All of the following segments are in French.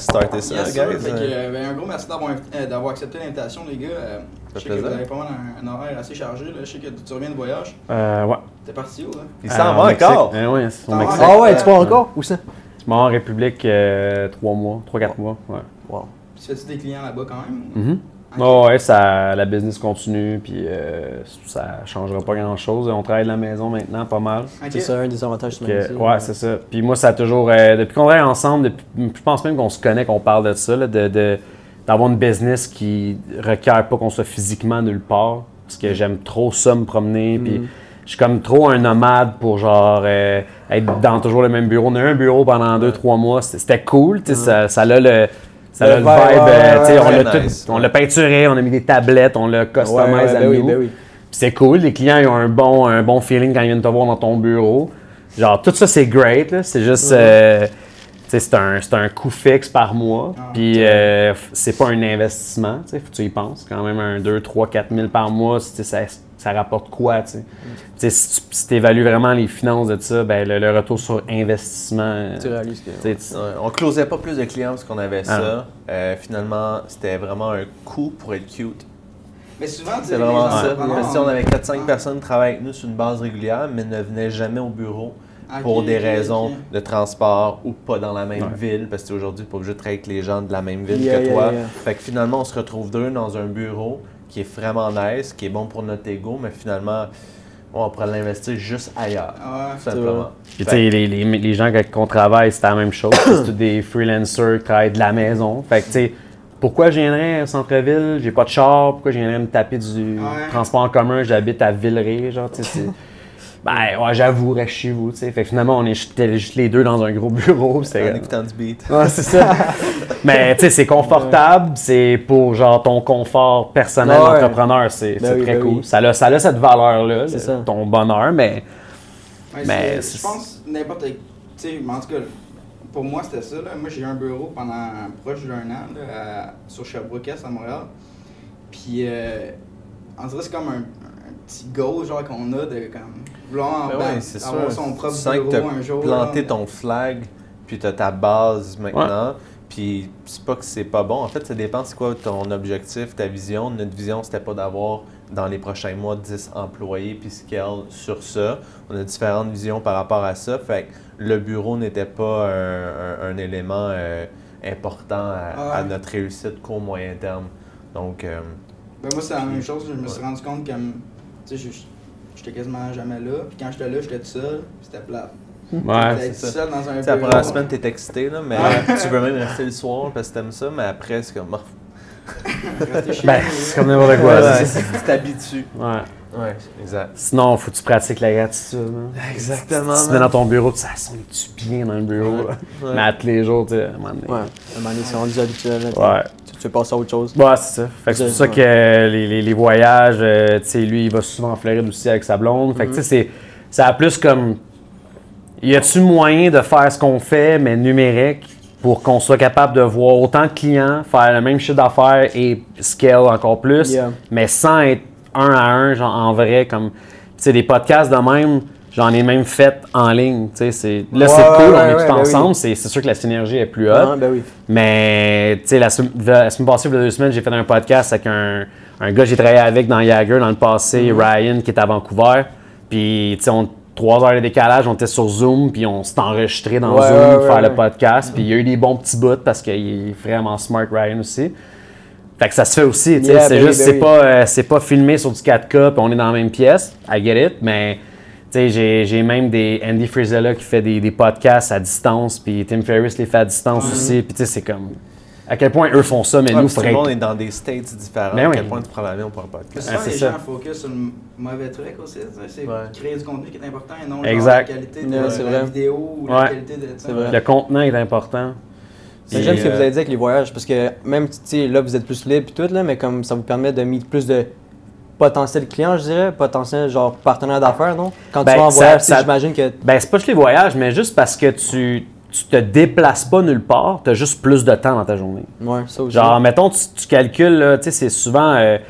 starter ça, Yes, sir. guys. Fait que, euh, ben, un gros merci d'avoir euh, d'avoir accepté l'invitation, les gars. Euh, je sais que vous avez pas mal un, un horaire assez chargé. Là. Je sais que tu reviens de voyage. Euh, ouais. T'es parti où, là? Il s'en va Mexique. encore. Euh, ouais, c'est au Mexique. encore? Ah ouais, tu pars encore? Où ça? Je m'en en République euh, 3 mois, 3-4 mois. Ouais. Wow. Puis fais-tu des clients là-bas quand même? Ok. Oh, ouais, ça, la business continue, puis euh, ça changera pas grand-chose. On travaille de la maison maintenant, pas mal. C'est ça un des avantages Que- métier. ouais, c'est ça. Puis moi, ça a toujours. euh, depuis qu'on travaille ensemble, depuis- je pense même qu'on se connaît, qu'on parle de ça, là, de, de- d'avoir une business qui requiert pas qu'on soit physiquement nulle part. Parce que j'aime trop ça, me promener. Puis Mhm. je suis comme trop un nomade pour genre euh, être dans toujours le même bureau. On a eu un bureau pendant deux, trois mois. C'était, cool. tu sais, Ça, ça a le. Ça a Le vibe, euh, tu sais, on, l'a peinturé, on a mis des tablettes, on l'a customisé à ben nous. ben c'est cool, les clients ils ont un bon, un bon feeling quand ils viennent te voir dans ton bureau. Genre, tout ça, c'est great. C'est juste. euh, tu sais, c'est un, c'est un coût fixe par mois. Ah, Puis euh, c'est pas un investissement, tu sais. Faut que tu y penses. Quand même, un 2, 3, 4 000 par mois, ça, ça rapporte quoi, tu sais? Sais, si tu évalues vraiment les finances de ça, ben, le, le retour sur investissement. euh, Tu réalises que. Ouais, on closait pas plus de clients parce qu'on avait Ah. ça. Euh, finalement, c'était vraiment un coût pour être cute. Mais souvent, C'est vraiment ça. si on avait 4-5 Ah. personnes qui travaillaient avec nous sur une base régulière, mais ne venaient jamais au bureau Pour des raisons de transport ou pas dans la même Ouais. ville. Parce que aujourd'hui, pas obligé de travailler avec les gens de la même ville Yeah, que yeah, toi. yeah. Fait que finalement, on se retrouve deux dans un bureau qui est vraiment nice, qui est bon pour notre ego, mais finalement, on pourrait l'investir juste ailleurs. Ah ouais. Tout simplement. Puis tu sais, les, les, les gens avec qui on travaille, c'est la même chose. c'est tous des freelancers qui travaillent de la maison. Fait que tu sais, pourquoi je viendrais au centre-ville, j'ai pas de char, pourquoi je viendrais me taper du Ouais. transport en commun, j'habite à Villeray, genre, tu sais, Ben, ouais, j'avoue, reste chez vous, tu sais. Fait que finalement, on est juste juste les deux dans un gros bureau. En C'est écoutant du beat. Ouais, c'est ça. Mais tu sais, c'est confortable, c'est pour genre ton confort personnel Ouais. d'entrepreneur, c'est Ben oui, très ben cool. oui. Ça, a, ça a cette valeur-là, C'est le- ça. ton bonheur, mais Ouais, Mais je pense n'importe. Tu sais, mais en tout cas, pour moi, c'était ça. Là. Moi, j'ai eu un bureau pendant proche d'un an là, à- sur Sherbrooke-Est à Montréal. Puis, euh, on dirait que c'est comme un, un petit goal genre qu'on a de comme, vouloir Ben ben, ouais, c'est avoir sûr. son Tu propre sens que bureau un jour. planté là. ton flag, puis tu as ta base maintenant. Puis c'est pas que c'est pas bon. En fait, ça dépend c'est quoi ton objectif, ta vision. Notre vision, c'était pas d'avoir dans les prochains mois 10 employés puis scale sur ça. On a différentes visions par rapport à ça. Fait que le bureau n'était pas un, un- un élément euh, important à, à Ouais. notre réussite court moyen terme. Donc, euh, Ben, moi, c'est la même chose. Je me suis Ouais. rendu compte que, tu sais, je- j'étais quasiment jamais là. Puis quand j'étais là, j'étais tout seul. puis C'était plat. ouais. J'étais tout c'est ça. seul dans un tu sais, la semaine, t'es excité, là, mais tu veux même rester le soir parce que t'aimes ça, mais après, c'est comme. Rester chez Ben, nous, c'est comme n'importe quoi. Ouais, c'est- c'est- tu t'habitues. Ouais. Ouais, exact. Sinon, faut que tu pratiques la gratitude. hein. Exactement. Tu te mets dans ton bureau, tu on est-tu bien dans le bureau? Mais à tous les jours, tu sais, à un moment donné. Ouais. À un moment donné, c'est rendu habituel. Ouais. Tu, tu fais passer à autre chose. Ouais, c'est ça. Fait que c'est pour ça que les, les- les voyages, euh, tu sais, lui, il va souvent en Floride aussi avec sa blonde. Fait que, tu sais, c'est, ça a plus comme. Y a-tu moyen de faire ce qu'on fait, mais numérique, pour qu'on soit capable de voir autant de clients, faire le même chiffre d'affaires et scale encore plus, Yeah. mais sans être un à un, genre en vrai, comme. Tu des podcasts de même. J'en ai même fait en ligne. tu sais, Là, Ouais, c'est cool, ouais, on est ouais, tous ben oui. ensemble. C'est, sûr que la synergie est plus haute. Ah, ben oui. Mais, tu sais, la, sem- la semaine passée, il y a deux semaines, j'ai fait un podcast avec un, un gars que j'ai travaillé avec dans Jagger dans le passé, Mhm. Ryan, qui est à Vancouver. Puis, tu sais, on- trois heures de décalage, on était sur Zoom, puis on s'est enregistré dans Ouais, Zoom ouais, pour faire ouais, le podcast. Puis, il y a eu des bons petits bouts parce qu'il est vraiment smart, Ryan aussi. Fait que ça se fait aussi, tu sais. Yeah, c'est ben juste, ben c'est oui. pas, euh, c'est pas filmé sur du 4K, puis on est dans la même pièce. I get it, mais. J'ai, j'ai même des Andy Frizella qui fait des, des podcasts à distance, puis Tim Ferriss les fait à distance aussi. Puis tu sais, c'est comme. À quel point eux font ça, mais Ouais, nous, puis tout le faudrait- monde est dans des states différents. Ben à oui. quel point tu prends l'avion pour un podcast? Ah, souvent, c'est les ça. gens focus sur le mauvais truc aussi. C'est Ouais. créer du contenu qui est important et non genre, la qualité de Ouais, la vrai. vidéo ou Ouais. la qualité de. C'est vrai. Le contenant est important. J'aime ce que euh, vous avez dit avec les voyages, parce que même, tu sais, là, vous êtes plus libre et tout, là, mais comme ça vous permet de mettre plus de potentiels clients, je dirais, potentiels genre partenaires d'affaires, non? Quand Ben, tu vas en ça- voyage, ça- j'imagine que. Ben, c'est pas juste les voyages, mais juste parce que tu, tu te déplaces pas nulle part, tu as juste plus de temps dans ta journée. Ouais, ça aussi. Genre, mettons, tu, tu calcules, tu sais, c'est souvent, euh, tu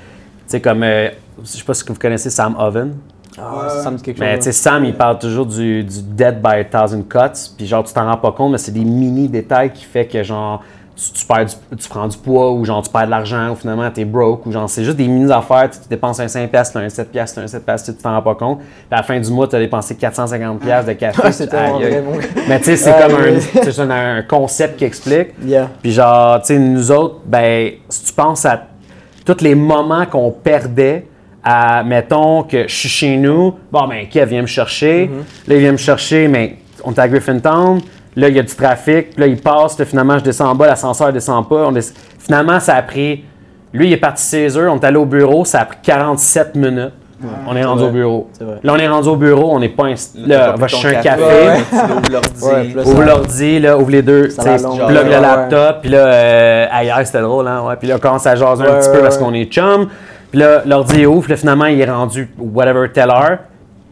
sais, comme, euh, je sais pas si vous connaissez Sam Oven. Ah, ça me dit quelque chose. Mais tu sais, Sam, il parle toujours du, du dead by a thousand cuts. Puis genre, tu t'en rends pas compte, mais c'est des mini détails qui fait que genre, tu, tu perds du- tu prends du poids ou genre tu perds de l'argent ou finalement t'es broke ou genre c'est juste des mini-affaires, tu, tu dépenses un 5$, piastres, t'as un 7$, piastres, t'as un 7$, piastres, tu t'en rends pas compte. Puis à la fin du mois, tu as dépensé 450$ piastres de café. Ah, c'est mon gars. Mais tu sais, c'est Ah, comme un, oui. c'est un, un concept qui explique. Yeah. Puis genre, tu sais, nous autres, ben, si tu penses à tous les moments qu'on perdait, à, mettons que je suis chez nous, bon, ben, Kev vient me chercher, là, il vient me chercher, mais on est à Griffintown, là, il y a du trafic, puis là, il passe, là, finalement, je descends en bas, l'ascenseur descend pas. On des- Finalement, ça a pris, lui, il est parti 16 heures, on est allé au bureau, ça a pris 47 minutes. On est rendu vrai. au bureau. Là, on est rendu au bureau, on n'est pas inst- Là, pas va chercher un café, café. Ouais. l'ouvres l'ordi. Ouais, Ouvre ouvre les deux, plug le laptop, puis là, euh, ailleurs, c'était drôle, hein, ouais. Puis là, on commence à jaser un Ouais, petit peu ouais, parce qu'on est chum. Puis là, l'ordi est puis là, finalement, il est rendu whatever, telle heure.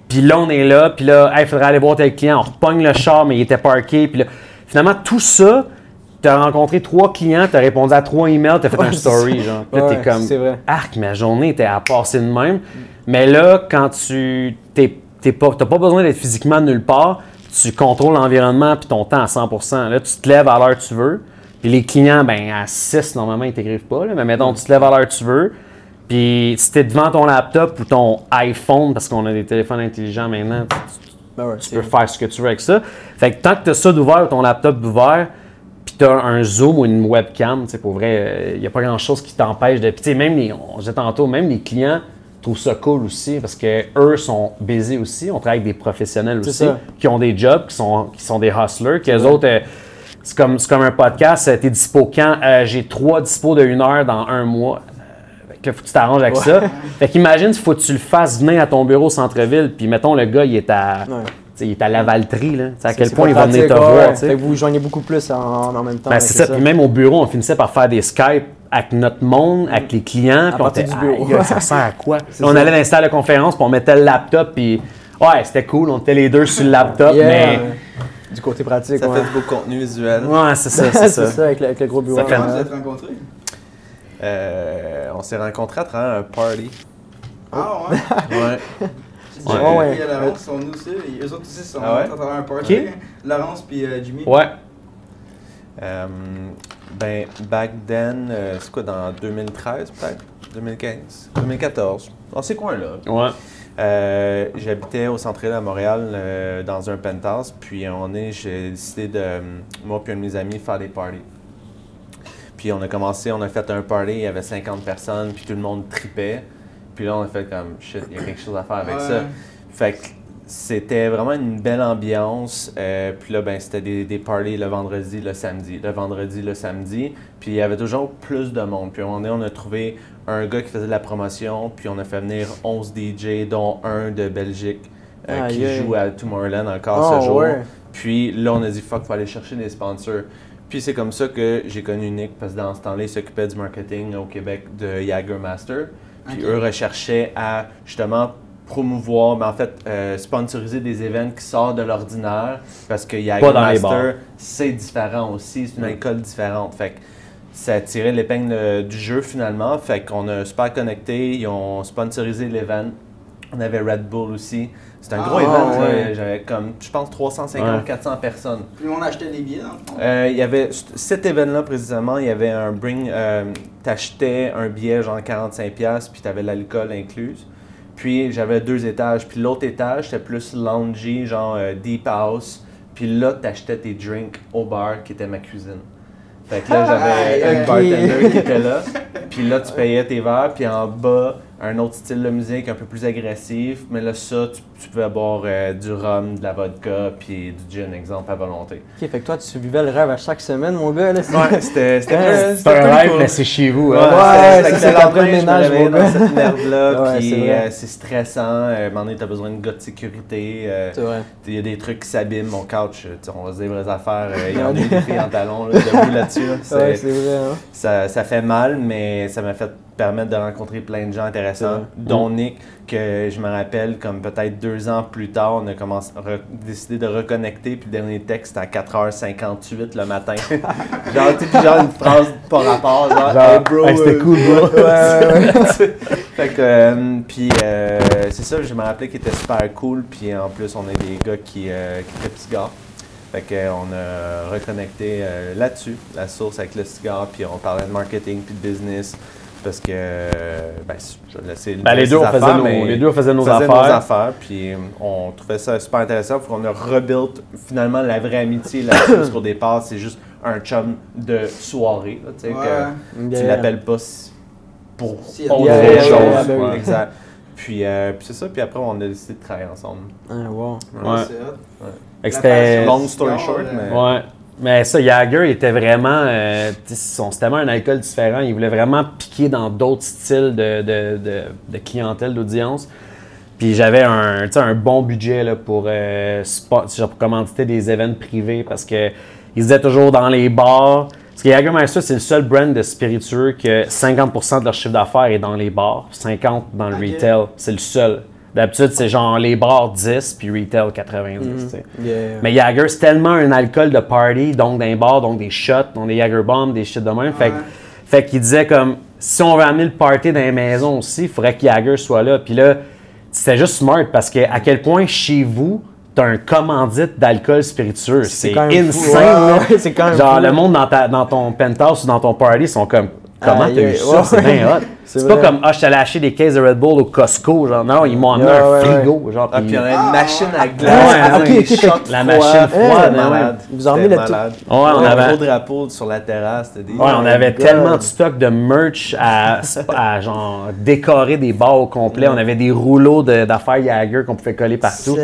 Puis là, on est là, puis là, il faudrait aller voir tel client, on repogne le char, mais il était parké. Puis là, finalement, tout ça, tu as rencontré trois clients, tu as répondu à trois emails, tu as fait Ouais, un story, genre. Puis là, Ouais, t'es comme, c'est vrai. arc, ma journée était à passer de même. Mais là, quand tu t'es, t'es pas, t'as pas besoin d'être physiquement nulle part, tu contrôles l'environnement puis ton temps à 100%. Là, tu te lèves à l'heure que tu veux. Puis les clients, ben à 6, normalement, ils t'écrivent pas. Là, mais mettons, tu te lèves à l'heure que tu veux. Puis si t'es devant ton laptop ou ton iPhone, parce qu'on a des téléphones intelligents maintenant, tu, Ben ouais, tu c'est- peux faire ce que tu veux avec ça. Fait que tant que tu as ça d'ouvert ou ton laptop d'ouvert, puis tu as un Zoom ou une webcam, tu sais, pour vrai, il n'y a pas grand-chose qui t'empêche de. Puis tu sais, même les, on disait tantôt, même les clients trouvent ça cool aussi parce que eux sont baisés aussi. On travaille avec des professionnels C'est aussi ça. qui ont des jobs, qui sont, qui sont des hustlers, que les autres. euh, c'est comme, c'est comme un podcast, euh, t'es dispo quand? Euh, J'ai trois dispos de une heure dans un mois. Là, faut que tu t'arranges avec ça. Fait qu'imagine, il faut que tu le fasses venir à ton bureau au centre-ville, puis mettons, le gars, il est à, Ouais. tu sais, il est à Lavaltrie, là. À quel point il va venir te voir, ouais. tu sais. Fait que vous joignez beaucoup plus en, en même temps. Ben, c'est ça. Puis même au bureau, on finissait par faire des Skype avec notre monde, avec les clients. Puis on partir était, du bureau. Gars, ça sert à quoi? On allait dans les salles de conférence, puis on mettait le laptop, puis ouais, c'était cool. On était les deux sur le laptop, Yeah. mais Du côté pratique, Ça ouais. fait du beau contenu visuel. ouais, c'est ça, c'est c'est ça. ça, avec le, avec le gros bureau. Ça fait- vous êtes rencontrés? Euh, on s'est rencontrés à travers un party. Ah ouais? Ouais. J'ai Ouais. Ouais. Y a Laurence sont venus aussi. et Eux autres aussi sont Ah ouais? à travers un party. Ok. Laurence puis euh, Jimmy. Ouais. Euh, ben, back then, euh, c'est quoi, dans 2013 peut-être? 2015? 2014? Dans ces coins-là. Ouais. Euh, J'habitais au centre-ville à Montréal euh, dans un penthouse, puis on est, j'ai décidé de, moi puis un de mes amis, faire des parties. Puis on a commencé, on a fait un party, il y avait 50 personnes, puis tout le monde tripait. Puis là, on a fait comme, shit, il y a quelque chose à faire avec Ouais. ça. Fait que c'était vraiment une belle ambiance. Euh, puis là, ben, c'était des, des parties le vendredi, le samedi, le vendredi, le samedi. Puis il y avait toujours plus de monde. Puis à un moment donné, on a trouvé un gars qui faisait de la promotion, puis on a fait venir 11 DJ, dont un de Belgique, euh, qui joue à Tomorrowland encore Oh, ce jour. ouais. Puis là, on a dit, fuck, faut aller chercher des sponsors. Puis c'est comme ça que j'ai connu Nick, parce que dans ce temps-là, il s'occupait du marketing au Québec de Jagermaster. Puis eux recherchaient à justement promouvoir, mais en fait, euh, sponsoriser des événements qui sortent de l'ordinaire, parce que. Jagermaster, c'est différent aussi, c'est une alcool différente. Fait que ça a tiré l'épingle euh, du jeu finalement. Fait qu'on a super connecté, ils ont sponsorisé l'événement. On avait Red Bull aussi. C'était un Ah, gros événement, là. ouais. j'avais comme, je pense, 350-400 personnes. Puis on achetait des billets dans le fond. Euh, il y avait cet événement précisément, il y avait un bring. Euh, T'achetais un billet genre 45$, puis t'avais l'alcool inclus. Puis j'avais deux étages. Puis l'autre étage, c'était plus loungy, genre euh, deep house. Puis là, t'achetais tes drinks au bar qui était ma cuisine. Fait que là, j'avais Ah, un bartender qui était là. Puis là, tu payais tes verres. Puis en bas, un autre style de musique un peu plus agressif. Mais là, ça, tu, tu pouvais boire euh, du rhum, de la vodka, puis du gin, exemple, à volonté. Ok, fait que toi, tu vivais le rêve à chaque semaine, mon gars. Là, c'est- Ouais, c'était c'était Ouais, un rêve, mais c'est chez vous. Ouais, hein. Ouais, c'était- c'est c'était ça, le t'as lendemain, pris le je me ménage, réveillais mon dans gars. cette merde-là, Ouais, puis c'est euh, stressant. Euh, À un moment donné, t'as besoin de gars de sécurité. euh, C'est vrai. Il y a des trucs qui s'abîment. Mon couch, on va se dire vraies affaires. euh, Il y en a des filles en talons là, debout là-dessus. là. Ouais, c'est vrai. Hein? ça, ça fait mal, mais ça m'a fait permettre de rencontrer plein de gens intéressants, dont Nick, que je me rappelle, comme peut-être deux ans plus tard, on a commencé, décidé de reconnecter, puis le dernier texte à 4h58 le matin. genre, tu genre une phrase pas rapport, genre, Genre, hey bro. hey, c'était euh, cool, bro. Ouais, fait que, euh, puis euh, c'est ça, je me rappelais qu'il était super cool, puis en plus, on est des gars qui, qui très petits gars. Fait qu'on a reconnecté là-dessus, la source avec le cigare, puis on parlait de marketing puis de business. Parce que, ben, je vais laisser Ben, les, deux, on faisait affaires, nos, les deux, on faisait nos on faisait affaires. nos affaires, puis euh, on trouvait ça super intéressant. Puis on a rebuilt finalement la vraie amitié là-dessus, parce qu'au départ, c'est juste un chum de soirée. là, tu sais, que tu l'appelles pas si- pour Si, autre yeah, chose. yeah, ben oui. Exact. Puis, euh, puis c'est ça, puis après, on a décidé de travailler ensemble. Ah, wow. Ouais. passion. Long story short, mais. Ouais. Mais ça, Jagger était vraiment. euh, son- C'était vraiment un alcool différent. Il voulait vraiment piquer dans d'autres styles de, de, de- de clientèle, d'audience. Puis j'avais un, un bon budget là, pour, euh, spot, genre pour commanditer des événements privés parce que ils disaient toujours dans les bars. Parce que Jagermeister, c'est le seul brand de spiritueux que 50% de leur chiffre d'affaires est dans les bars, 50% dans le retail. C'est le seul. D'habitude, c'est genre les bars 10 puis retail 90. tu sais. Yeah. Mais Jagger, c'est tellement un alcool de party, donc d'un bar, donc des shots, donc des Jagger bombs, des shit de même. Fait, que- Ouais. fait qu'il disait comme, si on veut amener le party dans les maisons aussi, il faudrait que Jagger soit là. Puis là, c'était juste smart parce que à quel point chez vous, t'as un commandite d'alcool spiritueux. C'est insane. Quand même Genre, fou. le monde dans, ta- dans ton penthouse ou dans ton party sont comme, comment t'as eu ça? c'est bien hot. C'est pas comme, ah, je t'allais acheter des cases de Red Bull au Costco. Genre, non, ils m'ont amené un ouais, frigo. Genre, Ah, puis- puis on a une machine à glace, ah, fait que la machine froide, C'était ouais, malade. Vous en C'était mis le tout-. Ouais, on un avait- gros drapeau sur la terrasse. Ouais, on avait God. tellement de stock de merch à, à genre décorer des bars au complet. On avait des rouleaux de- d'affaires Jagger qu'on pouvait coller partout. Tu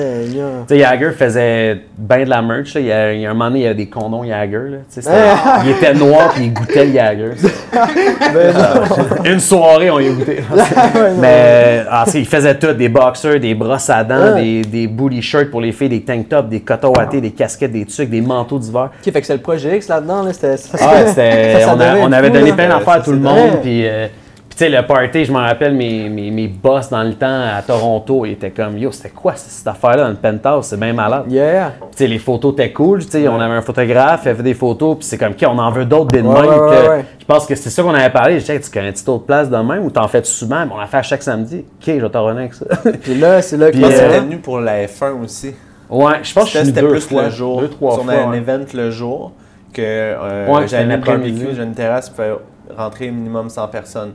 sais, Jagger faisait bien de la merch. Il y, a, il y a un moment donné, il y avait des condoms Jagger. là. Il était noir puis il goûtait le Jagger. Une soirée, on y a goûté. Mais ah, tu sais, il faisait tout, des boxers, des brosses à dents, Ah. des, des booty shirts pour les filles, des tank tops, des cotons wattés, des casquettes, des trucs, des manteaux d'hiver. Ok, fait que c'est le projet X là-dedans, là. C'était. ça, Ah, c'était- ça, ça on, avait donné plein d'affaires à tout le monde. Puis, euh, puis tu sais, le party, je me rappelle, mes, mes, mes boss dans le temps à Toronto, ils étaient comme Yo, c'était quoi cette affaire-là dans le penthouse? C'est bien malade. Yeah. Puis, Tu sais, les photos étaient cool. Tu sais, On avait un photographe, il a fait des photos, puis c'est comme, OK, on en veut d'autres des de Ouais. Je pense que c'est ça qu'on avait parlé. Je disais, tu connais-tu d'autres places de même ou t'en fais souvent? Mais on l'a fait à chaque samedi. OK, je vais t'en revenir avec ça. Puis là, c'est là que. Puis, euh, c'était venu pour la F1 aussi. ouais, je pense que C'était plus fois, le jour. Deux, trois on fois. a un event le jour que euh, j'avais barbecue, j'ai une terrasse, fallait rentrer minimum 100 personnes.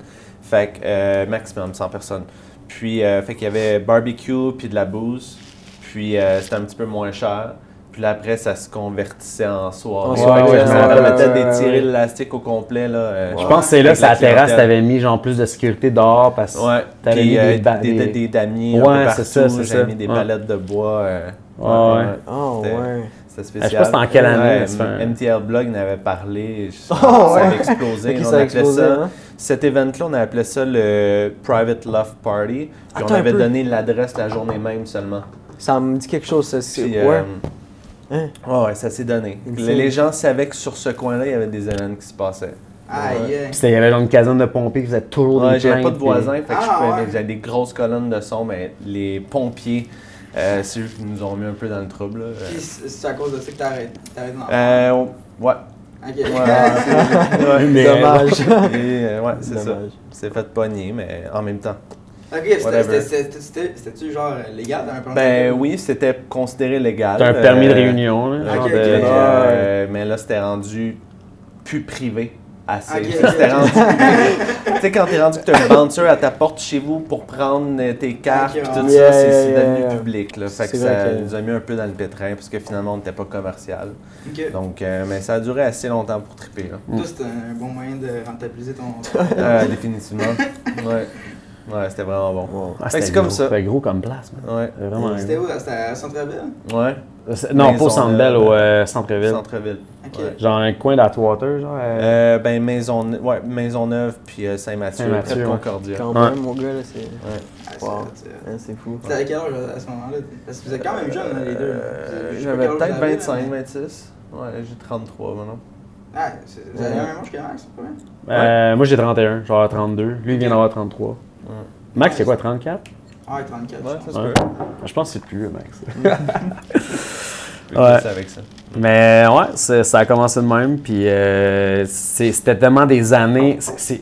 Fait que euh, maximum 100 personnes. Puis euh, fait qu'il y avait barbecue puis de la bouse. Puis euh, c'était un petit peu moins cher. Puis là, après, ça se convertissait en soirée. En soirée, que ouais, ça ouais, permettait ouais, d'étirer ouais. l'élastique au complet. Là, euh, Je pense que c'est là que la terrasse, clientèle. t'avais mis genre plus de sécurité dehors parce que Ouais, t'avais puis mis euh, des des, des- des damiers Ouais, un peu c'est partout. ça, c'est J'avais mis des Ouais. palettes de bois. euh, Ouais, ouais. Oh, ouais. C'était Ah, je sais spécial. pas c'était en quelle année, Ouais, MTL Blog en avait parlé. je- Oh, ça ouais. avait explosé. On ça a appelait explosé, ça- hein? Cet event-là, on appelait ça le Private Love Party. Puis Attends on avait donné l'adresse la journée même seulement. Ça me dit quelque chose, ça. c'est- Puis, Ouais. euh, Hein? ouais, ouais, ça s'est donné. Les, les gens savaient que sur ce coin-là, il y avait des événements qui se passaient. Aïe, Ouais. Puis il y avait genre une caserne de pompiers qui faisait toujours Ouais, des j'avais plaintes. pas de voisins, fait que je Ah, pouvais- ouais. j'avais des grosses colonnes de son, mais les pompiers, euh, c'est eux qui nous ont mis un peu dans le trouble. là. Puis c'est à cause de ça que t'arrêtes Euh, ouais. Ok. Ouais, ouais, Mais- Dommage. Euh, ouais, c'est ça. Dommage. C'est fait pogner, mais en même temps. Ok, c'était- c'était- c'était- c'était- c'était-tu genre légal d'un point Ben oui, c'était considéré légal. T'as un permis de Euh, réunion. Là, de- euh, mais là, c'était rendu plus privé. Assez. Ok, Tu sais, rendu. tu quand t'es rendu que t'as un bouncer à ta porte chez vous pour prendre euh, tes cartes et tout ça, c'est yeah, devenu yeah. public. Là. Fait que ça que- nous a mis un peu dans le pétrin parce que finalement, on n'était pas commercial. Donc, euh, mais ça a duré assez longtemps pour triper. Là. Toi, c'était un bon moyen de rentabiliser ton. Euh, définitivement. Ouais. Ouais, c'était vraiment bon. Ah, que c'était c'est comme gros. ça. C'était gros comme place, man. Ouais. C'était vraiment C'était où C'était à Centre-Ville? Ouais. Euh, Non, pas au Centre Bell, Neuve. au euh, Centre-Ville. Centre-ville. Ok. Ouais. Genre un coin d'Atwater, genre. euh, Euh, ben, Maison, ouais, Maisonneuve puis euh, Saint-Mathieu, de ouais. Concordia. Quand Ouais. même, mon gars, là, c'est. Ouais. Ah, Wow. c'est- hein, C'est fou. C'était à quel âge à ce moment-là? Parce que vous êtes quand même jeunes, hein, les deux. Euh, J'avais peut-être vous avez, 25, mais- 26. Ouais, j'ai 33 maintenant. Ah, c'est- vous avez le même âge que Max, c'est pas euh, Moi j'ai 31, genre 32. Lui il vient d'avoir 33. Max, c'est quoi, 34 Ah, 34. Ouais, je ça pense. se peut. Je pense que c'est plus vieux, Max. Ouais. avec ça. Mais ouais, ça a commencé de même. Puis euh, c'était tellement des années. moi,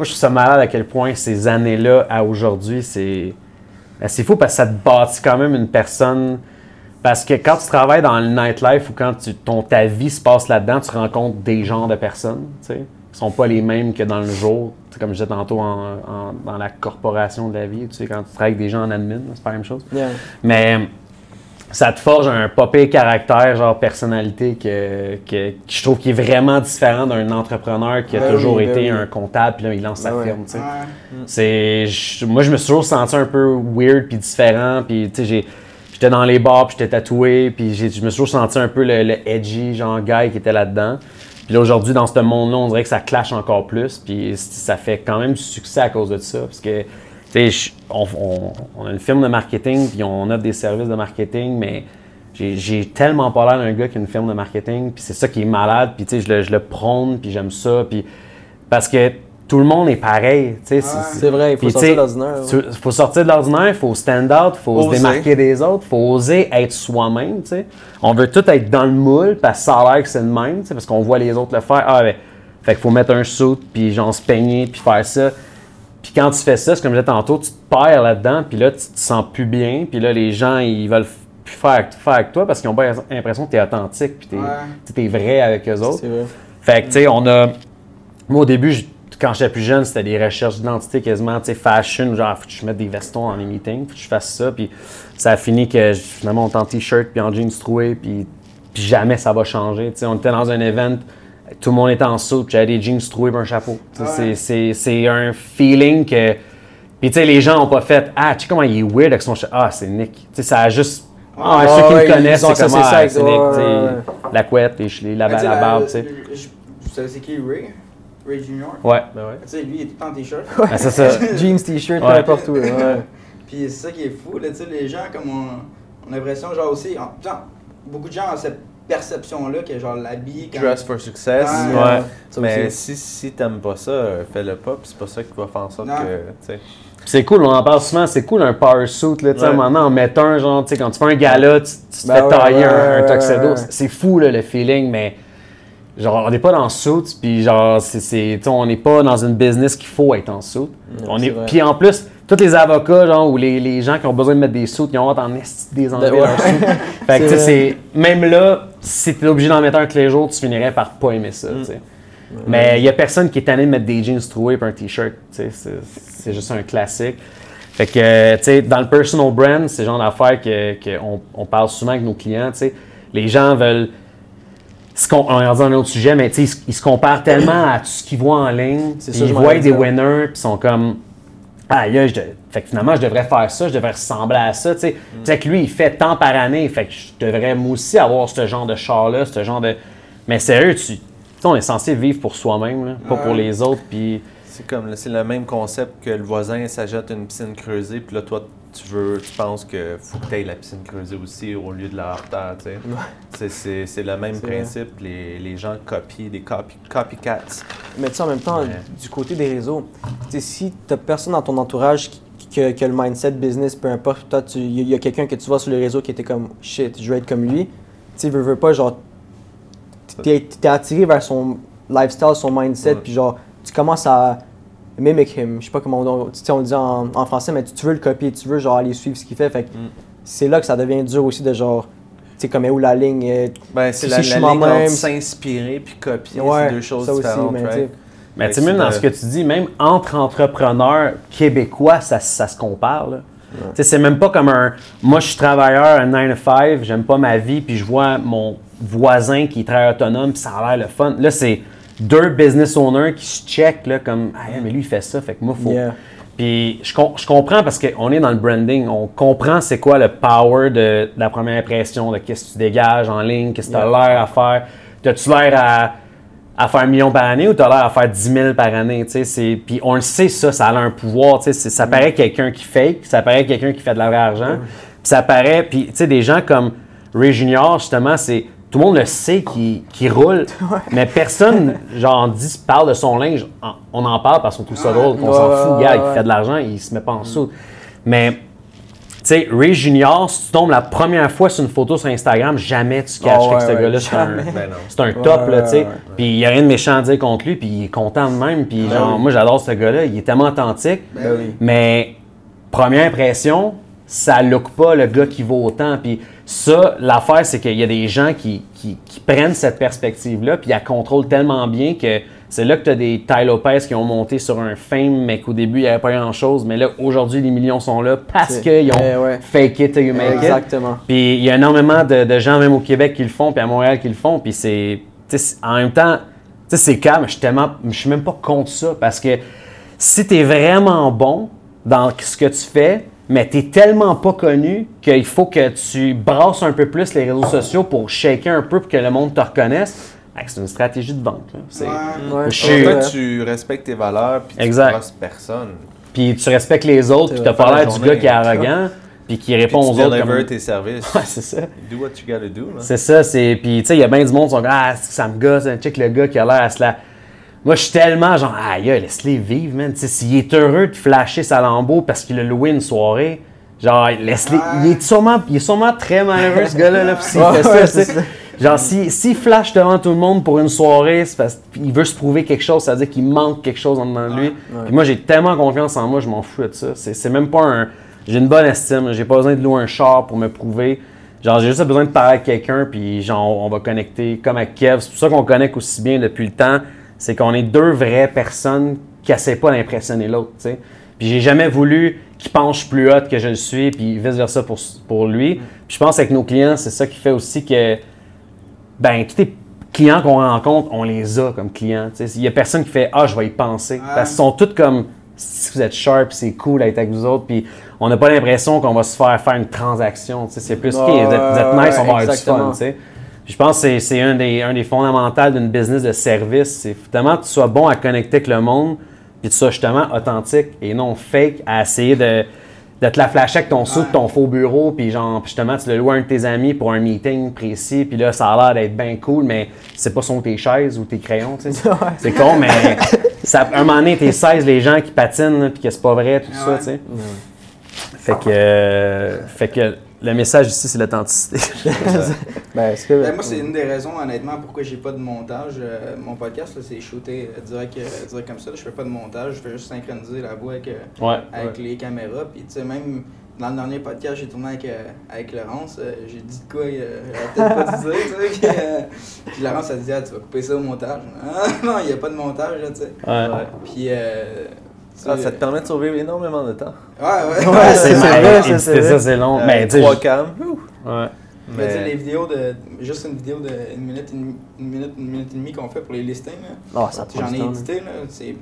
je trouve ça malade à quel point ces années-là à aujourd'hui, c'est ben, c'est fou parce que ça te bâtit quand même une personne Parce que quand tu travailles dans le nightlife ou quand tu, ton, ta vie se passe là-dedans, tu rencontres des genres de personnes, tu sais, sont pas les mêmes que dans le jour. Tu sais, comme je disais tantôt, en- en- dans la corporation de la vie, tu sais, quand tu travailles avec des gens en admin, c'est pas la même chose. Yeah. Mais ça te forge un pire caractère, genre personnalité, que, que, que je trouve qui est vraiment différent d'un entrepreneur qui a Ben toujours oui, ben été oui. un comptable, puis là, il lance sa Ben ouais. firme. Ouais. C'est, moi, je me suis toujours senti un peu weird puis différent. Puis, tu sais, j'ai- j'étais dans les bars, puis j'étais tatoué, puis j'ai- je me suis toujours senti un peu le, le edgy, genre guy qui était là-dedans. Puis aujourd'hui, dans ce monde-là, on dirait que ça clash encore plus. Puis ça fait quand même du succès à cause de ça. Parce que, tu sais, on, a une firme de marketing, puis on offre des services de marketing, mais j'ai, j'ai tellement pas l'air d'un gars qui a une firme de marketing. Puis c'est ça qui est malade. Puis, tu sais, je le, je le prône, puis j'aime ça. Puis parce que tout le monde est pareil. tu sais, c'est- vrai, il faut sortir de l'ordinaire. Il faut sortir de l'ordinaire, il faut stand out, il faut se démarquer des autres, il faut oser être soi-même. tu sais. On veut tout être dans le moule parce que ça a l'air que c'est le même, tu sais, parce qu'on voit les autres le faire. Ah, ben, fait qu'il faut mettre un suit, puis genre se peigner, puis faire ça. Puis quand tu fais ça, c'est comme je disais tantôt, tu te perds là-dedans, puis là, tu te sens plus bien, puis là, les gens, ils veulent plus faire, faire avec toi parce qu'ils ont pas l'impression que tu es authentique, puis tu es, Ouais. vrai avec eux autres. C'est vrai. Fait que, tu sais, on a. Moi, au début, je- quand j'étais plus jeune, c'était des recherches d'identité quasiment, tu sais, fashion, genre, faut que je mette des vestons dans les meetings, faut que je fasse ça. Puis ça a fini que je- finalement, on est en t-shirt, puis en jeans troués, puis, puis jamais ça va changer. Tu sais, on était dans un event, tout le monde était en saut, puis j'avais des jeans troués et un chapeau. Ouais. c'est- un feeling que. Puis, tu sais, les gens ont pas fait Ah, tu sais comment il est weird avec son chapeau. Ah, c'est Nick. Tu sais, ça a juste. Ah, Ouais, ceux qui ouais, le connaissent, c'est comme ça ah, c'est Nick. ouais. La couette, les, la, la barbe, tu sais. Vous savez c'est qui Ray? Ray Junior? Ouais. Ben ouais. Tu sais, lui, il est tout le temps en t-shirt. Ben, c'est ça. Jeans, t-shirt, peu Ouais. importe où. ouais. Puis c'est ça qui est fou, là, tu sais, les gens, comme on, on a l'impression, genre aussi, en, genre, beaucoup de gens ont cette perception-là que, genre, quand... Dress for success. Ouais. Mais aussi. si, si t'aimes pas ça, euh, fais-le pas, puis c'est pas ça qui va faire en sorte Non. que. tu sais. C'est cool, on en parle souvent, c'est cool un power suit, là, tu sais, à un Ouais. moment donné, en mettre un, genre, tu sais, quand tu fais un gala, tu, tu te Ben fais ouais, tailler ouais, un, un ouais, tuxedo, c'est fou, là, le feeling, mais genre, on n'est pas dans suit, puis genre, c'est, on n'est pas dans une business qu'il faut être en suit. on est, puis en plus, tous les avocats, genre, ou les, les gens qui ont besoin de mettre des suits, ils ont hâte en esti des enlever ouais. leurs suits. Fait que, tu sais, même là, si t'es obligé d'en mettre un tous les jours, tu finirais par pas aimer ça, tu sais. Mais il y a personne qui est tanné de mettre des jeans troués et un t-shirt. tu sais, C'est juste un classique. Fait que, tu sais, dans le personal brand, c'est le genre d'affaires que, que on, on parle souvent avec nos clients. tu sais. Les gens veulent. Se com- On va dire un autre sujet, mais tu sais, ils, se- ils se comparent tellement à tout ce qu'ils voient en ligne. Ça, ils voient des winners, puis ils sont comme. Ah, là, je de- fait que finalement, je devrais faire ça, je devrais ressembler à ça. Tu sais, Tu sais que lui, il fait tant par année. Fait que je devrais moi aussi avoir ce genre de char-là, ce genre de. Mais sérieux, tu. on est censé vivre pour soi-même, pas pour les autres. Puis C'est comme c'est le même concept que le voisin s'achète une piscine creusée, puis là toi tu veux, tu penses que faut que tu aies la piscine creusée aussi au lieu de la terre, tu sais? C'est- le même principe. Les, les gens copient des copy, copycats. Mais tu sais, en même temps, Ouais. du côté des réseaux, tu sais, si t'as personne dans ton entourage qui, qui a, qui a le mindset business, peu importe, toi, tu- il y a- quelqu'un que tu vois sur les réseaux qui était comme shit, je veux être comme lui. Tu sais, veux, veux pas, genre, t'es t'es attiré vers son lifestyle, son mindset, puis genre, tu commences à mimic him. Je sais pas comment on, on le dit en, en français, mais tu, tu veux le copier, tu veux genre aller suivre ce qu'il fait. Fait que Mm. c'est là que ça devient dur aussi de genre, tu sais, comme est où la ligne. euh, Ben, c'est la, la ligne c'est- s'inspirer puis copier, ouais, c'est deux choses ça aussi, différentes, mais tu right? sais, Mais Fait tu sais, que même c'est dans de- ce que tu dis, même entre entrepreneurs québécois, ça, ça se compare. là. C'est même pas comme un. Moi, je suis travailleur, un 9 to 5, j'aime pas ma vie, puis je vois mon voisin qui travaille autonome, puis ça a l'air le fun. Là, c'est deux business owners qui se checkent, là, comme Ah, mais lui, il fait ça, fait que moi, faut. Yeah. Puis je, com- je comprends parce qu'on est dans le branding, on comprend c'est quoi le power de, de la première impression, de qu'est-ce que tu dégages en ligne, qu'est-ce que tu as l'air à faire. T'as-tu l'air à, à faire un million par année ou t'as l'air à faire 10 000 par année? tu sais, c'est- Puis on le sait, ça, ça a un pouvoir. tu sais, c'est- Ça paraît quelqu'un qui fake, ça paraît quelqu'un qui fait de la vraie argent. Puis ça paraît, puis tu sais, des gens comme Ray Junior, justement, c'est. Tout le monde le sait qu'il qu'il roule, mais personne, genre, dit, parle de son linge. On en parle parce qu'on trouve ça drôle, qu'on Ouais, s'en fout, ouais, gars, il fait de l'argent, il se met pas en dessous. Mais, tu sais, Ray Junior, si tu tombes la première fois sur une photo sur Instagram, jamais tu caches Oh, que ce ouais, gars-là, c'est un. Ben un Ouais, top, là, tu sais. Puis il n'y a rien de méchant à dire contre lui, puis il est content de même. Puis genre, moi, j'adore ce gars-là, il est tellement authentique. Ben oui. Mais, première impression, ça look pas le gars qui vaut autant. Puis ça, l'affaire, c'est qu'il y a des gens qui, qui- qui prennent cette perspective-là, puis ils la contrôlent tellement bien que c'est là que tu as des Ty Lopez qui ont monté sur un fame, mais qu'au début, il n'y avait pas grand-chose. Mais là, aujourd'hui, les millions sont là parce qu'ils ont Eh ouais. fake it till you make it. Exactement. Puis il y a énormément de, de gens, même au Québec, qui le font, puis à Montréal qui le font. Puis c'est. En même temps, c'est calme. Je suis tellement. Je suis même pas contre ça parce que si tu es vraiment bon dans ce que tu fais, mais tu tellement pas connu qu'il faut que tu brasses un peu plus les réseaux sociaux pour shaker un peu pour que le monde te reconnaisse, c'est une stratégie de vente. C'est- Ouais. Tu respectes tes valeurs puis tu personne. Puis tu respectes les autres, Tu puis t'as pas l'air du gars qui est arrogant, puis qui répond tu aux autres. deliver Comme... tes services. Ouais, c'est ça. Do what you gotta do. là. C'est ça, c'est. Puis, tu sais, il y a bien du monde qui sont comme, ah, ça me gosse, hein, check le gars qui a l'air à se la. Moi, je suis tellement genre, aïe, laisse-les vivre, man. S'il est heureux de flasher sa lambeau parce qu'il a loué une soirée, genre, laisse-les. Il, est sûrement, il est sûrement très malheureux, ce gars-là, là, s'il fait ouais, ça. Genre, s'il s'il flash devant tout le monde pour une soirée, c'est parce qu'il veut se prouver quelque chose, ça veut dire qu'il manque quelque chose en dedans de lui. Puis moi, j'ai tellement confiance en moi, je m'en fous de ça. C'est c'est même pas un. J'ai une bonne estime, j'ai pas besoin de louer un char pour me prouver. Genre, j'ai juste besoin de parler avec quelqu'un, puis genre, on va connecter comme avec Kev. C'est pour ça qu'on connecte aussi bien depuis le temps. C'est qu'on est deux vraies personnes qui essaient pas d'impressionner l'autre. Puis j'ai jamais voulu qu'il penche plus haut que je le suis, puis vice-versa pour, pour lui. Puis je pense avec nos clients, c'est ça qui fait aussi que ben, tous les clients qu'on rencontre, on les a comme clients. Il n'y a personne qui fait Ah, je vais y penser. Parce qu'ils sont tous comme si vous êtes sharp, c'est cool d'être avec vous autres. Puis on n'a pas l'impression qu'on va se faire faire une transaction. C'est plus, OK, vous êtes, vous êtes Ouais, nice, on va avoir du fun. Puis je pense que c'est- un des, un des fondamentaux d'une business de service. C'est finalement que tu sois bon à connecter avec le monde, puis tu sois justement authentique et non fake à essayer de, de te la flasher avec ton sou de ton faux bureau, puis genre, justement, tu le loues à un de tes amis pour un meeting précis, puis là, ça a l'air d'être bien cool, mais c'est pas sur tes chaises ou tes crayons, tu sais. C'est con, mais ça, un moment donné, t'es 16 les gens qui patinent, puis que c'est pas vrai, tout ça, tu sais. Fait que, euh, fait que le message ici, c'est l'authenticité. Ben, est-ce que. Ben, moi, c'est une des raisons, honnêtement, pourquoi j'ai pas de montage. Euh, mon podcast, là, c'est shooté euh, direct, euh, direct comme ça. là. Je fais pas de montage, je fais juste synchroniser la voix avec, euh, ouais. avec les caméras. Puis, tu sais, même dans le dernier podcast, j'ai tourné avec, euh, avec Laurence. euh, j'ai dit de quoi, euh, j'aurais peut-être pas dit, tu sais. Puis, euh, puis Laurence, elle dit, ah, tu vas couper ça au montage. Ah, non, il n'y a pas de montage, là, tu sais. Ouais. Puis, euh, Ah, ça te permet de sauver énormément de temps. Ouais, ouais. Ouais, c'est c'est vrai, c'est ça, c'est long. Euh, mais tu sais, trois cams. ouais. Mais les vidéos de. Juste une vidéo de une minute, une, une minute, une minute et demie qu'on fait pour les listings. Là. Ah, ça J'en ai édité, là. C'est.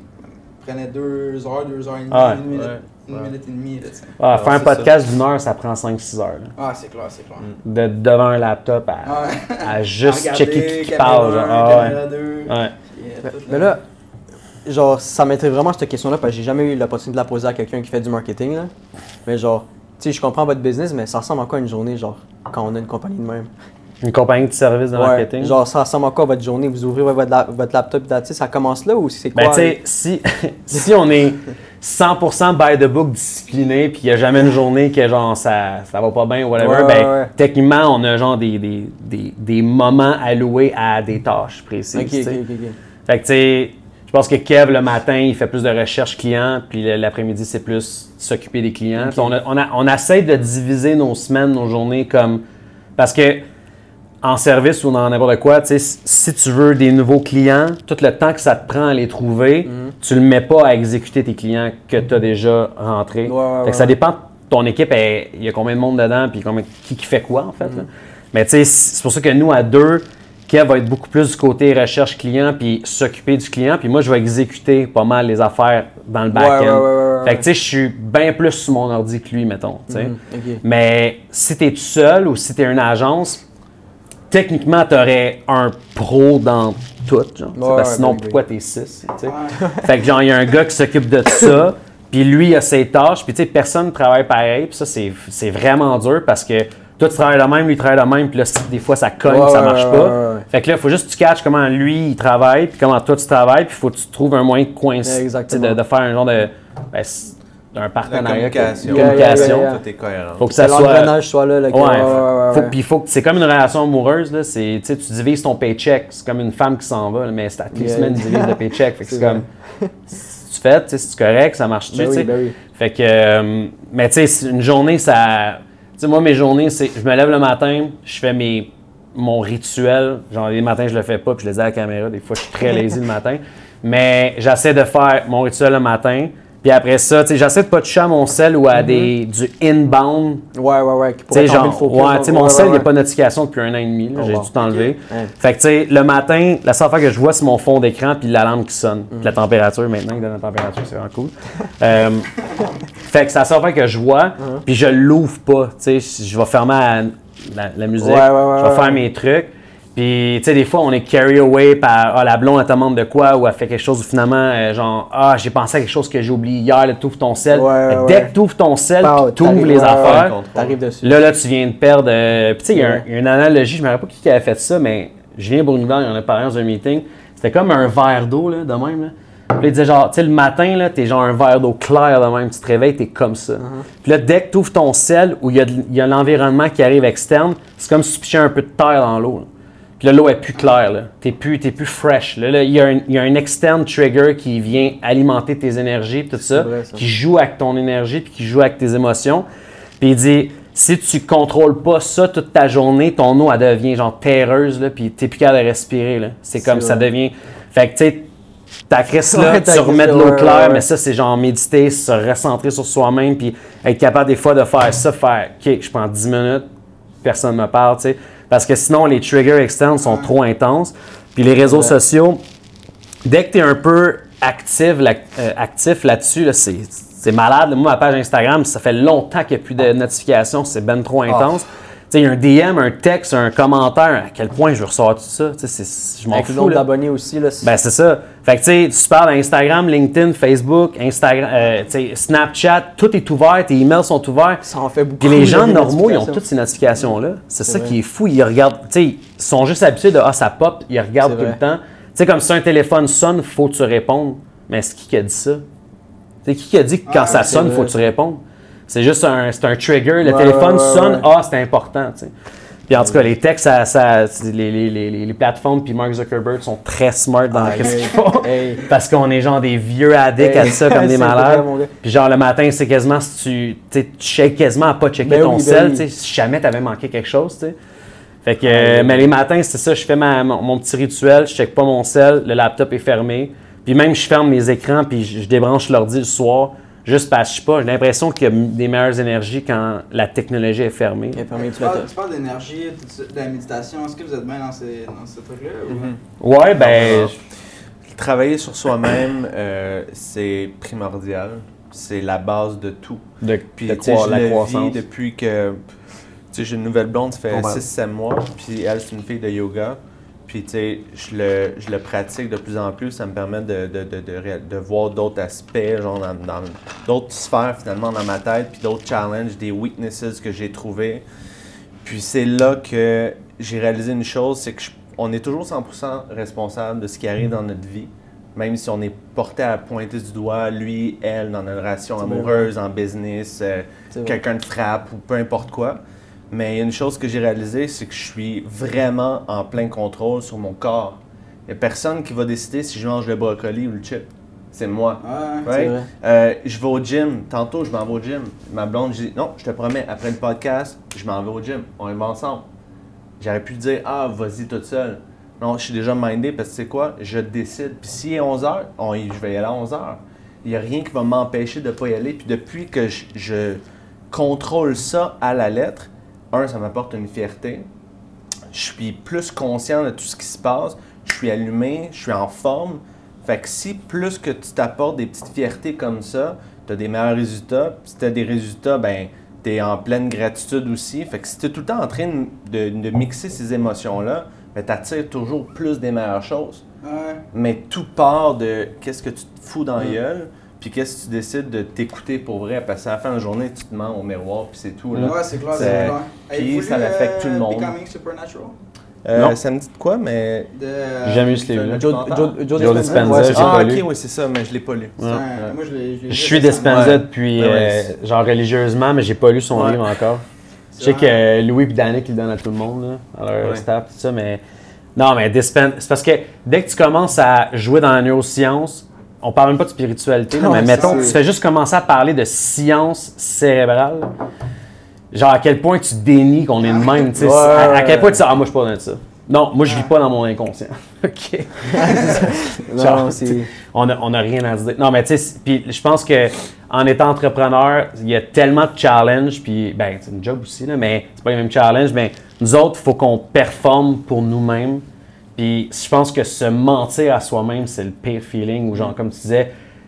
prenait deux heures, deux heures et demie, Ah ouais, une minute, ouais, une ouais. minute et demie, là. Ah, faire un podcast d'une heure, ça prend 5-6 heures. là. Ah, c'est clair, c'est clair. De, devant un laptop à, juste Regarder, checker qui, parle. Genre. un, Ah, ouais. caméra deux, Ouais. puis, euh, mais là, genre, ça m'intéresse vraiment cette question-là parce que j'ai jamais eu l'opportunité de la poser à quelqu'un qui fait du marketing. Là. Mais genre, tu sais, je comprends votre business, mais ça ressemble à quoi une journée, genre, quand on a une compagnie de même? Une compagnie de services de Ouais, marketing? genre, ça ressemble à quoi votre journée? Vous ouvrez votre, la- votre laptop, sais, ça commence là ou c'est quoi? Ben, tu sais, si, si on est 100% by the book discipliné, puis il n'y a jamais une journée que genre ça, ça va pas bien ou whatever, Ouais, ben, ouais, techniquement, on a genre des, des, des, des moments alloués à des tâches précises. Fait que, tu sais, je pense que Kev, le matin, il fait plus de recherche client, puis l'après-midi, c'est plus s'occuper des clients. On, a- on, a- on essaie de diviser nos semaines, nos journées comme. Parce que en service ou dans n'importe quoi, tu sais, si- tu veux des nouveaux clients, tout le temps que ça te prend à les trouver, Mhm. tu le mets pas à exécuter tes clients que tu as déjà rentrés. Ouais, ouais, Fait que ouais, ça dépend de ton équipe, il y a combien de monde dedans, puis combien, qui, qui fait quoi en fait. Mhm. Mais tu sais, c'est pour ça que nous, à deux, Kev va être beaucoup plus du côté recherche client, puis s'occuper du client, puis moi, je vais exécuter pas mal les affaires dans le back-end. ouais, ouais, ouais, ouais. Fait que tu sais, je suis bien plus sur mon ordi que lui, mettons. tu ok. Mais si tu es tout seul ou si tu es une agence, techniquement, tu aurais un pro dans tout. Genre, tu parce que sinon, pourquoi t'es 6? Ouais. fait que genre, il y a un gars qui s'occupe de ça, puis lui, il a ses tâches, puis tu sais, personne ne travaille pareil, puis ça, c'est vraiment dur parce que toi, tu travailles de même, lui, il travaille de même, puis là, des fois, ça cogne, Ouais, ça marche pas. ouais, ouais. Fait que là, il faut juste que tu catches comment lui, il travaille, puis comment toi, tu travailles, puis il faut que tu trouves un moyen de coincer, tu de, de faire un genre de. ben, d'un La partenariat. communication. Une communication. Yeah, yeah, yeah. Tout est cohérent. Faut que ça soit. soit là. que- Ouais, ouais, ouais, ouais, faut- ouais. puis faut que c'est comme une relation amoureuse là, c'est tu tu divises ton paycheck, c'est comme une femme qui s'en va, là, mais c'est à toutes les semaines tu divises le paycheck, fait que c'est comme tu fait? Tu sais, c'est correct, ça marche-tu? Ben tu oui, ben oui. Fait que, euh, mais tu sais, une journée, ça. Sais, moi, mes journées, c'est. Je me lève le matin, je fais mes, mon rituel. Genre, les matins, je le fais pas, puis je le dis à la caméra. Des fois, je suis très lazy le matin. Mais j'essaie de faire mon rituel le matin. Puis après ça, tu sais, j'essaie de pas toucher à mon sel ou à des, du inbound. Ouais, ouais, ouais. qui Tu pourrait sais, tomber genre, le faux ouais, pied, tu sais, mon sel, il n'y a pas de notification depuis un an et demi. Oh, J'ai tout enlevé. Fait que, tu sais, le matin, la seule fois que je vois, c'est mon fond d'écran puis la lampe qui sonne. La température, maintenant, il donne la température, c'est vraiment cool. Euh, fait que c'est la seule fois que je vois, puis je l'ouvre pas. Tu sais, je vais fermer la, la- musique, Ouais, ouais, ouais, je vais faire mes trucs. Puis, tu sais, des fois, on est carry away par ah, la blonde, elle te demande de quoi, ou elle fait quelque chose où finalement, euh, genre, ah, j'ai pensé à quelque chose que j'ai oublié hier, là, t'ouvres ton sel. Ouais, ouais, Dès ouais. que t'ouvres ton sel, Pow, puis t'ouvres les affaires. T'arrives dessus. Là, là, tu viens de perdre. euh, Puis, tu sais, il y a un- Ouais. il y, a une analogie, je me rappelle pas qui avait fait ça, mais Julien Bournival, il en a parlé dans un meeting. C'était comme un verre d'eau, là, de même. Là. Puis, là, il disait genre, tu sais, le matin, là, t'es genre un verre d'eau clair de même. Tu te réveilles, t'es comme ça. Puis là, dès que tu ouvres ton sel, où il y a, de- il y a l'environnement qui arrive externe, c'est comme si tu pichais un peu de terre dans l'eau. Puis là, l'eau est plus claire, là. T'es plus, t'es plus fresh. Là, Là, il, y a un, il y a un externe trigger qui vient alimenter tes énergies, tout ça, vrai, ça. qui joue avec ton énergie, puis qui joue avec tes émotions. Puis il dit, si tu contrôles pas ça toute ta journée, ton eau, elle devient genre terreuse, là, puis t'es plus capable de respirer, là. C'est comme ça devient... Fait que, tu sais, ta crise là, Ouais, tu remets de l'eau claire, ouais, ouais. mais ça, c'est genre méditer, se recentrer sur soi-même, puis être capable des fois de faire ça, faire, OK, je prends 10 minutes, personne ne me parle, tu sais. Parce que sinon, les triggers externes sont trop intenses. Puis les réseaux Ouais. sociaux, dès que tu es un peu actif, là- euh, actif là-dessus, là, c'est, malade. Moi, ma page Instagram, ça fait longtemps qu'il n'y a plus de notifications, c'est ben trop intense. Tu sais, un DM, un texte, un commentaire, à quel point je recevoir tout ça. Tu sais, c'est- je m'en Avec fous. là. d'abonnés aussi, là. Ben, c'est ça. Fait que, tu sais, tu parles Instagram, LinkedIn, Facebook, Instagram, euh, Snapchat, tout est ouvert, tes emails sont ouverts. ça en fait beaucoup. Puis les gens normaux, ils ont toutes ces notifications-là. C'est ça vrai. qui est fou. Ils regardent, tu sais, ils sont juste habitués de Ah, ça pop, ils regardent tout vrai. le temps. Tu sais, comme si un téléphone sonne, faut que tu répondes. Mais c'est qui qui a dit ça? C'est qui qui a dit que quand Ah, ça sonne, vrai. faut que tu répondes? C'est juste un, c'est un trigger. Le Ouais, téléphone ouais, sonne, ah, c'est important. tu sais. Puis en tout cas, les textes, ça, les, les, les, les- plateformes puis Mark Zuckerberg sont très smart dans Ah, hey, font. hey. Parce qu'on est genre des vieux addicts à ça comme des malades. Puis genre le matin, c'est quasiment si tu, tu shakes quasiment à pas checker Ben ton oui, ben sel, oui. sais, si jamais t'avais manqué quelque chose. Fait que, Ah, euh, mais les matins, c'est ça, je fais ma- mon, mon petit rituel, je check pas mon sel, le laptop est fermé. Puis même, je ferme mes écrans, puis je, je débranche l'ordi le soir, juste parce que je sais pas, j'ai l'impression qu'il y a des meilleures énergies quand la technologie est fermée. Tu parles, tu parles d'énergie, de la méditation. Est-ce que vous êtes bien dans ces, dans ce truc-là? ou- Ouais, ben, Travailler sur soi-même, euh, c'est primordial. C'est la base de tout. de, Puis, de je la le vis croissance. depuis que. Tu sais, j'ai une nouvelle blonde, ça fait Bon, ben. 6-7 mois. Puis elle, c'est une fille de yoga. Puis, tu sais, je le, je le pratique de plus en plus. Ça me permet de, de, de, de, de voir d'autres aspects, genre dans, dans d'autres sphères finalement dans ma tête, puis d'autres challenges, des weaknesses que j'ai trouvées. Puis, c'est là que j'ai réalisé une chose c'est que je- on est toujours 100% responsable de ce qui arrive dans notre vie. Même si on est porté à pointer du doigt, lui, elle, dans notre relation amoureuse, en business, euh, quelqu'un te frappe ou peu importe quoi. Mais il y a une chose que j'ai réalisée, c'est que je suis vraiment en plein contrôle sur mon corps. Il n'y a personne qui va décider si je mange le brocoli ou le chip. C'est moi. Ouais. Right? vrai. Euh, je vais au gym. Tantôt, je m'en vais au gym. Ma blonde, je dis non, je te promets, après le podcast, je m'en vais au gym. On y va ensemble. J'aurais pu dire ah, vas-y toute seule. Non, je suis déjà mindé parce que c'est quoi? Je décide. Puis s'il est 11h, on y- je vais y aller à 11h. Il n'y a rien qui va m'empêcher de ne pas y aller. Puis depuis que je, je contrôle ça à la lettre, un, ça m'apporte une fierté. Je suis plus conscient de tout ce qui se passe. Je suis allumé, je suis en forme. Fait que si plus que tu t'apportes des petites fiertés comme ça, tu as des meilleurs résultats. Si tu as des résultats, ben tu es en pleine gratitude aussi. Fait que si tu es tout le temps en train de, de mixer ces émotions-là, ben, tu attires toujours plus des meilleures choses. Ouais. Mais tout part de qu'est-ce que tu te fous dans la Mm. gueule, puis qu'est-ce que tu décides de t'écouter pour vrai? Parce qu'à la fin de la journée, tu te mens au miroir, puis c'est tout. Là. Ouais, c'est clair, C'est- c'est clair. puis ça lu, l'affecte tout le euh, monde. Becoming Supernatural? Euh, Non. Ça me dit de quoi, mais. De, J'ai jamais eu ce livre-là. un Joe, Dispenza, Dispenza, j'ai Ah, lu. ok, oui, c'est ça, mais je l'ai pas lu. c'est Ouais. un- Moi, je l'ai je l'ai Je lu suis. Dispenza Ouais. depuis, euh, genre religieusement, mais j'ai pas lu son Ouais. livre encore. Je sais vrai. que Louis et Danick ils le donnent à tout le monde, là, à leur Ouais. staff, tout ça, mais. Non, mais Dispen- c'est parce que dès que tu commences à jouer dans la neuroscience, on parle même pas de spiritualité, là, mais mettons, tu fais juste commencer à parler de science cérébrale. Genre, à quel point tu dénies qu'on est de même, tu sais. Ouais, à, quel point tu dis, ah, moi, je suis pas dans ça. Non, moi, je vis pas dans mon inconscient. OK. Genre. On n'a on a rien à se dire. Non, mais tu sais, puis je pense que en étant entrepreneur, il y a tellement de challenges, puis ben, c'est une job aussi, là, mais c'est pas les mêmes challenges. Mais nous autres, il faut qu'on performe pour nous-mêmes. Puis je pense que se mentir à soi-même, c'est le pire feeling. Ou genre, comme tu disais,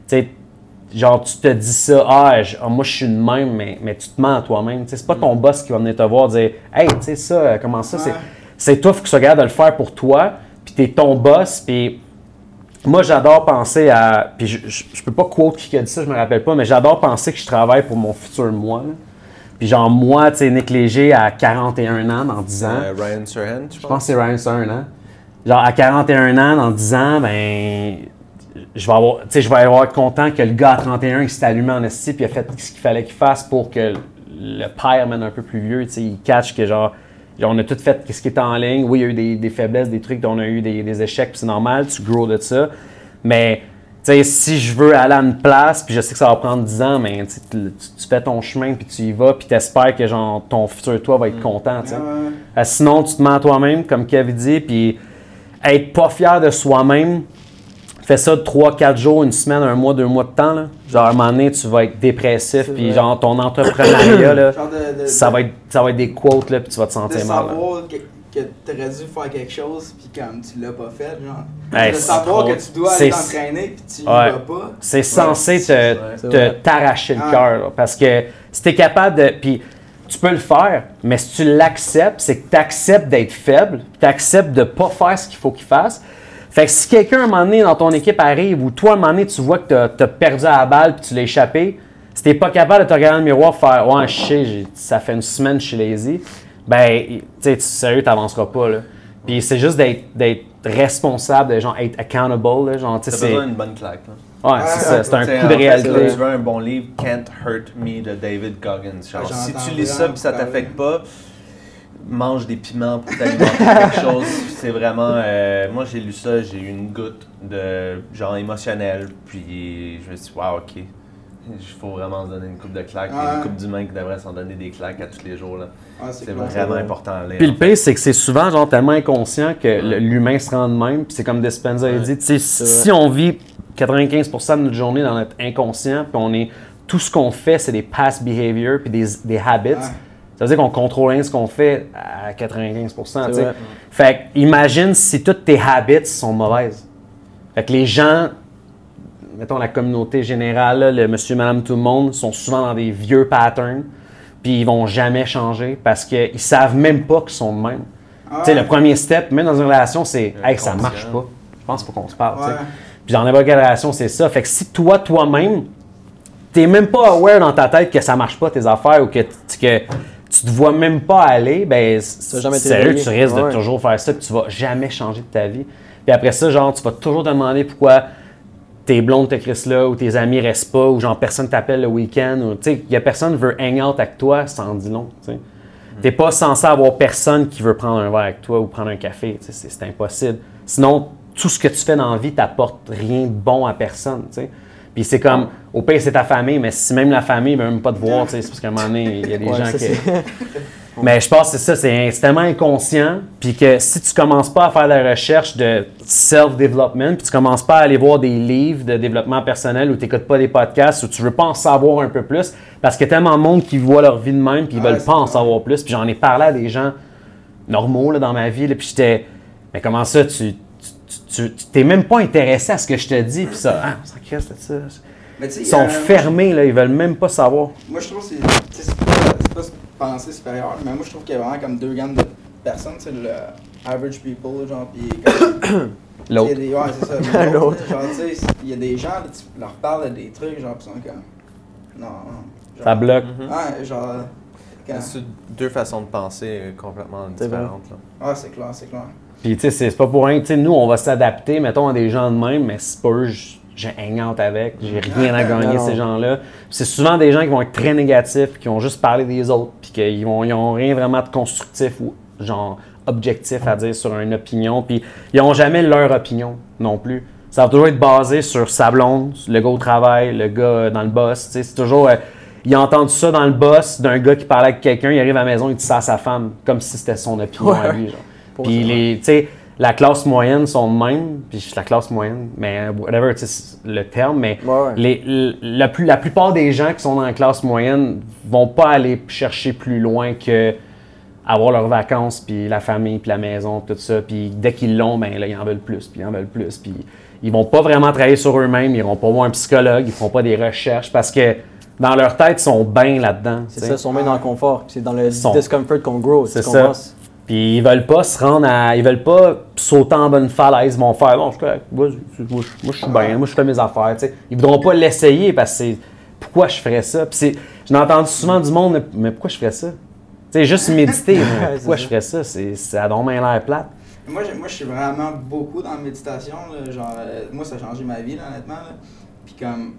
tu sais, genre, tu te dis ça, ah, je- ah, moi, je suis de même, mais, mais tu te mens à toi-même. C'est pas ton boss qui va venir te voir dire, hey, tu sais, ça, euh, comment ça, c'est. Ouais. C'est toi, faut que sois capable de le faire pour toi, puis t'es ton boss, puis moi, j'adore penser à. Puis je, je, je peux pas quote qui a dit ça, je me rappelle pas, mais j'adore penser que je travaille pour mon futur moi. là. Puis genre, moi, tu sais, Nick Léger à 41 ans, dans 10 ans. Euh, Ryan Surhan, je je pense pense. que c'est Ryan Stern, hein? Genre, à 41 ans, dans 10 ans, ben. Je vais avoir, tu sais, je vais avoir être content que le gars à 31, il s'est allumé en esti, puis il a fait ce qu'il fallait qu'il fasse pour que le père, même un peu plus vieux, tu sais, il catch que genre, on a tout fait ce qui était en ligne. Oui, il y a eu des, des faiblesses, des trucs, on a eu des, des échecs, puis c'est normal, tu grow de ça. Mais, tu sais, si je veux aller à une place, puis je sais que ça va prendre 10 ans, mais tu, fais ton chemin, puis tu y vas, puis t'espères que genre, ton futur toi va être content, tu sais. Ouais, ouais. Euh, sinon, tu te mens à toi-même, comme Kevin dit, puis être pas fier de soi-même, fais ça 3-4 jours, une semaine, un mois, deux mois de temps. Là. Genre, à un moment donné, tu vas être dépressif, puis genre, ton entrepreneuriat, là, de, de, ça, de- va être, ça va être des quotes, là, puis tu vas te de sentir mal. là. savoir que, que t'aurais dû faire quelque chose puis comme tu l'as pas fait, genre. Hey, de c'est savoir trop- que tu dois aller t'entraîner puis tu y Ouais. vas pas. C'est censé te, t'arracher le Ah. cœur. là, Parce que si tu es capable de. Puis tu peux le faire, mais si tu l'acceptes, c'est que tu acceptes d'être faible, tu acceptes de ne pas faire ce qu'il faut qu'il fasse. Fait que si quelqu'un, à un moment donné, dans ton équipe arrive, ou toi, à un moment donné, tu vois que tu as, perdu à la balle puis tu l'as échappé, si tu pas capable de te regarder dans le miroir faire Ouais, je sais, ça fait une semaine que je suis lazy, ben, tu sais, sérieux, tu n'avanceras pas. Là. Puis c'est juste d'être responsable, de genre être accountable. Là, genre, T'as c'est. besoin d'une bonne claque. là. Ouais, c'est ça, c'est un coup de réalité. Si tu veux un bon livre, Can't Hurt Me de David Goggins. Genre, si tu lis ça puis ça t'affecte pas, mange des piments pour t'alimenter quelque chose. C'est vraiment. euh, moi, j'ai lu ça, j'ai eu une goutte de genre émotionnel. Puis je me suis dit, waouh, ok. Il faut vraiment se donner une coupe de claques. Il y a une coupe d'humains qui devrait s'en donner des claques à tous les jours. là. Ouais, C'est vraiment important à lire. Puis le pire, c'est que c'est souvent genre tellement inconscient que l'humain se rend de même. Puis c'est comme Despenza a dit, si on vit 95% de notre journée dans notre inconscient, puis on est tout ce qu'on fait, c'est des past behaviors puis des, des habits. Ouais. Ça veut dire qu'on contrôle rien ce qu'on fait à 95%. tu sais. vrai. Fait imagine si toutes tes habits sont mauvaises. Fait que les gens, mettons la communauté générale, là, le monsieur, madame, tout le monde, sont souvent dans des vieux patterns, puis ils vont jamais changer parce qu'ils savent même pas qu'ils sont de même. Ah, Tu sais, le premier step, même dans une relation, c'est Un Hey, ça marche pas. Je pense pas qu'on se parle. Ouais. Puis dans n'importe quelle relation, c'est ça. Fait que si toi, toi-même, t'es même pas aware dans ta tête que ça marche pas tes affaires ou que, tu- que tu te vois même pas aller, ben sérieux, tu risques de toujours faire ça, puis tu vas jamais changer de ta vie. Puis après ça, genre, tu vas toujours te demander pourquoi tes blondes te crissent là ou tes amis restent pas ou genre personne t'appelle le week-end ou tu sais, il y a personne qui veut hang out avec toi, ça en dit long, tu sais. T'es pas censé avoir personne qui veut prendre un verre avec toi ou prendre un café, tu sais, c'est, impossible. Sinon, tout ce que tu fais dans la vie t'apporte rien de bon à personne, tu sais. Puis c'est comme, au pire, c'est ta famille, mais si même la famille veut même pas te voir, tu sais, c'est parce qu'à un moment donné, il y a des Ouais, gens qui... Mais je pense que c'est ça, c'est tellement inconscient, puis que si tu commences pas à faire la recherche de self-development, puis tu commences pas à aller voir des livres de développement personnel ou tu n'écoutes pas des podcasts ou tu veux pas en savoir un peu plus, parce qu'il y a tellement de monde qui voit leur vie de même, puis ils veulent pas en savoir plus. Puis j'en ai parlé à des gens normaux là, dans ma vie, là, puis j'étais, mais comment ça, tu tu- t'es même pas intéressé à ce que je te dis, puis ça, ah, ça. Mais tu sais, Ils sont euh, fermés, là, ils veulent même pas savoir. Moi, je trouve que c'est pas pensée supérieure, mais moi, je trouve qu'il y a vraiment comme deux gammes de personnes. C'est le average people, genre, puis L'autre. Il y a des, ouais, c'est ça. L'autre. Genre, tu sais, il y a des gens, tu leur parles de des trucs, genre, pis ils sont comme. Non, non. Genre, Ça bloque. Mhm. Ouais, genre. quand- C'est deux façons de penser complètement différentes. là. Ouais, c'est clair, c'est clair. Puis, tu sais, c'est pas pour rien. Tu sais, nous, on va s'adapter, mettons, à des gens de même, mais c'est pas eux, j- j'ai hang out avec, j'ai rien à gagner, ces gens-là. C'est souvent des gens qui vont être très négatifs, qui vont juste parler des autres, puis qu'ils vont, ils ont rien vraiment de constructif ou, genre, objectif à dire sur une opinion. Puis, ils ont jamais leur opinion non plus. ça va toujours être basé sur sa blonde, le gars au travail, le gars euh, dans le boss. C'est toujours. euh, il a entendu ça dans le boss d'un gars qui parlait avec quelqu'un, il arrive à la maison, il dit ça à sa femme, comme si c'était son opinion à lui. Genre. Puis les, la classe moyenne sont de même, puis je suis la classe moyenne, mais whatever, sais, c'est le terme, mais Ouais, ouais. les, la, plus- la plupart des gens qui sont dans la classe moyenne vont pas aller chercher plus loin que avoir leurs vacances, puis la famille, puis la maison, puis tout ça. Puis dès qu'ils l'ont, ben là, ils en veulent plus, puis ils en veulent plus. Puis ils vont pas vraiment travailler sur eux-mêmes, ils iront pas voir un psychologue, ils feront pas des recherches parce que dans leur tête, ils sont bien là-dedans. C'est ça, ils sont bien dans le confort. C'est dans le Sont- discomfort qu'on grow. C'est ça. Puis ils veulent pas se rendre à. Ils veulent pas sauter en bonne falaise. Ils vont faire, bon, je suis correct. Moi, je- moi, je moi, je suis bien. Moi, je fais mes affaires. tu sais. Ils voudront pas l'essayer parce que c'est. Pourquoi je ferais ça? Puis c'est. J'en ai entendu souvent du monde, mais pourquoi je ferais ça? Tu sais, juste méditer, mais pourquoi je ferais ça? C'est, ça a donc bien l'air plate. Moi, moi, je suis vraiment beaucoup dans la méditation. là, genre, euh, moi, ça a changé ma vie, là, honnêtement. Là. Puis comme,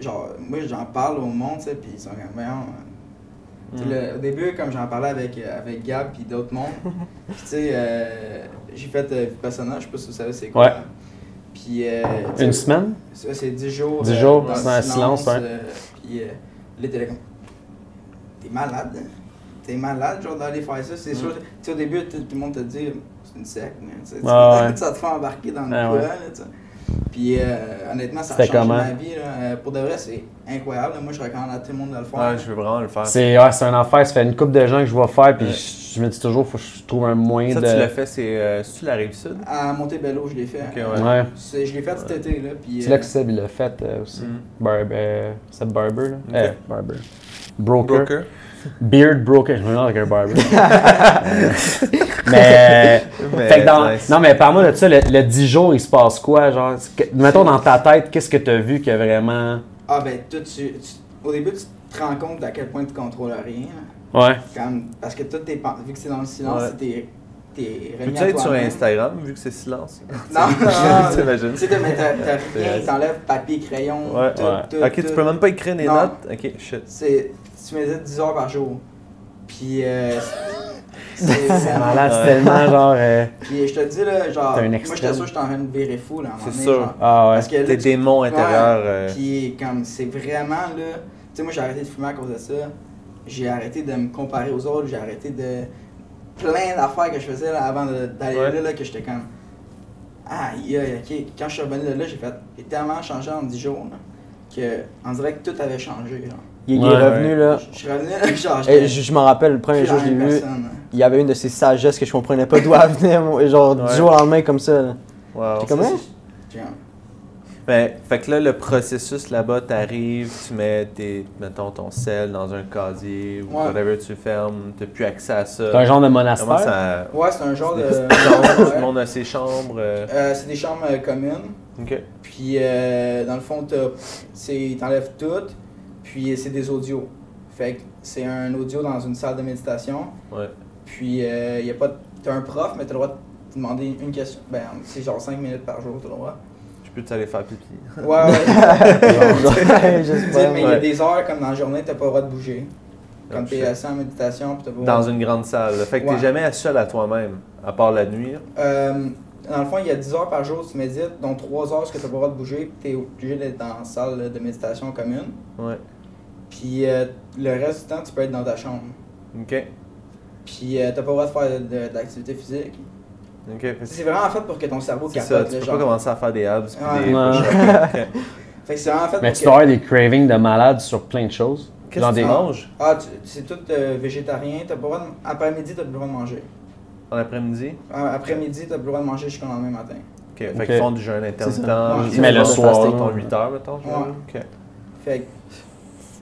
genre, moi, j'en parle au monde, tu sais, puis ils sont comme, voyons. euh, tu sais, le- au début, comme j'en parlais avec, euh, avec Gab puis d'autres mondes, tu sais, euh, j'ai fait euh, Vipassana, je sais pas si vous savez c'est quoi. Ouais. Puis, euh, Une semaine? ça, c'est 10 jours. 10 euh, jours, dans dans le silence, ouais. euh, puis euh, là, t'es là comme. T'es malade, hein? T'es malade, genre, d'aller faire ça? C'est sûr, tu sais, au début, tout le monde te dit, c'est une secte. Tu sais, Ah ouais. ça te fait embarquer dans le Ah courant, ouais. là, tu sais. Puis euh, honnêtement, ça a changé comment? ma vie. Là. Euh, Pour de vrai, c'est incroyable. Moi, je recommande à tout le monde de le faire. Ouais, je veux vraiment le faire. C'est, ouais, c'est un affaire. Ça fait une couple de gens que je vois faire, puis Ouais. je, je me dis toujours, faut que je trouve un moyen Ça, de. tu l'as fait, c'est euh, c'est-tu la rive sud? À Montebello, je l'ai fait. Ok, ouais. Ouais. C'est- Je l'ai fait cet été, là. Puis, C'est là euh, que Seb il l'a fait euh, aussi. Mm. Barb, euh, Seb Barber, là. Ok. Euh, Barber. Broker. Broker? Beard Broker. Je me demande avec un barber. mais. Mais, fait que dans- nice. Non, mais parle-moi de ça. Le, le 10 jours, il se passe quoi? Genre, que- mettons dans ta tête, qu'est-ce que tu as vu que vraiment. Ah, ben, tout, tu, tu- au début, tu te rends compte à quel point tu contrôles rien. là. Ouais. Comme, parce que tout tes vu que c'est dans le silence, Ouais. t'es, Peux-tu à être sur. Instagram, vu que c'est silence? Non, non, non. T'imagines? Tu sais, mais t'as, rien, t'enlèves papier, crayon, Ouais. tout, Ouais. tout, ok, tu tout. peux même pas écrire des Non. notes? Ok, shit. Tu médites 10 heures par jour. Puis, euh, c'est, malade, c'est tellement genre. euh, Puis je te dis, là, genre, un moi, j'étais sûr que j'étais en train de virer fou, là, à un moment C'est donné, sûr. genre. Ah ouais. Parce que là, Tes tu- démons intérieurs. euh, Puis comme c'est vraiment là, tu sais moi j'ai arrêté de fumer à cause de ça. J'ai arrêté de me comparer aux autres, j'ai arrêté de plein d'affaires que je faisais là, avant d'aller Ouais. là, là que j'étais comme ah yeah, ok quand je suis revenu de là j'ai fait j'ai tellement changé en 10 jours là, que on dirait que tout avait changé genre. Il, est revenu là. Je suis revenu là genre Et je, je m'en rappelle, le premier jour que je l'ai vu, là. il y avait une de ces sagesses que je comprenais pas d'où elle venait, moi, genre Ouais. du jour au lendemain comme ça. là. wow. T'es comment? Genre, Mais, fait que là, le processus là-bas, t'arrives, tu mets tes, mettons, ton sel dans un casier ou Ouais. whatever, tu fermes, t'as plus accès à ça. C'est un genre de monastère? ça. Ouais, c'est un genre de. Tout le monde a ses chambres. euh, Euh, c'est des chambres euh, communes. Ok. Puis, euh, dans le fond, t'enlèves tout, puis c'est des audios. Fait que c'est un audio dans une salle de méditation. Ouais. Puis, euh, y a pas, de- t'as un prof, mais t'as le droit de demander une question. Ben, c'est genre 5 minutes par jour, t'as le droit. Je peux t'aller faire pipi. Ouais, ouais. J'espère. mais il y a des heures, comme dans la journée, t'as pas le droit de bouger. Comme Oh, t'es assis en méditation, puis t'as pas Dans une grande salle. Fait que t'es jamais seul à toi-même, à part la nuit. Euh, dans le fond, il y a 10 heures par jour que tu médites, dont 3 heures que tu n'as pas le droit de bouger, puis tu es obligé d'être dans la salle de méditation commune. Ouais. Puis euh, le reste du temps, tu peux être dans ta chambre. Ok. Puis euh, t'as pas le droit de faire de, de l'activité physique. Ok. Fait que C'est vraiment fait pour que ton cerveau C'est capote. ça, tu peux genre. pas commencer à faire des abs des. Fait que c'est fait Mais pour tu que... dois avoir des cravings de malade sur plein de choses. Qu'est-ce que tu des- manges? Ah, tu- c'est tout euh, végétarien. T'as pas le droit de... Après-midi, t'as plus le droit de manger. en après-midi? Euh, Après-midi, t'as plus le droit de manger jusqu'au lendemain matin. Ok. Fait Ok. qu'ils font du jeûne intermittent. Mais le soir, ton 8 heures, mettons. genre. Ouais. Ok. Fait que...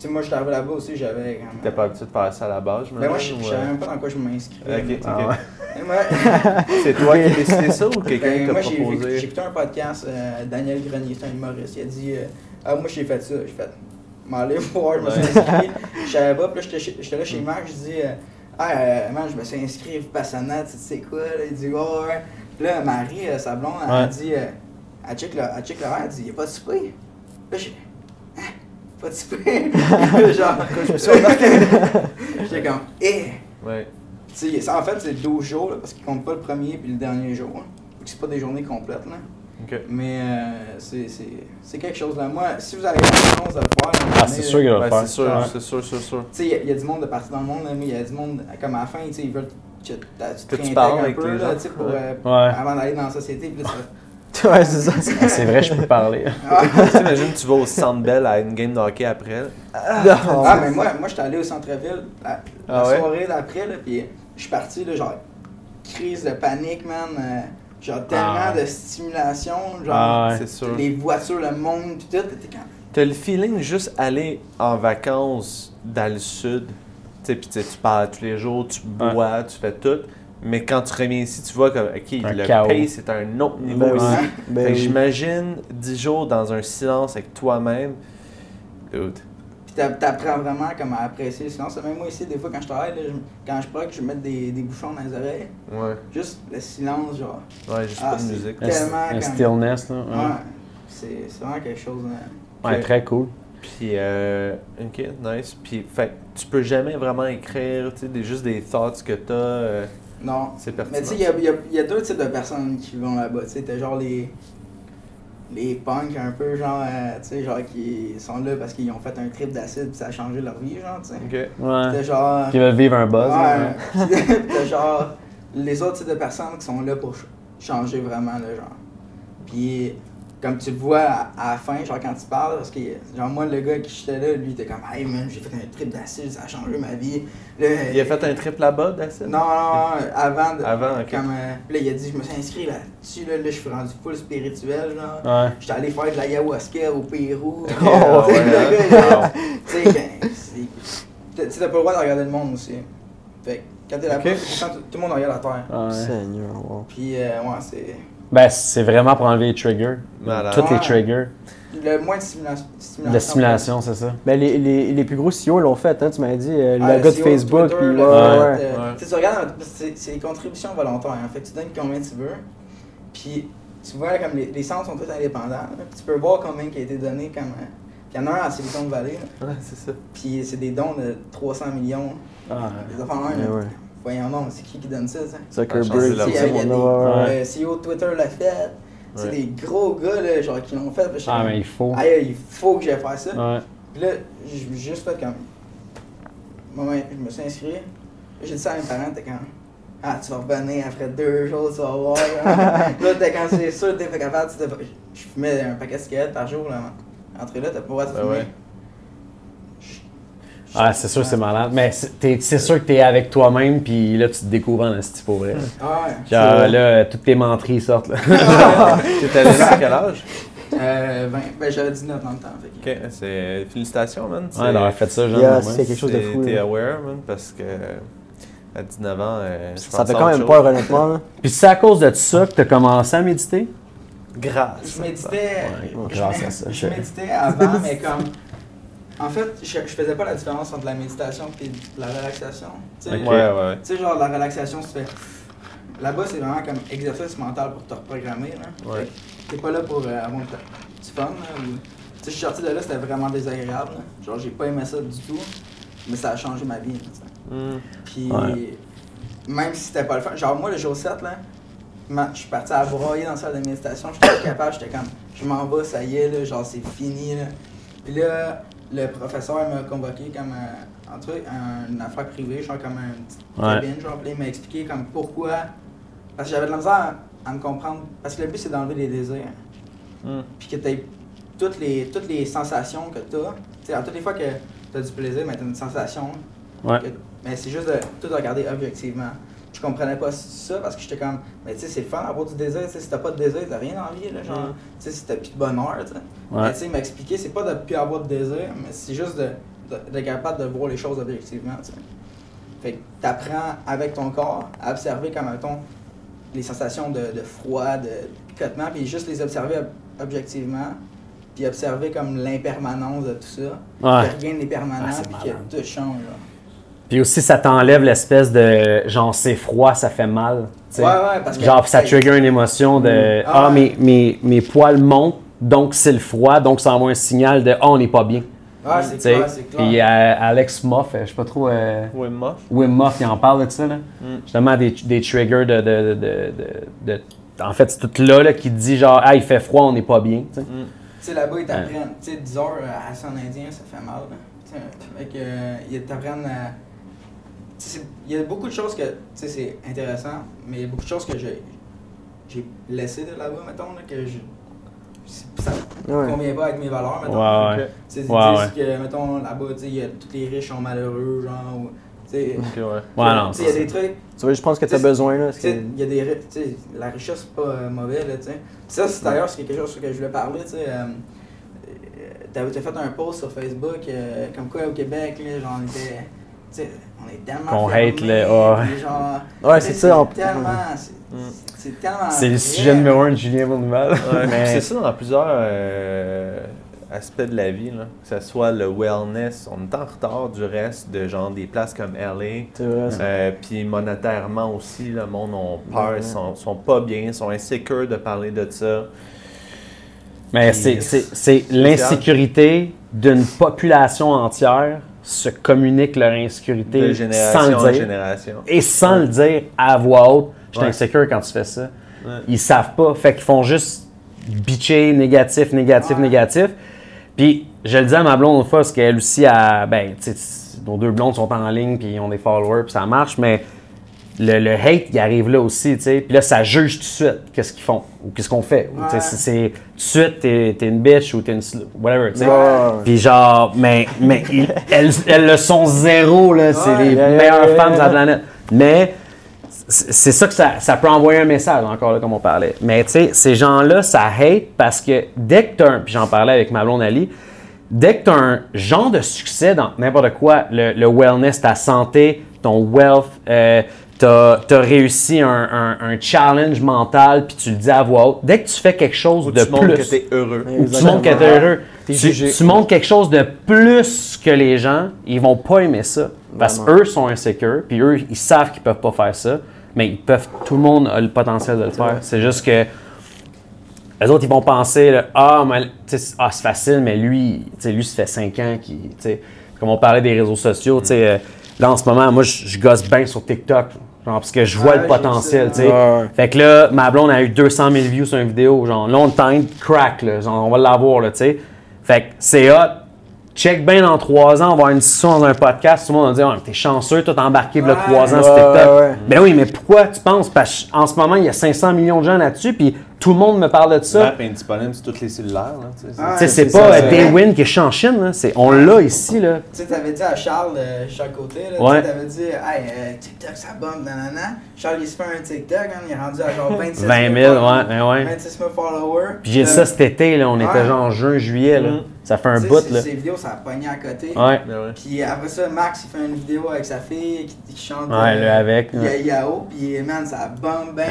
sais, moi, j'étais arrivé là-bas aussi, j'avais... T'es pas habitué de faire ça à la base, je me Ben moi, je je savais même pas dans quoi je m'inscrivais. Ok, Ah ok. moi- C'est toi qui as décidé ça ou quelqu'un Ben, t'a moi, j'ai j'ai proposé écouté un podcast, euh, Daniel Grenier, c'est un humoriste. Il a dit euh, Ah, moi, j'ai fait ça. J'ai fait M'aller voir, je me suis inscrit. Je savais pas, puis là, j'étais là chez Marc, je dis euh, Ah, euh, man, je me suis inscrit Vipassana, tu sais quoi là? Il dit Ouais, ouais. Puis là, Marie, euh, sa blonde, elle Ouais. a dit euh, Elle check le- elle l'horaire, elle dit Y'a pas de souper. Là, j'ai Hein? Pas de souper. Genre, je me suis embarqué. J'étais comme Eh! Ouais. Tu sais, ça, en fait, c'est 12 jours, là, parce qu'ils comptent pas le premier puis le dernier jour. hein. C'est pas des journées complètes, là. Mais euh, c'est- c'est c'est quelque chose là. Moi, si vous avez la chance de le faire, Ah, c'est sûr qu'il va le faire. c'est sûr, Ouais. c'est sûr, c'est sûr. Tu sais, il y a- il y, a du monde de partout dans le monde, mais il y a du monde, comme à la fin, ils veulent que tu réintègres un avec peu, là, pour, euh, Ouais. avant d'aller dans la société. Puis là, Ouais, c'est ça. Ah, c'est vrai, je peux parler. ah, T'imagines, tu vas au Centre Bell à une game de hockey après. là. ah, mais moi, moi j'étais allé au centre-ville la, la Ah ouais? soirée d'après, là, puis je suis parti, là, genre, crise de panique, man. euh, genre, tellement Ah. de stimulation, genre, Ah, ouais. C'est sûr. les voitures, le monde, puis tout. T'étais comme. T'as le feeling juste aller en vacances dans le sud. Tu sais, puis tu sais, tu parles tous les jours, tu bois, tu fais tout. Mais quand tu reviens ici, tu vois que le chaos. pace est à un autre niveau Ben ici. Ben Fait que oui. j'imagine 10 jours dans un silence avec toi-même. Dude. Puis t'a- t'apprends vraiment comme à apprécier le silence. Même moi ici, des fois, quand je travaille, là, je- quand je proc, je mettre des, des bouchons dans les oreilles. Ouais. Juste le silence, genre. Ouais, juste Ah, pas de c'est- musique. Un, Tellement un stillness, là. Ouais. Ouais, C'est c'est vraiment quelque chose. Ouais, très cool. Puis, euh, ok, nice. Puis, fait tu peux jamais vraiment écrire, tu sais, des, juste des thoughts que t'as. euh, Non. c'est pertinent. Mais tu sais, il y y a- il y a deux types de personnes qui vont là-bas. Tu sais, t'as genre les. Les punks un peu, genre, euh, tu sais, genre, qui sont là parce qu'ils ont fait un trip d'acide puis ça a changé leur vie, genre, tu sais. Ok. Ouais. T'as genre. Qui veulent vivre un buzz. là, Ouais. T'as genre les autres types de personnes qui sont là pour ch- changer vraiment, là, genre. Puis, comme tu le vois à, à la fin, genre quand tu parles, parce que, genre, moi, le gars qui j'étais là, lui, il était comme, hey man, j'ai fait un trip d'acide, ça a changé ma vie. Là, Il a fait un trip là-bas, d'acide? Non, non, non, avant. De, Avant, ok. Comme, euh, puis là, il a dit, je me suis inscrit là-dessus, là, là, je suis rendu full spirituel, genre. Ouais. J'étais allé faire de l'ayahuasca au Pérou. Oh, Tu sais, ouais, le hein? gars, a- Wow. tu sais, t'as- tu sais, t'as pas le droit de regarder le monde aussi. Fait que quand t'es là-bas, tout, tout le monde regarde la terre. Ouais. Seigneur, wow. Puis, euh, ouais, c'est. Ben, c'est vraiment pour enlever les triggers. Malade. Toutes les triggers. Le moins de stimulation. La stimulation, c'est ça. Ben, les, les, les plus gros CEO l'ont fait, hein, tu m'avais dit. euh, Ah, le gars de Facebook, Twitter, puis ouais, le ouais, fait, ouais. euh, Ouais. Tu regardes, c'est c'est des contributions volontaires. En fait, tu donnes combien tu veux. Puis, tu vois, comme les, les centres sont tous indépendants. là, tu peux voir combien qui a été donné. Comme, euh, puis il y en a un à Silicon Valley. là, Ouais, c'est ça. Puis, c'est des dons de 300 millions. Ah, Des affaires Voyons donc, c'est qui qui donne ça, ça? Zuckerberg, Ah. Le CEO de Twitter l'a fait. C'est des gros gars, là, genre, qui l'ont fait. Ah, mais il faut. Aïe, il faut que j'aille faire ça. Puis là, j'ai juste fait comme. Moi, je me suis inscrit. J'ai dit ça à mes parents, t'es quand. Ah, tu vas revenir après deux jours, tu vas voir. là, t'es quand c'est sûr, t'es pas capable. Je fumais un paquet de cigarettes par jour, là. Entre là, t'as pas le droit de Ben fumer. Ah, c'est sûr, c'est malade. Mais c'est t'es- c'est sûr que t'es avec toi-même, puis là, tu te découvres en esti pour vrai. Ah ouais. Genre, vrai. là, toutes tes menteries sortent, là. T'es allé là à quel âge? Euh, 20, ben j'avais 19 dans le temps. Fait Ok, c'est. Félicitations, man. Ouais, d'avoir fait ça, genre. Yeah, ouais. c'est quelque chose de fou. T'es aware, man, parce que. À 19 ans, euh, je Ça fait quand même chose. peur, honnêtement. là. Puis c'est à cause de ça que t'as commencé à méditer? Grâce. Je méditais. Ouais, grâce à ça. Je méditais avant, mais comme. En fait, je, je faisais pas la différence entre la méditation et la relaxation. Tu sais. Ouais, ouais. tu sais, genre la relaxation, tu fais. Là-bas, c'est vraiment comme exercice mental pour te reprogrammer. Là. Ouais. Fait T'es pas là pour euh, avoir du fun. Là, ou- Tu sais, je suis sorti de là, c'était vraiment désagréable. là. Genre, j'ai pas aimé ça du tout, mais ça a changé ma vie. là, tu sais. Hmm. Puis, Ouais. même si c'était pas le fun, genre moi le jour 7, là, je suis parti à broyer dans la salle de méditation, j'étais pas capable, j'étais comme, je m'en vais, ça y est, là, genre c'est fini. Là. Puis là, le professeur m'a convoqué comme un, un truc, un- une affaire privée, genre comme une petite Ouais. cabine, genre, puis il m'a expliqué comme pourquoi. Parce que j'avais de la misère à, à me comprendre, parce que le but c'est d'enlever les désirs. Hmm. Puis que tu toutes les, toutes les sensations que tu as. Tu sais, toutes les fois que tu as du plaisir, mais tu as une sensation. Ouais. que- mais c'est juste de tout regarder objectivement. Je comprenais pas ça parce que j'étais comme, mais tu sais, c'est le fun d'avoir du désir. tu sais, Si t'as pas de désir, t'as rien en vie. Là, genre, Mm. tu sais, si t'as plus de bonheur. tu sais. Ouais. Mais tu sais, il m'a expliqué, c'est pas de plus avoir de désir, mais c'est juste de, de- d'être capable de voir les choses objectivement. tu sais. Fait que t'apprends avec ton corps à observer comme mettons, les sensations de, de froid, de picotement, puis juste les observer ob- objectivement, puis observer comme l'impermanence de tout ça. Ouais. Que rien n'est permanent, Ah, puis que tout change. là. Puis aussi, ça t'enlève l'espèce de genre c'est froid, ça fait mal. tu sais. Ouais, ouais, parce que- Genre, ça trigger une émotion de Mm. Ah Ah, ouais. mes, mes, mes poils montent, donc c'est le froid, donc ça envoie un signal de Ah, on n'est pas bien. Ouais, c'est Tu sais. clair, c'est clair. Puis euh, Alex Moff, euh, je sais pas trop. euh, Wim Hof. Wim Moff, il en parle de ça, là. Mm. Justement, des, des triggers de, de, de, de, de en fait, c'est tout là, là qui te dit genre, ah, il fait froid, on n'est pas bien. tu sais. Tu sais, là-bas, ils t'apprennent. Tu sais, 10 heures à en indien, ça fait mal. là. Tu sais, fait que, euh, ils t'apprennent à. Il y a beaucoup de choses que. Tu sais, c'est intéressant, mais il y a beaucoup de choses que j'ai. J'ai laissé de là-bas, mettons, là, que je. Ça Ouais. convient pas avec mes valeurs, mettons. Ouais. Tu sais, ils Ouais, disent que, mettons, là-bas, tu sais, tous les riches sont malheureux, genre. ou- Tu sais, Ok, ouais. Ouais, non, tu sais, il y a des trucs. Tu vois, je pense que tu as besoin, là. Il y a des. ri- Tu sais, la richesse, c'est pas euh, mauvais, là, tu sais. Ça, c'est d'ailleurs, c'est quelque chose sur que je voulais parler, tu sais. euh, euh, T'avais fait un post sur Facebook, euh, comme quoi au Québec, là, genre, on était. On est tellement. Qu'on hate le- ah. genre, Ouais, c'est ça, en- tellement. c'est- Mm. C'est tellement. C'est le sujet numéro un de Julien Bourneval. Ouais, Mais- C'est ça dans plusieurs euh, aspects de la vie, là. que ce soit le wellness, on est en retard du reste de genre des places comme LA. Euh, puis monétairement aussi, le monde a peur, Ouais. ils sont, sont pas bien, sont insécures de parler de ça. Mais c'est l'insécurité d'une population entière se communique leur insécurité De sans le dire. génération. Et sans le dire à voix haute, je suis insécure quand tu fais ça. Ouais. Ils savent pas. Fait qu'ils font juste bitcher négatif, négatif, négatif. Puis je le dis à ma blonde une fois parce qu'elle aussi a. Ben, tu sais, nos deux blondes sont en ligne puis ils ont des followers puis ça marche, mais le, le hate, il arrive là aussi, tu sais. Puis là, ça juge tout de suite qu'est-ce qu'ils font ou qu'est-ce qu'on fait. Ou, tu sais, Ouais. c'est- tout de suite, t'es t'es une bitch ou t'es une. whatever, tu sais. Puis genre, mais, mais ils- elles, elles le sont zéro, là. C'est Ouais. les Yeah, meilleures yeah, femmes de la planète. Mais c'est ça que ça, ça peut envoyer un message, encore là, comme on parlait. Mais tu sais, ces gens-là, ça hate parce que dès que tu un, puis j'en parlais avec ma blonde Ali, dès que tu as un genre de succès dans n'importe quoi, le, le wellness, ta santé, ton wealth, euh, tu as, réussi un, un- un challenge mental, puis tu le dis à voix haute, dès que tu fais quelque chose Ou de tu montres plus, que t'es heureux. Ou tu montres que tu es Exactement. heureux, T'es tu, tu montres quelque chose de plus que les gens, ils vont pas aimer ça. Parce qu'eux sont insécures, puis eux, ils savent qu'ils peuvent pas faire ça, mais ils peuvent, tout le monde a le potentiel de le faire. C'est juste que les autres, ils vont penser, là, ah, ah, c'est facile, mais lui, tu sais, lui, ça fait 5 ans qu'il, tu sais, comme on parlait des réseaux sociaux, tu sais, euh, là, en ce moment, moi, je gosse bien sur TikTok, genre, parce que je vois Ouais, le potentiel, tu sais. Ouais. Fait que là, ma blonde a eu 200 000 views sur une vidéo, genre, là, on tente, crack, là, genre, on va l'avoir, là, tu sais. Fait que c'est hot. Check bien dans 3 ans, on va avoir une discussion dans un podcast, tout le monde va dire, Ah, t'es chanceux, t'es embarqué, là, Ouais. 3 ans sur TikTok. Ben oui, mais pourquoi tu penses? Parce qu'en ce moment, il y a 500 millions de gens là-dessus, puis tout le monde me parle de ça. Est disponible sur tous les cellulaires. Sais, c'est- pas euh, c'est Day vrai. Win qui est en Chine, là. C'est- on l'a ici, là. Tu sais, t'avais dit à Charles, euh, chaque côté, là, Ouais. t'avais dit, hey, euh, TikTok, ça bombe, nanana. Charles, il se fait un TikTok, hein, il est rendu à genre 26 20 000, ouais, ouais, ouais. 26 000 followers. Puis j'ai Euh, ça cet été, là. On était genre en juin, juillet, là. Mm. Ça fait un bout, ces- là. Ces vidéos, ça a pogné à côté. Ouais. Ben ouais. Puis après ça, Max, il fait une vidéo avec sa fille qui, qui chante. Ouais, le avec. Yao, puis man, ça bombe bien.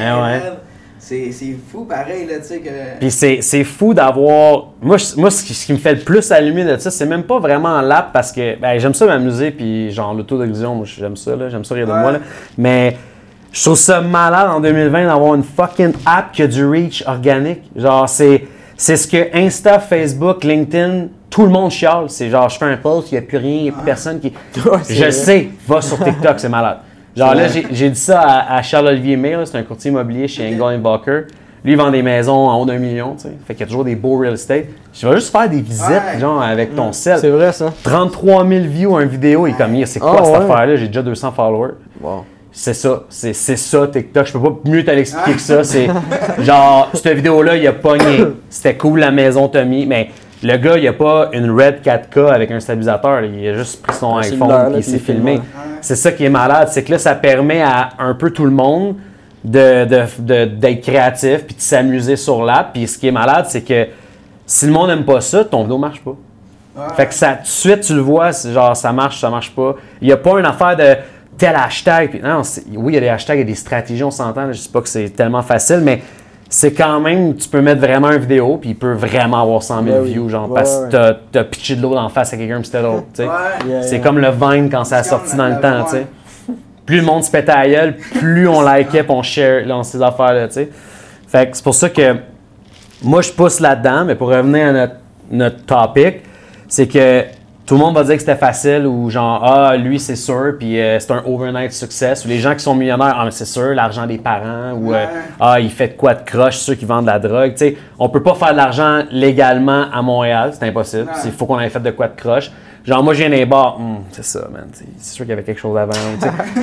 C'est c'est fou, pareil, là, tu sais, que. Puis c'est, fou d'avoir. Moi, je- moi ce, qui, ce qui me fait le plus allumer de ça, c'est même pas vraiment l'app parce que ben, j'aime ça m'amuser, puis genre l'autodérision, moi j'aime ça, là, j'aime ça rire de Ouais. moi. Là. Mais je trouve ça malade en 2020 d'avoir une fucking app qui a du reach organique. Genre, c'est, c'est ce que Insta, Facebook, LinkedIn, tout le monde chiale. C'est genre, je fais un post, il n'y a plus rien, il n'y a plus personne qui. Je vrai. sais, va sur TikTok, c'est malade. Genre là, j'ai, j'ai dit ça à, à Charles-Olivier May, c'est un courtier immobilier chez. Engel Walker. Lui, il vend des maisons en haut d'un million, tu sais. Fait qu'il y a toujours des beaux real estate. Je vais juste faire des visites, Ouais. genre, avec ton sel. C'est vrai, ça. 33 000 views, une vidéo, il est comme, c'est quoi Ah, cette ouais. affaire-là? J'ai déjà 200 followers. Wow. C'est ça, c'est c'est ça TikTok. Je peux pas mieux te l'expliquer que ça. C'est genre, cette vidéo-là, il a pogné. C'était cool la maison Tommy, mais le gars, il a pas une Red 4K avec un stabilisateur. Il a juste pris son Un iPhone et il s'est filmé. C'est ça qui est malade, c'est que là, ça permet à un peu tout le monde de- de- de- d'être créatif puis de s'amuser sur l'app. Puis ce qui est malade, c'est que si le monde n'aime pas ça, ton vidéo marche pas. Fait que ça, tout de suite, tu le vois, c'est genre ça marche, ça marche pas. Il n'y a pas une affaire de tel hashtag. Puis non, oui, il y a des hashtags, il y a des stratégies, on s'entend. Je sais pas que c'est tellement facile, mais c'est quand même, tu peux mettre vraiment une vidéo, puis il peut vraiment avoir 100 000 Ben oui. views, genre, Ouais, parce ouais. que t'as- t'as pitché de l'eau en face à quelqu'un, puis c'était l'autre. tu sais. Ouais. C'est comme le Vine quand ça a sorti dans le la- temps, tu sais. Plus le monde se pétait à la gueule, plus on likait, puis on share dans ces affaires-là, tu sais. Fait que c'est pour ça que moi, je pousse là-dedans, mais pour revenir à notre, notre topic, c'est que tout le monde va dire que c'était facile ou genre ah lui c'est sûr puis euh, c'est un overnight success. Ou les gens qui sont millionnaires ah mais c'est sûr l'argent des parents ou euh, ah il fait de quoi de croche ceux qui vendent de la drogue. Tu sais on peut pas faire de l'argent légalement à Montréal c'est impossible. Ouais. il faut qu'on ait fait de quoi de croche. Genre moi j'ai des bars Hum, c'est ça man c'est sûr qu'il y avait quelque chose avant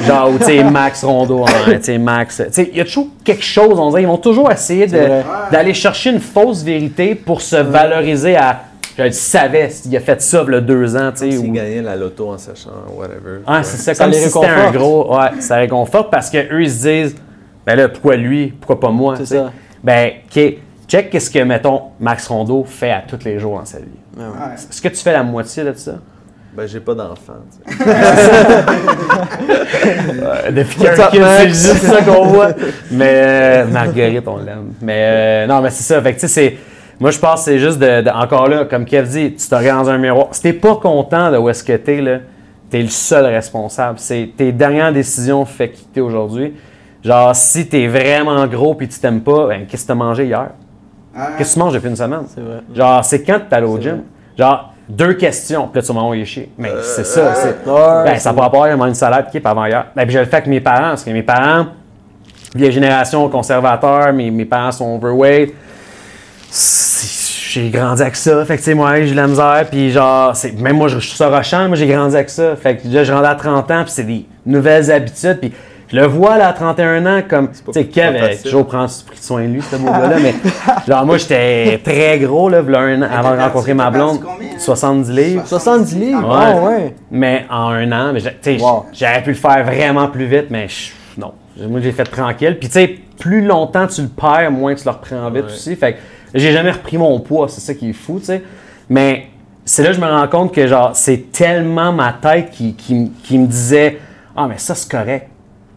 genre ou tu sais Max Rondo hein, tu sais Max tu sais il y a toujours quelque chose on dirait ils vont toujours essayer d'aller chercher une fausse vérité pour se valoriser à je le savais, il a fait ça il y a deux ans, tu sais. S'il ou- gagnait la loto en sachant whatever. ah, c'est ça, Ça comme les si c'était un gros. Ouais, ça réconforte parce qu'eux, ils se disent, ben là, pourquoi lui, pourquoi pas moi? C'est tu sais? ça. Ben, OK, check qu'est-ce que, mettons, Max Rondeau fait à tous les jours dans sa vie. Ouais, ouais. Ouais. Est-ce que tu fais la moitié de ça? Ben, j'ai pas d'enfant. tu sais. Euh, depuis qu'il c'est juste ça qu'on voit. Mais euh, Marguerite, on l'aime. Mais euh, non, mais c'est ça. Fait que tu sais, c'est. Moi, je pense que c'est juste de, de- Encore là, comme Kev dit, tu te regardes dans un miroir. Si t'es pas content de où est-ce que t'es, là, t'es le seul responsable. C'est tes dernières décisions fait qui t'es aujourd'hui. Genre, si t'es vraiment gros puis tu t'aimes pas, ben, qu'est-ce que t'as mangé hier? Ouais. Qu'est-ce que tu manges depuis une semaine? C'est vrai. Genre, c'est quand t'es allé au gym? vrai. Genre, deux questions, puis là, tu vas m'envoyer chier. Mais c'est ça, c'est. Ouais, Ben, c'est ça peut avoir il une salade qui est avant hier. Ben, puis je le fais avec mes parents, parce que mes parents, vieille génération conservateur, mes, mes parents sont overweight. J'ai grandi avec ça. Fait que, tu sais, moi, j'ai de la misère. Puis, genre, c'est- même moi, je suis ça rochant, moi, j'ai grandi avec ça. Fait que là, je rentre à 30 ans, puis c'est des nouvelles habitudes. Puis, je le vois, là, à 31 ans, comme, tu sais, Kev, toujours prend pris soin de lui, ce beau gars-là. Mais, genre, moi, j'étais très gros, là, un an, avant de rencontrer ma blonde. combien, hein? 70 livres. 70 livres? Ouais. Ah ouais. Mais en un an, tu sais, Wow. j'aurais pu le faire vraiment plus vite, mais non. Moi, j'ai fait tranquille. Puis, tu sais, plus longtemps tu le perds, moins tu le reprends vite Ouais. aussi. Fait que j'ai jamais repris mon poids, c'est ça qui est fou, tu sais. Mais c'est là que je me rends compte que, genre, c'est tellement ma tête qui, qui qui me disait Ah, mais ça, c'est correct.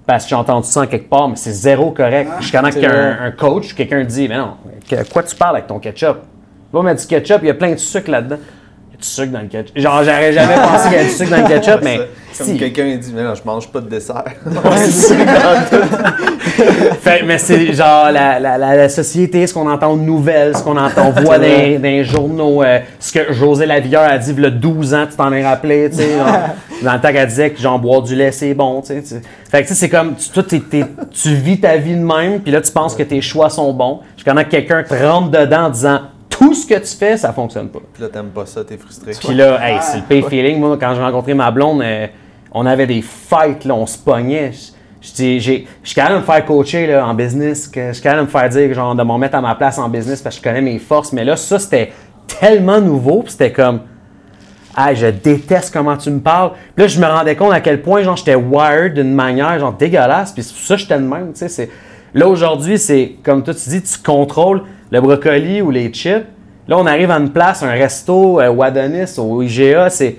Parce que j'ai entendu ça en quelque part, mais c'est zéro correct. Jusqu'à temps qu'un un coach, quelqu'un dit Mais non, que- quoi tu parles avec ton ketchup Va mettre du ketchup, il y a plein de sucre là-dedans. Du sucre dans le ketchup. Genre, j'aurais jamais pensé qu'il y avait du sucre dans le ketchup, mais. Comme si. quelqu'un dit, mais non, je mange pas de dessert. Fait- mais c'est genre la, la, la, la société, ce qu'on entend de nouvelles, ce qu'on entend, on voit dans, les journaux, euh, ce que José Lavilleur a dit il y a 12 ans, tu t'en es rappelé, tu sais. dans le temps qu'elle disait que genre boire du lait c'est bon, tu sais. Fait que tu sais, c'est comme, tu, toi, t'es- t'es- tu vis ta vie de même, puis là tu penses que tes choix sont bons. Jusqu'à que quelqu'un te rentre dedans en disant tout ce que tu fais, ça fonctionne pas. Puis là, t'aimes pas ça, t'es frustré. Puis là, hey, c'est le pay feeling. Moi, quand j'ai rencontré ma blonde, euh, on avait des fights, là, on se pognait. Je- Je dis, j'ai- je suis capable de me faire coacher là, en business, que je suis capable de me faire dire, genre, de me remettre à ma place en business parce que je connais mes forces. Mais là, ça, c'était tellement nouveau, puis c'était comme, ah, je déteste comment tu me parles. Puis là, je me rendais compte à quel point, genre, j'étais wired d'une manière, genre, dégueulasse. Puis c'est pour ça que j'étais de même, tu sais. c'est- Là, aujourd'hui, c'est, comme toi, tu dis, tu contrôles le brocoli ou les chips. Là, on arrive à une place, un resto, euh, Wadonis, au IGA, c'est...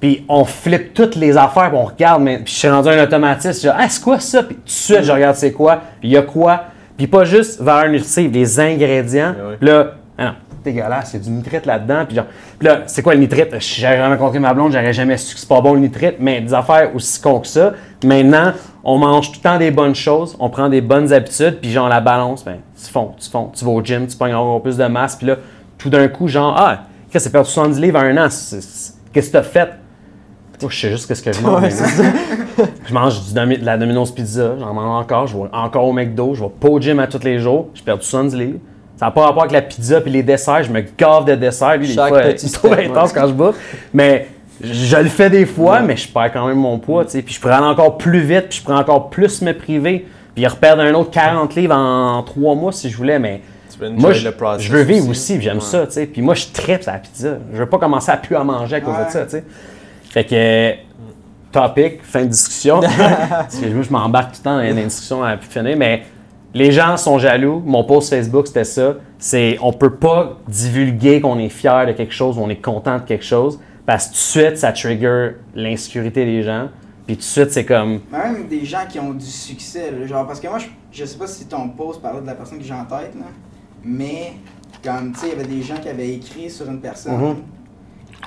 Puis on flippe toutes les affaires, puis on regarde, mais puis je suis rendu un automatiste, je dis, ah, c'est quoi ça? Puis tout de suite, je regarde c'est quoi, puis il y a quoi. Puis pas juste valeur nutritive, les ingrédients. Là, ah non, dégueulasse, il y a du nitrite là-dedans. Puis genre, puis là, c'est quoi le nitrite? J'aurais jamais rencontré ma blonde, j'aurais jamais su que c'est pas bon le nitrite, mais des affaires aussi con que ça. Maintenant, on mange tout le temps des bonnes choses, on prend des bonnes habitudes, puis genre la balance, ben, tu fonds, tu fonds, tu vas au gym, tu pognes encore plus de masse, puis là, tout d'un coup, genre, ah, qu'est-ce que c'est perdu 70 livres en un an? Qu'est-ce que t'as fait? Moi, je sais juste ce que je mange. Ouais, je mange du domi- de la Domino's Pizza, j'en mange encore, je vais encore au McDo, je vais pas au gym à tous les jours, je perds 70 livres. Ça n'a pas rapport avec la pizza puis les desserts, je me gave de desserts, puis des Chaque fois, petit il est trop intense quand je bouffe. Mais je le fais des fois, mais je perds quand même mon poids, tu sais. Puis je prends encore plus vite, puis je prends encore plus me priver. Puis reperdre un autre 40 livres en 3 mois si je voulais, mais moi, je, je veux vivre aussi, aussi. puis j'aime Ouais. ça, tu sais. Puis moi, je tripe sur la pizza. Je veux pas commencer à plus à manger à cause Ouais. de ça, tu sais. Fait que, topic, fin de discussion. Parce que moi, je m'embarque tout le temps dans les discussions à plus finir, mais les gens sont jaloux. Mon post Facebook, c'était ça. C'est, on peut pas divulguer qu'on est fier de quelque chose ou on est content de quelque chose, parce que tout de suite, ça trigger l'insécurité des gens. Puis tout de suite, c'est comme, Même des gens qui ont du succès, là, genre, parce que moi, je, je sais pas si ton post parlait de la personne que j'ai en tête, là, mais comme, tu sais, il y avait des gens qui avaient écrit sur une personne, Mhm.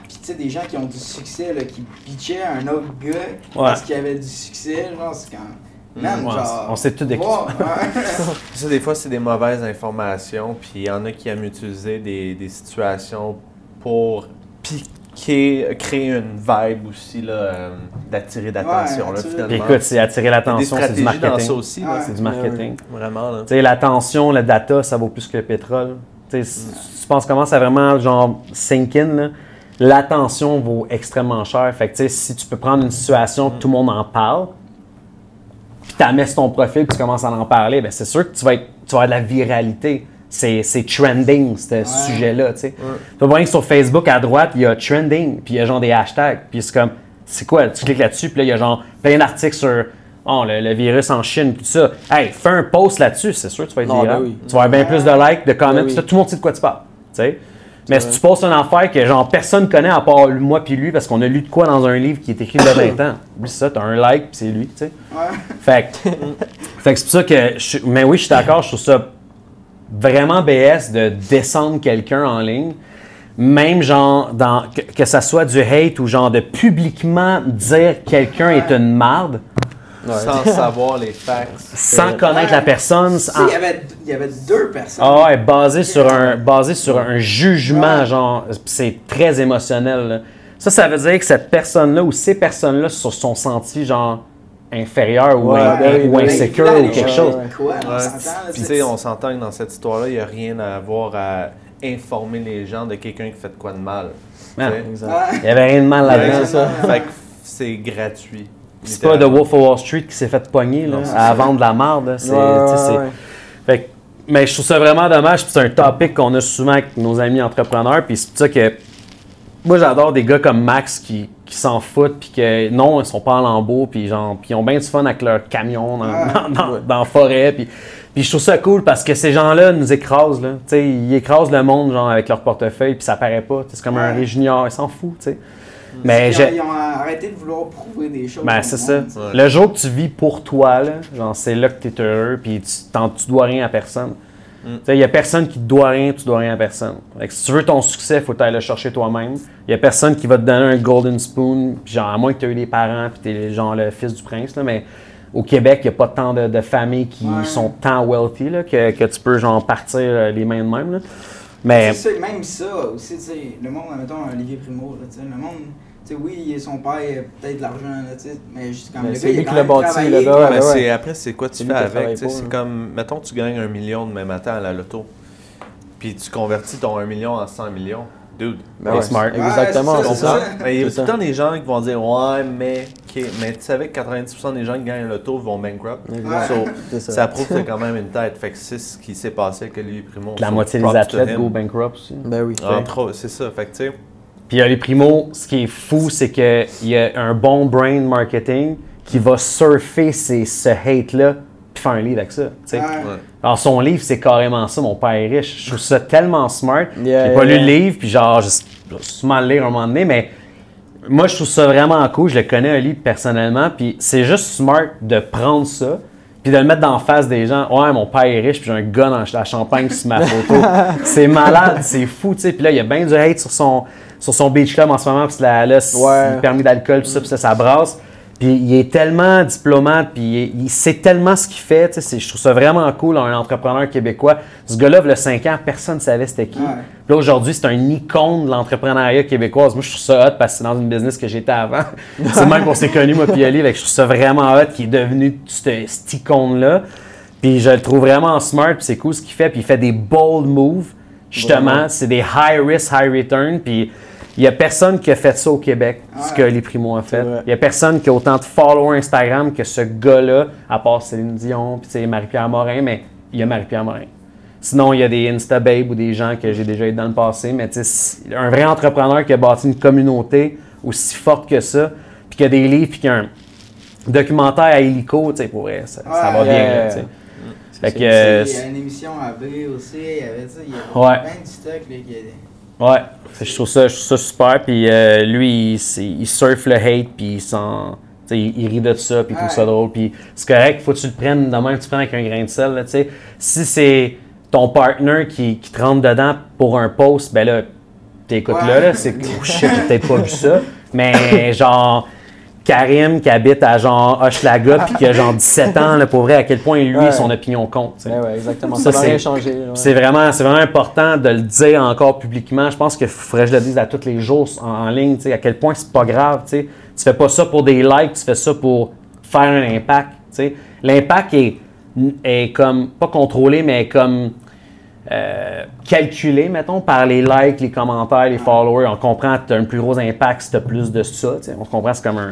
puis tu sais, des gens qui ont du succès, là, qui bitchaient un autre gars parce qu'il avait du succès, genre, c'est quand... Mm, Ouais, genre... on sait tout de wow. Ça, des fois, c'est des mauvaises informations, puis il y en a qui aiment utiliser des, des situations pour piquer créer, une vibe aussi là, euh, d'attirer l'attention. Ouais, là, attirer- finalement. Puis écoute, c'est attirer l'attention, c'est du stratégies dans ça marketing. aussi. là, Ouais. c'est du marketing. Vraiment. Là. Tu sais, l'attention, le data, ça vaut plus que le pétrole. Tu sais, si tu penses comment ça vraiment, genre, sink in, là, l'attention vaut extrêmement cher. Fait que, tu sais, si tu peux prendre une situation que tout le monde en parle, puis tu amènes sur ton profil, puis tu commences à en parler, ben c'est sûr que tu vas, être, tu vas avoir de la viralité. C'est c'est trending, ce sujet-là, tu sais. Tu vas voir que sur Facebook, à droite, il y a trending, puis il y a genre des hashtags, puis c'est comme, c'est quoi? Tu cliques là-dessus, puis là, il y a genre plein d'articles sur oh, le, le virus en Chine, tout ça. Hey, fais un post là-dessus, c'est sûr que tu vas être Non, viral. ben oui. Tu vas avoir bien plus de likes, de comments, Ben oui. tout le monde sait de quoi tu parles, tu sais. Mais si tu postes une affaire que genre personne connaît à part moi puis lui parce qu'on a lu de quoi dans un livre qui est écrit il y a 20 ans. Oublie ça, t'as un like puis c'est lui, tu sais. Ouais. Fait que, fait que c'est pour ça que. je- mais oui, je suis d'accord, je trouve ça vraiment BS de descendre quelqu'un en ligne. Même genre, dans, que, que ça soit du hate ou genre de publiquement dire quelqu'un est une marde Sans savoir les facts. sans connaître la personne. En- il y avait, il y avait deux personnes. Ah ouais, basé sur un, basé sur un jugement, Ouais. genre, c'est très émotionnel. là. Ça, ça veut dire que cette personne-là ou ces personnes-là se sont senties, genre, inférieures ou, Ouais, in- ben ou ben ou quelque chose. Ouais. Puis, tu sais, on s'entend que dans cette histoire-là, il n'y a rien à voir à informer les gens de quelqu'un qui fait de quoi de mal. Ah. Ouais. Il y avait rien de mal Ouais, là-dedans. c'est ça. Fait que c'est gratuit. C'est pas The Wolf of Wall Street qui s'est fait pogner là, Non, à vendre de la marde. C'est- Ouais, ouais, mais je trouve ça vraiment dommage. C'est un topic qu'on a souvent avec nos amis entrepreneurs. Puis c'est pour ça que moi, j'adore des gars comme Max qui, qui s'en foutent. Puis que non, ils sont pas en lambeau. Puis genre, puis ils ont bien du fun avec leur camion dans, la forêt. Puis, puis je trouve ça cool parce que ces gens-là nous écrasent. Là. Ils écrasent le monde genre, avec leur portefeuille. Puis ça paraît pas. C'est comme un Junior. Ils s'en foutent. Mais Ils ont, j'ai- ils ont arrêté de vouloir prouver des choses. ben, c'est ça. Ouais. Le jour que tu vis pour toi, là, genre, c'est là que tu es heureux, puis tu, tu dois rien à personne. Mm. Tu sais, Il n'y a personne qui te doit rien, tu dois rien à personne. Fait que si tu veux ton succès, il faut aller le chercher toi-même. Il n'y a personne qui va te donner un golden spoon, genre, à moins que tu aies eu des parents, puis tu es genre le fils du prince, là, mais au Québec, il n'y a pas tant de, de familles qui Ouais. sont tant wealthy là, que, que tu peux genre partir euh, les mains de même. là. Mais ça, même ça aussi, tu sais, le monde, mettons, Olivier Primo, là, tu sais, le monde, tu sais, oui, son père, il a peut-être de l'argent, là, tu sais, mais juste comme Mais le c'est gars, il lui a qui quand l'a même bâti, le gars, Mais ouais. après, c'est quoi tu C'est fais avec? C'est comme, mettons, tu gagnes un million demain matin à la loto, puis tu convertis ton 1 million en 100 millions. Dude. Ben Il est ouais, smart. Exactement, Ouais, c'est c'est ça. Mais il y a C'est tout le temps des gens qui vont dire Ouais, mais, ok, mais tu savais que 90% des gens qui gagnent un loto vont bankrupt. So, C'est ça. ça prouve que t'as quand même une tête. Fait que c'est ce qui s'est passé avec Olivier Primo. la So, moitié des athlètes go bankrupt aussi. Ben oui. C'est ça. Fait que tu sais. Puis les primo, ce qui est fou, c'est qu'il y a un bon brain marketing qui va surfer ces, ce hate-là puis un livre avec ça. Ouais. Alors son livre, c'est carrément ça, Mon père est riche. Je trouve ça tellement smart. Yeah, J'ai pas yeah, lu le livre, puis genre, je sûrement le lire un moment donné, mais moi, je trouve ça vraiment cool. Je le connais, un livre, personnellement, puis c'est juste smart de prendre ça, puis de le mettre dans la face des gens. Ouais, mon père est riche, puis j'ai un gars dans la champagne sur ma photo. c'est malade, c'est fou, tu sais. Puis là, il y a bien du hate sur son, sur son beach club en ce moment, puis là, là c'est Ouais. le permis d'alcool, tout ça, puis ça, ça brasse. Puis il est tellement diplomate, puis il, sait tellement ce qu'il fait. Je trouve ça vraiment cool, un entrepreneur québécois. Ce gars-là, il y a 5 ans, personne ne savait c'était qui. Ouais. Puis là, aujourd'hui, c'est un icône de l'entrepreneuriat québécoise. Moi, je trouve ça hot parce que c'est dans une business que j'étais avant. c'est le même qu'on s'est connus, moi, puis Ali. Je trouve ça vraiment hot qu'il est devenu ce- cet icône-là. Puis je le trouve vraiment smart, puis c'est cool ce qu'il fait. Puis il fait des bold moves. Justement, c'est des high risk, high return. Puis il n'y a personne qui a fait ça au Québec, ce que les Primo a fait. Il n'y a personne qui a autant de followers Instagram que ce gars-là, à part Céline Dion, puis Marie-Pierre Morin, mais il y a Marie-Pierre Morin. Sinon, il y a des Instababes ou des gens que j'ai déjà eu dans le passé, mais tu sais, c'est un vrai entrepreneur qui a bâti une communauté aussi forte que ça, puis qui a des livres, puis qui a un documentaire à hélico, tu sais, pour vrai, ça, ça va bien, tu sais. Fait que, euh, Il y a une émission à B aussi, il y avait, il y avait Ouais. plein de stock, là, qui est- Ouais, que je trouve ça, je trouve ça super. Puis euh, lui, il, il surfe le hate, puis il s'en. Il, il rit de ça, puis il trouve ça drôle. Puis c'est correct, faut que tu le prennes de même, tu le prennes avec un grain de sel. Là, tu sais. si c'est ton partner qui, qui te rentre dedans pour un post, ben là, t'écoutes là, Ouais. là c'est oh shit, j'ai peut-être pas vu ça. Mais genre, Karim qui habite à genre Hochelaga puis qui a genre 17 ans, là, pour vrai, à quel point lui, Ouais. son opinion compte. Ouais, ouais, exactement. Ça, Ça, va c'est- vraiment, c'est vraiment important de le dire encore publiquement. Je pense qu'il faudrait que je le dise à tous les jours en, en ligne, tu sais, à quel point c'est pas grave. Tu sais. Tu fais pas ça pour des likes, tu fais ça pour faire un impact. tu sais. L'impact est, est comme, pas contrôlé, mais comme euh, calculé, mettons, par les likes, les commentaires, les followers. On comprend que tu as un plus gros impact si tu as plus de ça. tu sais. On se comprend, c'est comme un.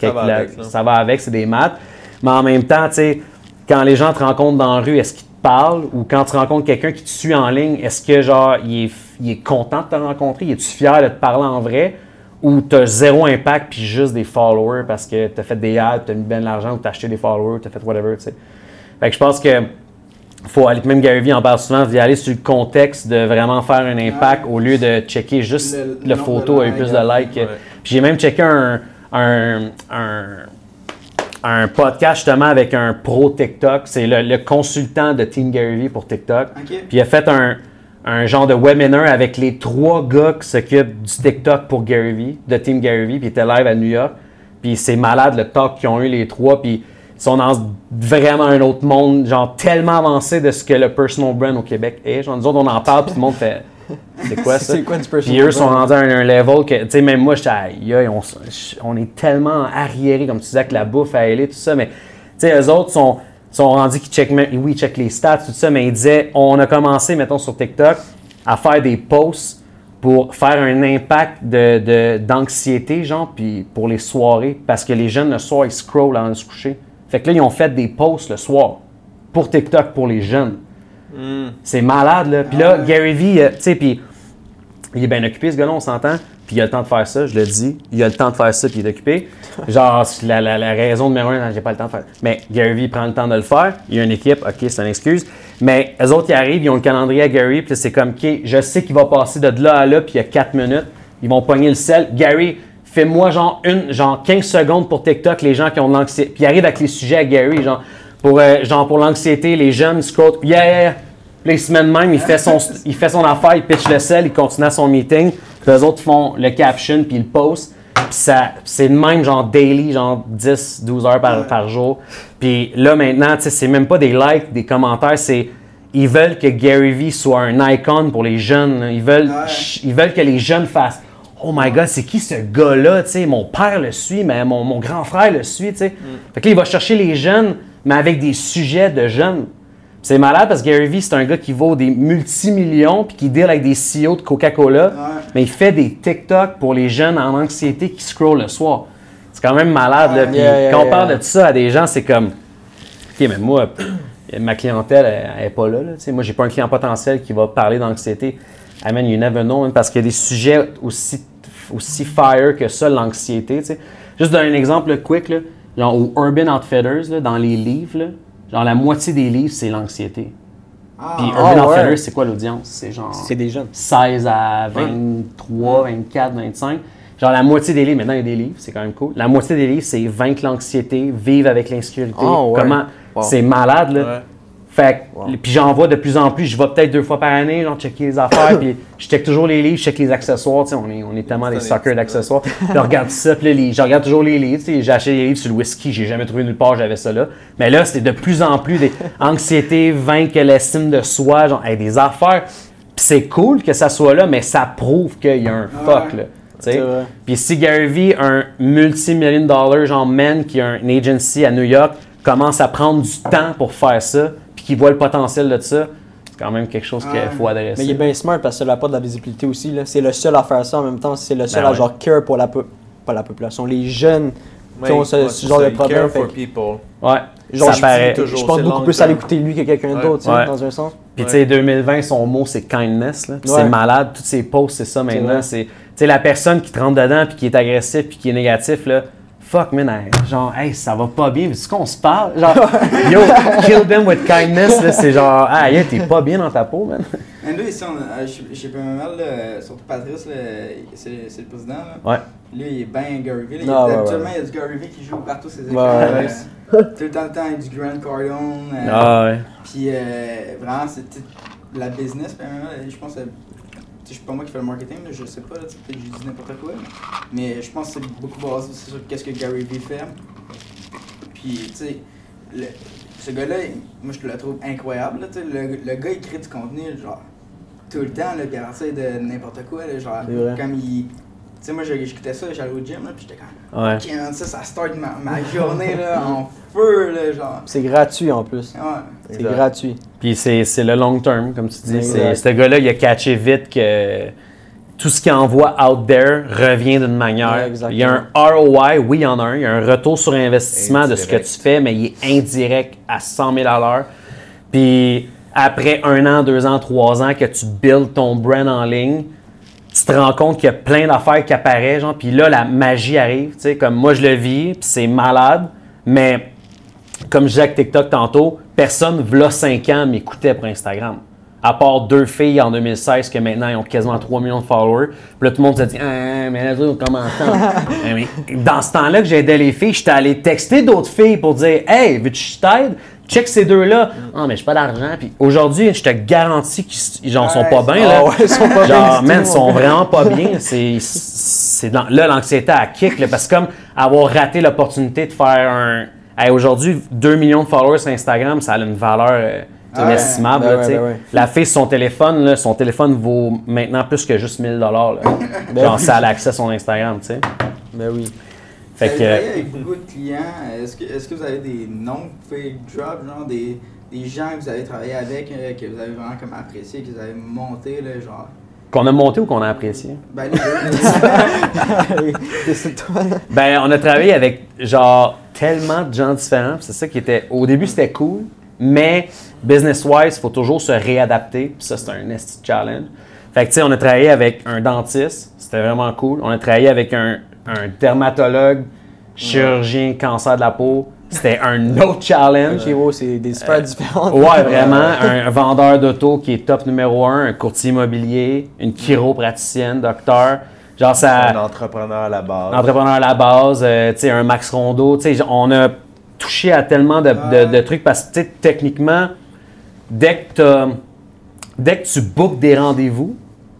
Ça va avec, là. ça va avec, c'est des maths. Mais en même temps, tu sais, quand les gens te rencontrent dans la rue, est-ce qu'ils te parlent? Ou quand tu rencontres quelqu'un qui te suit en ligne, est-ce que genre il est, il est content de te rencontrer? Es-tu fier de te parler en vrai? Ou tu as zéro impact puis juste des followers parce que tu as fait des ads, tu as mis bien de l'argent ou tu as acheté des followers, tu as fait whatever, tu sais. Fait que je pense que faut aller, même Gary Vee en parle souvent, d'y aller sur le contexte de vraiment faire un impact au lieu de checker juste Le- nombre photo a eu plus de likes. ouais. Puis j'ai même checké un, un, un, un podcast justement avec un pro TikTok. C'est le, le consultant de Team Gary Vee pour TikTok. Ok. Puis il a fait un, un genre de webinar avec les trois gars qui s'occupent du TikTok pour Gary Vee, de Team Gary Vee. Puis il était live à New York. Puis c'est malade le talk qu'ils ont eu les trois. Puis sont dans vraiment un autre monde, genre tellement avancé de ce que le personal brand au Québec est. Genre nous autres on en parle puis tout le monde fait c'est quoi ça? C'est quoi du Puis personal eux sont rendus à un, un level que, tu sais, même moi, aïe, on, on est tellement arriéré, comme tu disais, avec la bouffe à aller, tout ça, mais, tu sais, eux autres sont, sont rendus qu'ils checkent, même- oui, ils checkent les stats, tout ça, mais ils disaient, on a commencé, mettons, sur TikTok, à faire des posts pour faire un impact de, de- d'anxiété, genre, puis pour les soirées, parce que les jeunes, le soir, ils scrollent avant de se coucher. Fait que là, ils ont fait des posts le soir pour TikTok, pour les jeunes. Hmm. C'est malade, là. Puis là, Ah. Gary Vee, euh, tu sais, puis il est bien occupé, ce gars-là, on s'entend. Puis il a le temps de faire ça, je le dis. Il a le temps de faire ça, puis il est occupé. Genre, la, la, la raison numéro un, j'ai pas le temps de faire. Mais Gary Vee prend le temps de le faire. Il y a une équipe, OK, c'est une excuse. Mais eux autres, ils arrivent, ils ont le calendrier à Gary, puis c'est comme, OK, je sais qu'il va passer de là à là, puis il y a 4 minutes. Ils vont pogner le sel. Gary, fais-moi genre une, genre 15 secondes pour TikTok, les gens qui ont de l'anxiété. Puis il arrive avec les sujets à Gary, genre, pour, euh, genre pour l'anxiété, les jeunes scrollent. Yeah, yeah, yeah. Puis là, il se met de même, il fait, son, il fait son affaire, il pitch le sel, il continue à son meeting. Puis les autres font le caption, puis ils le postent. Puis ça, c'est de même, genre daily, genre 10, 12 heures par, par jour. Puis là, maintenant, tu sais, c'est même pas des likes, des commentaires, c'est. Ils veulent que Gary Vee soit un icon pour les jeunes. là. Ils veulent, Ouais. ils veulent que les jeunes fassent Oh my god, c'est qui ce gars-là? Mon père le suit, mais mon, mon grand frère le suit. sais. Fait que là, il va chercher les jeunes, mais avec des sujets de jeunes. C'est malade parce que Gary Vee, c'est un gars qui vaut des multimillions puis qui deal avec des CEO de Coca-Cola, Ouais. mais il fait des TikTok pour les jeunes en anxiété qui scrollent le soir. C'est quand même malade. là. Ouais. Puis Yeah, yeah, quand on yeah. parle de ça à des gens, c'est comme OK, mais moi, ma clientèle, elle n'est pas là. là. Moi, j'ai pas un client potentiel qui va parler d'anxiété. I mean, you never know, hein, parce qu'il y a des sujets aussi, aussi fire que ça, l'anxiété. tu sais. Juste donner un exemple quick, là, genre au Urban Outfitters, là, dans les livres, là, genre la moitié des livres, c'est l'anxiété. Ah, Puis ah, Urban ouais. Outfitters, c'est quoi l'audience? C'est genre C'est des jeunes. 16 à 23, 24, 25. Genre la moitié des livres, maintenant il y a des livres, c'est quand même cool. La moitié des livres, c'est vaincre l'anxiété, vivre avec l'insécurité. Ouais. Comment Wow. c'est malade là. Fait que- Wow. puis j'en vois de plus en plus, je vais peut-être deux fois par année, genre checker les affaires, puis je check toujours les livres, je check les accessoires, on est, on est tellement des suckers d'accessoires. Je regarde ça, puis les- je regarde toujours les livres, j'ai acheté des livres sur le whisky, j'ai jamais trouvé nulle part, j'avais ça là. Mais là, c'était de plus en plus des anxiétés, vaincre l'estime de soi, genre hey, des affaires. Puis c'est cool que ça soit là, mais ça prouve qu'il y a un fuck là. Puis si Gary Vee, un multi-million de dollars, genre man, qui a un agency à New York, commence à prendre du temps pour faire ça, puis qu'il voit le potentiel de ça, c'est quand même quelque chose qu'il faut adresser. Mais il est bien smart parce que ça apporte de la visibilité aussi. là. C'est le seul à faire ça en même temps. C'est le seul Ben à ouais. genre care pour la, po- pas la population. Les jeunes qui Ouais, ont ce, ce c'est genre de problème. care fait for que- people. Ouais, genre, ça je, paraît. toujours, je pense beaucoup plus à l'écouter lui que quelqu'un Ouais. d'autre, tu sais, Ouais. dans un sens. Puis tu sais, 2020, son mot c'est kindness. Là. Puis Ouais. c'est malade, tous ces posts, c'est ça maintenant. C'est tu sais, la personne qui te rentre dedans, puis qui est agressif, puis qui est négatif, là. Fuck, man, hey, genre, hey, ça va pas bien, est-ce qu'on se parle? Genre, yo, kill them with kindness, là, c'est genre, ah, yeah, t'es pas bien dans ta peau, man. Mais nous, ici, on a- chez chez PMML, là, surtout Patrice, là, c'est c'est le président. Là. Ouais. Lui, il est bien Gary Vee. là. Il y Ah, ouais, ouais. il y a du Gary Vee qui joue partout ses écrans. Ouais, ouais. là. Tout le temps, le temps, il y a du Grant Cardone. euh, Ah, ouais. Puis euh, vraiment, c'est la business, je pense suis pas moi qui fais le marketing, là, je sais pas, peut-être que je dis n'importe quoi. Mais je pense que c'est beaucoup basé sur qu'est-ce que Gary Vee fait. Puis, tu sais, ce gars-là, moi je le trouve incroyable. Là, le, le gars, il crée du contenu, genre, tout le temps, là, puis à partir de n'importe quoi, là, genre, C'est comme il. Tu sais, moi j'écoutais ça, j'allais au gym, là, puis j'étais comme. Ouais. Ok, man, ça, ça start ma, ma journée, là, en feu, là, genre. C'est gratuit en plus. Ouais. C'est gratuit. Puis c'est c'est le long term, comme tu dis. Ce gars-là, il a catché vite que tout ce qu'il envoie out there revient d'une manière. Ouais, il y a un ROI, oui, il y en a un. Il y a un retour sur investissement de ce que tu fais, mais il est indirect à 100 000 à l'heure. Puis après un an, deux ans, trois ans que tu builds ton brand en ligne, tu te rends compte qu'il y a plein d'affaires qui apparaissent, genre, puis là, la magie arrive, tu sais, comme moi, je le vis, puis c'est malade, mais comme je disais avec TikTok tantôt, personne, v'là 5 ans, m'écoutait pour Instagram. À part deux filles en 2016 que maintenant ils ont quasiment 3 millions de followers. Puis là, tout le monde se dit Ah, mais là, comment? Mais Dans ce temps-là que j'aidais les filles, j'étais allé texter d'autres filles pour dire Hey, veux-tu que je t'aide? Check ces deux-là. Ah, mais j'ai pas d'argent. Puis aujourd'hui, je te garantis qu'ils j'en sont pas bien. là. Ah ouais, ils sont pas bien Genre, man, ils sont vraiment pas bien. C'est, c'est dans- là, l'anxiété à kick, là, parce que comme avoir raté l'opportunité de faire un. Hey, aujourd'hui, 2 millions de followers sur Instagram, ça a une valeur euh, Ah ouais. inestimable. Ben là, ouais, ben ouais. La fille, son téléphone, là, son téléphone vaut maintenant plus que juste 1000 dollars. Ben Genre, ça a l'accès à son Instagram, tu sais. Ben oui. Fait Vous que. travaillez avec beaucoup de clients. Est-ce que, est-ce que vous avez des noms que vous pouvez drop, genre des, des gens que vous avez travaillé avec, euh, que vous avez vraiment comme apprécié, que vous avez monté, là, genre? Qu'on a monté ou qu'on a apprécié? Ben, les deux. Décide-toi. Ben, on a travaillé avec genre tellement de gens différents. C'est ça qui était. Au début, c'était cool, mais business-wise, il faut toujours se réadapter. Puis ça, c'est un nasty challenge. Fait que, tu sais, on a travaillé avec un dentiste. C'était vraiment cool. On a travaillé avec un, un dermatologue, chirurgien, cancer de la peau. C'était un autre challenge. Chiro, c'est des super différentes. Ouais, vraiment. Un, vendeur d'auto qui est top numéro un, un courtier immobilier, une chiropraticienne, docteur. Genre, ça. Un entrepreneur à la base. entrepreneur à la base, euh, tu sais, un Max Rondeau, tu sais, on a touché à tellement de, de- Ouais. de trucs parce que, tu sais, techniquement, dès que, t'as- dès que tu bookes des rendez-vous,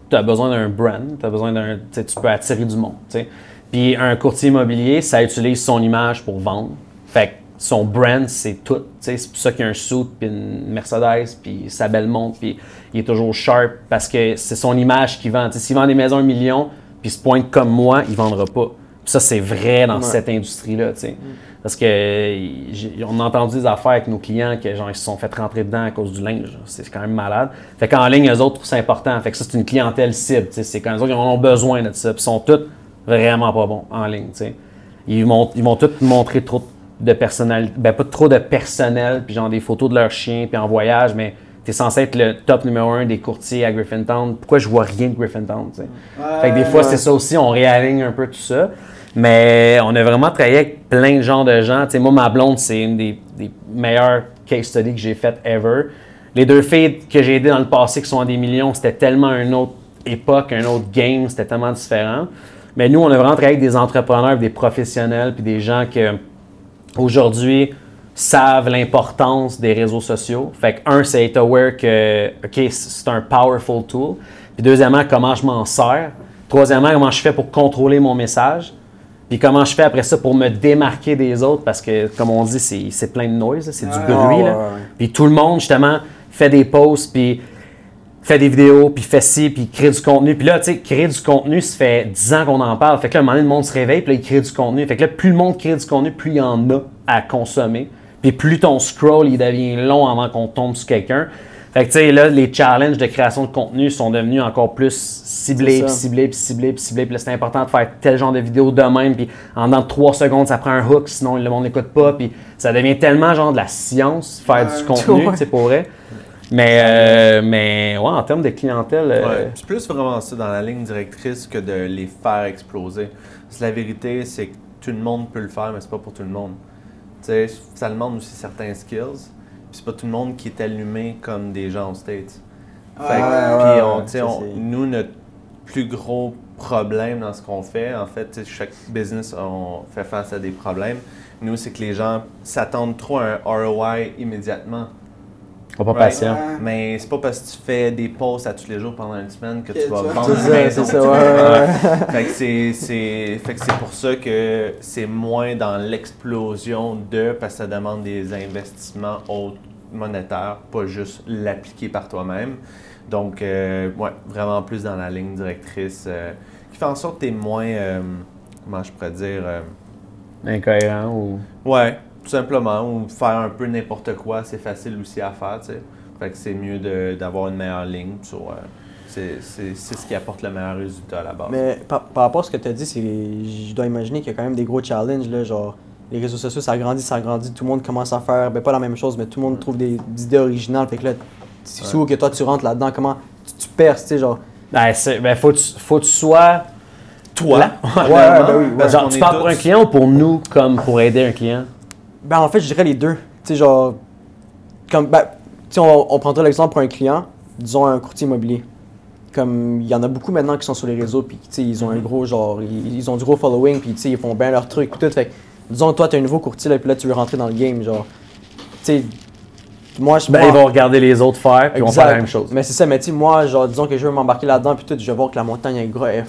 tu as besoin d'un brand, tu as besoin d'un, tu peux attirer du monde, tu sais. Puis un courtier immobilier, ça utilise son image pour vendre. Fait que son brand, c'est tout. C'est pour ça qu'il y a un suit, puis une Mercedes, puis sa belle montre, puis il est toujours sharp parce que c'est son image qui vend. S'il vend des maisons un million, puis se pointe comme moi, il ne vendra pas. Puis ça, c'est vrai dans Ouais. cette industrie-là. sais. Parce que on a entendu des affaires avec nos clients que genre ils se sont fait rentrer dedans à cause du linge. C'est quand même malade. Fait qu'en ligne, eux autres, c'est important. Fait que ça, c'est une clientèle cible. C'est quand eux autres, ils ont besoin de ça. Puis ils sont tous vraiment pas bons en ligne. Ils vont, ils vont tous montrer trop de personnel, ben pas trop de personnel, puis genre des photos de leurs chiens, puis en voyage, mais tu es censé être le top numéro un des courtiers à Griffintown. Pourquoi je vois rien de Griffintown? Fait que des fois, Ouais. c'est ça aussi, on réaligne un peu tout ça. Mais on a vraiment travaillé avec plein de genres de gens. Moi, ma blonde, c'est une des, des meilleures case studies que j'ai faites ever. Les deux filles que j'ai aidées dans le passé qui sont à des millions, c'était tellement une autre époque, un autre game, c'était tellement différent. Mais nous, on a vraiment travaillé avec des entrepreneurs, des professionnels, puis des gens que aujourd'hui savent l'importance des réseaux sociaux. Fait que, un, c'est être aware que, OK, c'est un powerful tool. Puis deuxièmement, comment je m'en sers. Troisièmement, comment je fais pour contrôler mon message. Puis comment je fais après ça pour me démarquer des autres parce que, comme on dit, c'est plein de noise, c'est du bruit. Ouais, là. ouais, ouais. Puis tout le monde, justement, fait des posts, puis fait des vidéos, puis fait ci, puis crée du contenu. Puis là, tu sais, créer du contenu, ça fait 10 ans qu'on en parle. Fait que là, à un moment donné, le monde se réveille, puis là, il crée du contenu. Fait que là, plus le monde crée du contenu, plus il y en a à consommer. Puis plus ton scroll, il devient long avant qu'on tombe sur quelqu'un. Fait que, tu sais, là, les challenges de création de contenu sont devenus encore plus ciblés, puis ciblés, puis ciblés, puis ciblés. Puis là, c'est important de faire tel genre de vidéo de même. Puis en dans 3 secondes, ça prend un hook, sinon le monde n'écoute pas. Puis ça devient tellement genre de la science, faire du contenu, tu sais, pour vrai. Mais, euh, mais ouais, en termes de clientèle, euh, Ouais, c'est plus vraiment ça dans la ligne directrice que de les faire exploser. Parce que la vérité, c'est que tout le monde peut le faire, mais c'est pas pour tout le monde. Tu sais, ça demande aussi certains skills. Puis c'est pas tout le monde qui est allumé comme des gens aux States. Que- ouais, on- on- nous, notre plus gros problème dans ce qu'on fait, en fait, tu sais, chaque business, on fait face à des problèmes. Nous, c'est que les gens s'attendent trop à un ROI immédiatement. Pas Right. patient. Mais c'est pas parce que tu fais des posts à tous les jours pendant une semaine que tu vas vendre C'est une ça, maison. c'est ça, ouais, fait que c'est c'est fait que c'est pour ça que c'est moins dans l'explosion de parce que ça demande des investissements autres monétaires, pas juste l'appliquer par toi-même. Donc euh, ouais, vraiment plus dans la ligne directrice euh, qui fait en sorte que tu es moins euh, comment je pourrais dire euh, Incohérent ou. Ouais, tout simplement. Ou faire un peu n'importe quoi, c'est facile aussi à faire, tu sais. Fait que c'est mieux de- d'avoir une meilleure ligne. Euh, c'est c'est- c'est ce qui apporte le meilleur résultat à la base. Mais par, par rapport à ce que tu as dit, je dois imaginer qu'il y a quand même des gros challenges. Là, genre, les réseaux sociaux, ça grandit, ça grandit. Tout le monde commence à faire, ben, pas la même chose, mais tout le monde trouve des, des idées originales. Fait que là, c'est Ouais. souvent que toi, tu rentres là-dedans. Comment tu, tu perces, tu sais, genre? Ben, c'est- ben, faut, que tu- faut que tu sois. Toi, Là. Ouais, ouais, ben oui, Parce Genre, tu parles pour un client ou pour nous, comme pour aider un client? Ben, en fait, je dirais les deux. Tu sais, genre, comme, ben, on, on prendrait l'exemple pour un client, disons un courtier immobilier. Comme, il y en a beaucoup maintenant qui sont sur les réseaux, puis, tu sais, ils ont un gros, genre, ils, ils ont du gros following, puis, tu sais, ils font bien leur truc, tout. Fait disons, toi, tu un nouveau courtier, là, puis là, tu veux rentrer dans le game, genre, tu sais, moi, je Ben, moi- ils vont regarder les autres faire, puis ils vont faire la même chose. Mais c'est ça, mais tu sais, moi, genre, disons que je veux m'embarquer là-dedans, puis tout, je vais voir que la montagne est,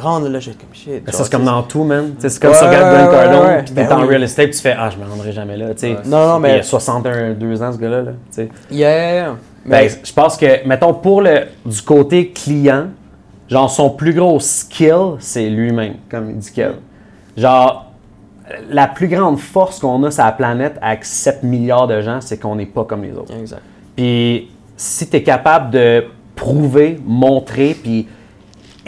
grande, comme shit. Ben, genre, ça, c'est comme dans tout, man. C'est comme ça, regarde Grant Cardone, puis Ben t'es en oui. real estate, tu fais Ah, je me rendrai jamais là. Non, non, mais- Il a 62 ans, ce gars-là. là, tu sais. Yeah! Ben, Mais, je pense que, mettons, pour le du côté client, genre, son plus gros skill, c'est lui-même, comme il dit Kev. Genre, la plus grande force qu'on a sur la planète avec 7 milliards de gens, c'est qu'on n'est pas comme les autres. exact. Puis si tu es capable de prouver, montrer, puis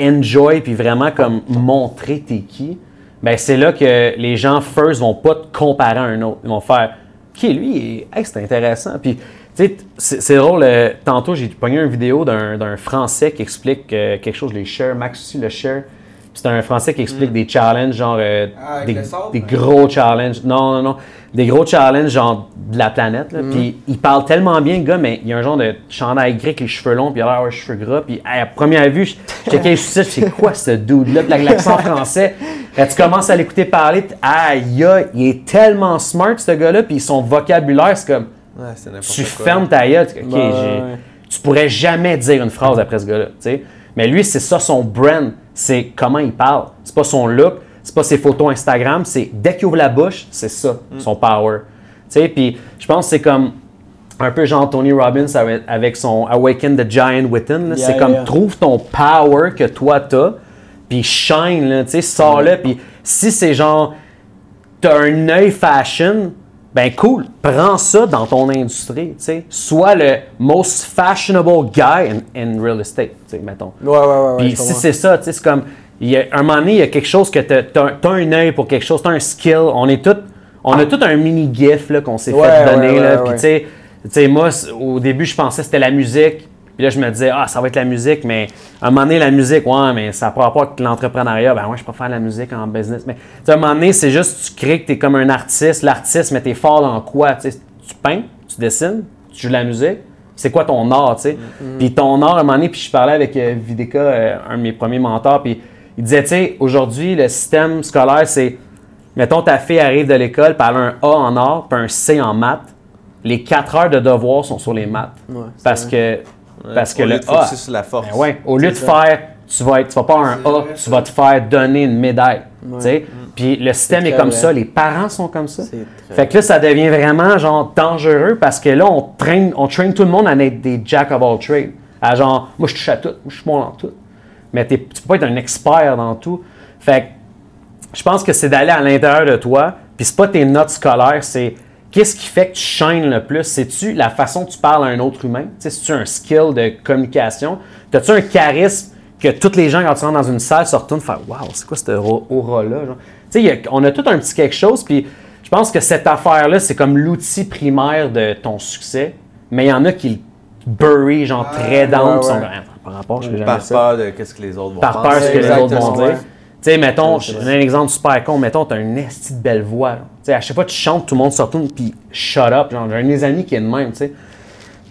enjoy, puis vraiment comme montrer t'es qui, ben c'est là que les gens first vont pas te comparer à un autre. Ils vont faire qui lui, hey, c'est intéressant. Puis tu sais, c'est drôle. tantôt j'ai pogné une vidéo d'un d'un Français qui explique euh, quelque chose. Les share, Max aussi le share. C'est un Français qui explique des challenges, genre euh, Ah, des, sable, des hein? gros challenges. Non, non, non. Des gros challenges, genre de la planète. là. Puis il parle tellement bien, le gars, mais il y a un genre de chandail gris avec les cheveux longs, puis il a l'air cheveux gras. Puis à première vue, je checkais je sais quoi ce dude-là, puis l'accent français. Quand tu commences à l'écouter parler, puis aïe, il est tellement smart, ce gars-là, puis son vocabulaire, c'est comme Ouais, c'est tu quoi. fermes ta gueule. tu- ok, Ouais, j'ai- ouais. Tu pourrais jamais dire une phrase après ce gars-là. tu sais. Mais lui, c'est ça son brand. C'est comment il parle. C'est pas son look, c'est pas ses photos Instagram. C'est dès qu'il ouvre la bouche, c'est ça, Mm. son power. Tu sais, Puis je pense que c'est comme un peu genre Tony Robbins avec- son Awaken the Giant Within. Yeah, c'est comme yeah. trouve ton power que toi t'as, puis shine, là, tu sais, sors-le. Puis si c'est genre t'as un œil fashion, ben cool, prends ça dans ton industrie, tu sais. Sois le most fashionable guy in, in real estate, tu sais, mettons. Ouais, ouais, ouais. Puis si c'est ça, tu sais, c'est comme, il y a, un moment donné, il y a quelque chose que t'as as, un œil pour quelque chose, t'as un skill, on est tout, on a tout un mini gif là, qu'on s'est Ouais, fait donner, ouais, là, puis tu sais, tu sais, moi, au début, je pensais que c'était la musique, puis là, je me disais, ah, ça va être la musique, mais à un moment donné, la musique, ouais, mais ça n'a pas avec l'entrepreneuriat. Ben, moi, je peux faire la musique en business. Mais, tu sais, à un moment donné, c'est juste, tu crées que tu es comme un artiste. L'artiste, mais tu es fort dans quoi? Tu sais, tu peins, tu dessines, tu joues de la musique. C'est quoi ton art, tu sais? Puis ton art, à un moment donné, puis je parlais avec euh, Videka, euh, un de mes premiers mentors, puis il disait, tu sais, aujourd'hui, le système scolaire, c'est, mettons, ta fille arrive de l'école, puis elle a un A en art, puis un C en maths. Les quatre heures de devoirs sont sur les maths. Ouais, Parce vrai. que, parce que Au lieu le de A, sur la force. ben ouais, au lieu de ça. faire, tu vas, être, tu vas pas avoir un A, tu vas te faire donner une médaille. Ouais. tu sais. Puis le système est, comme vrai. ça, les parents sont comme ça. Fait que là, ça devient vraiment genre dangereux parce que là, on traîne, on traîne tout le monde à être des jack of all trades. À genre, moi je touche à tout, moi je suis bon dans tout. Mais t'es- tu peux pas être un expert dans tout. Fait que je pense que c'est d'aller à l'intérieur de toi, puis c'est pas tes notes scolaires, c'est qu'est-ce qui fait que tu shines le plus? C'est-tu la façon que tu parles à un autre humain? C'est-tu un skill de communication? T'as-tu un charisme que tous les gens, quand tu rentres dans une salle, se retournent faire Waouh, c'est quoi cette aura- aura-là? on a tout un petit quelque chose, puis je pense que cette affaire-là, c'est comme l'outil primaire de ton succès, mais il y en a qui le bury, genre très down, ouais, sont Ah, par rapport, je fais jamais Par ça peur de qu'est-ce que les autres vont par penser. peur ce que les autres vont dire. Tu sais, mettons, je donne un exemple super con, mettons, t'as une esti de belle voix. Tu sais, à chaque fois que tu chantes, tout le monde se retourne, puis shut up. Genre, j'ai un de mes amis qui est de même, tu sais.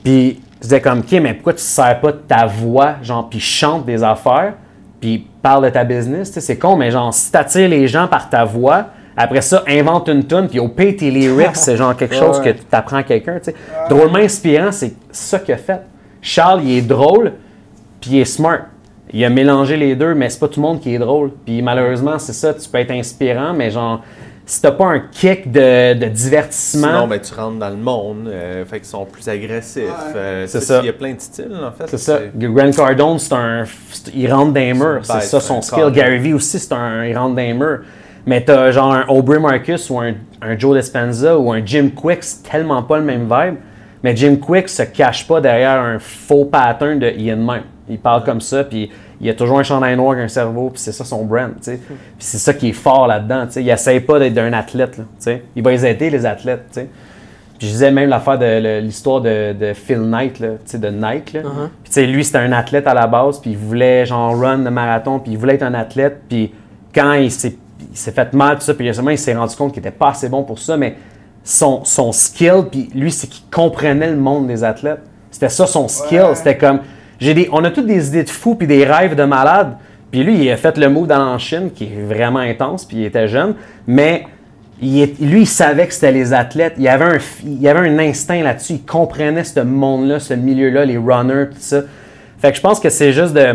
Puis, je disais comme, OK, mais pourquoi tu ne sers pas de ta voix, genre, puis chante des affaires, puis parle de ta business, tu sais, c'est con, mais genre, si tu attires les gens par ta voix, Après ça, invente une tune, puis au pire, tes lyrics, c'est genre quelque chose que tu apprends à quelqu'un. tu sais. Drôlement inspirant, c'est ça qu'il a fait. Charles, il est drôle, puis il est smart. Il a mélangé les deux, mais c'est pas tout le monde qui est drôle. Puis malheureusement, c'est ça, tu peux être inspirant, mais genre, si t'as pas un kick de, de divertissement. Sinon, ben, tu rentres dans le monde, euh, fait qu'ils sont plus agressifs. Ouais. euh, C'est ça. Il y a plein de styles, en fait. C'est ça. Grant Cardone, c'est un. Il rentre dans les murs. C'est ça son skill. Gary Vee aussi, c'est un. Il rentre dans les murs. Mais t'as genre un Aubrey Marcus ou un, un Joe Dispenza ou un Jim Quick, c'est tellement pas le même vibe. Mais Jim Quick se cache pas derrière un faux pattern de Ian même. Il parle comme ça, puis il a toujours un chandail noir avec un cerveau, puis c'est ça son brand, tu sais. Puis c'est ça qui est fort là-dedans, tu sais. Il essaye pas d'être un athlète, là, tu sais. Il va les aider, les athlètes, tu sais. Puis je disais même l'affaire de l'histoire de, de Phil Knight, là, tu sais, de Nike. Là. Uh-huh. Puis tu sais, lui, c'était un athlète à la base, puis il voulait genre run le marathon, puis il voulait être un athlète. Puis quand il s'est, il s'est fait mal, tout ça, puis il s'est rendu compte qu'il était pas assez bon pour ça, mais son, son skill, puis lui, c'est qu'il comprenait le monde des athlètes. C'était ça son skill. Ouais. C'était comme, j'ai des, on a toutes des idées de fous, puis des rêves de malades. Puis lui, il a fait le move dans en Chine, qui est vraiment intense, puis il était jeune, mais il lui, il savait que c'était les athlètes. Il avait un, il avait un instinct là-dessus. Il comprenait ce monde-là, ce milieu-là, les runners, tout ça. Fait que je pense que c'est juste de.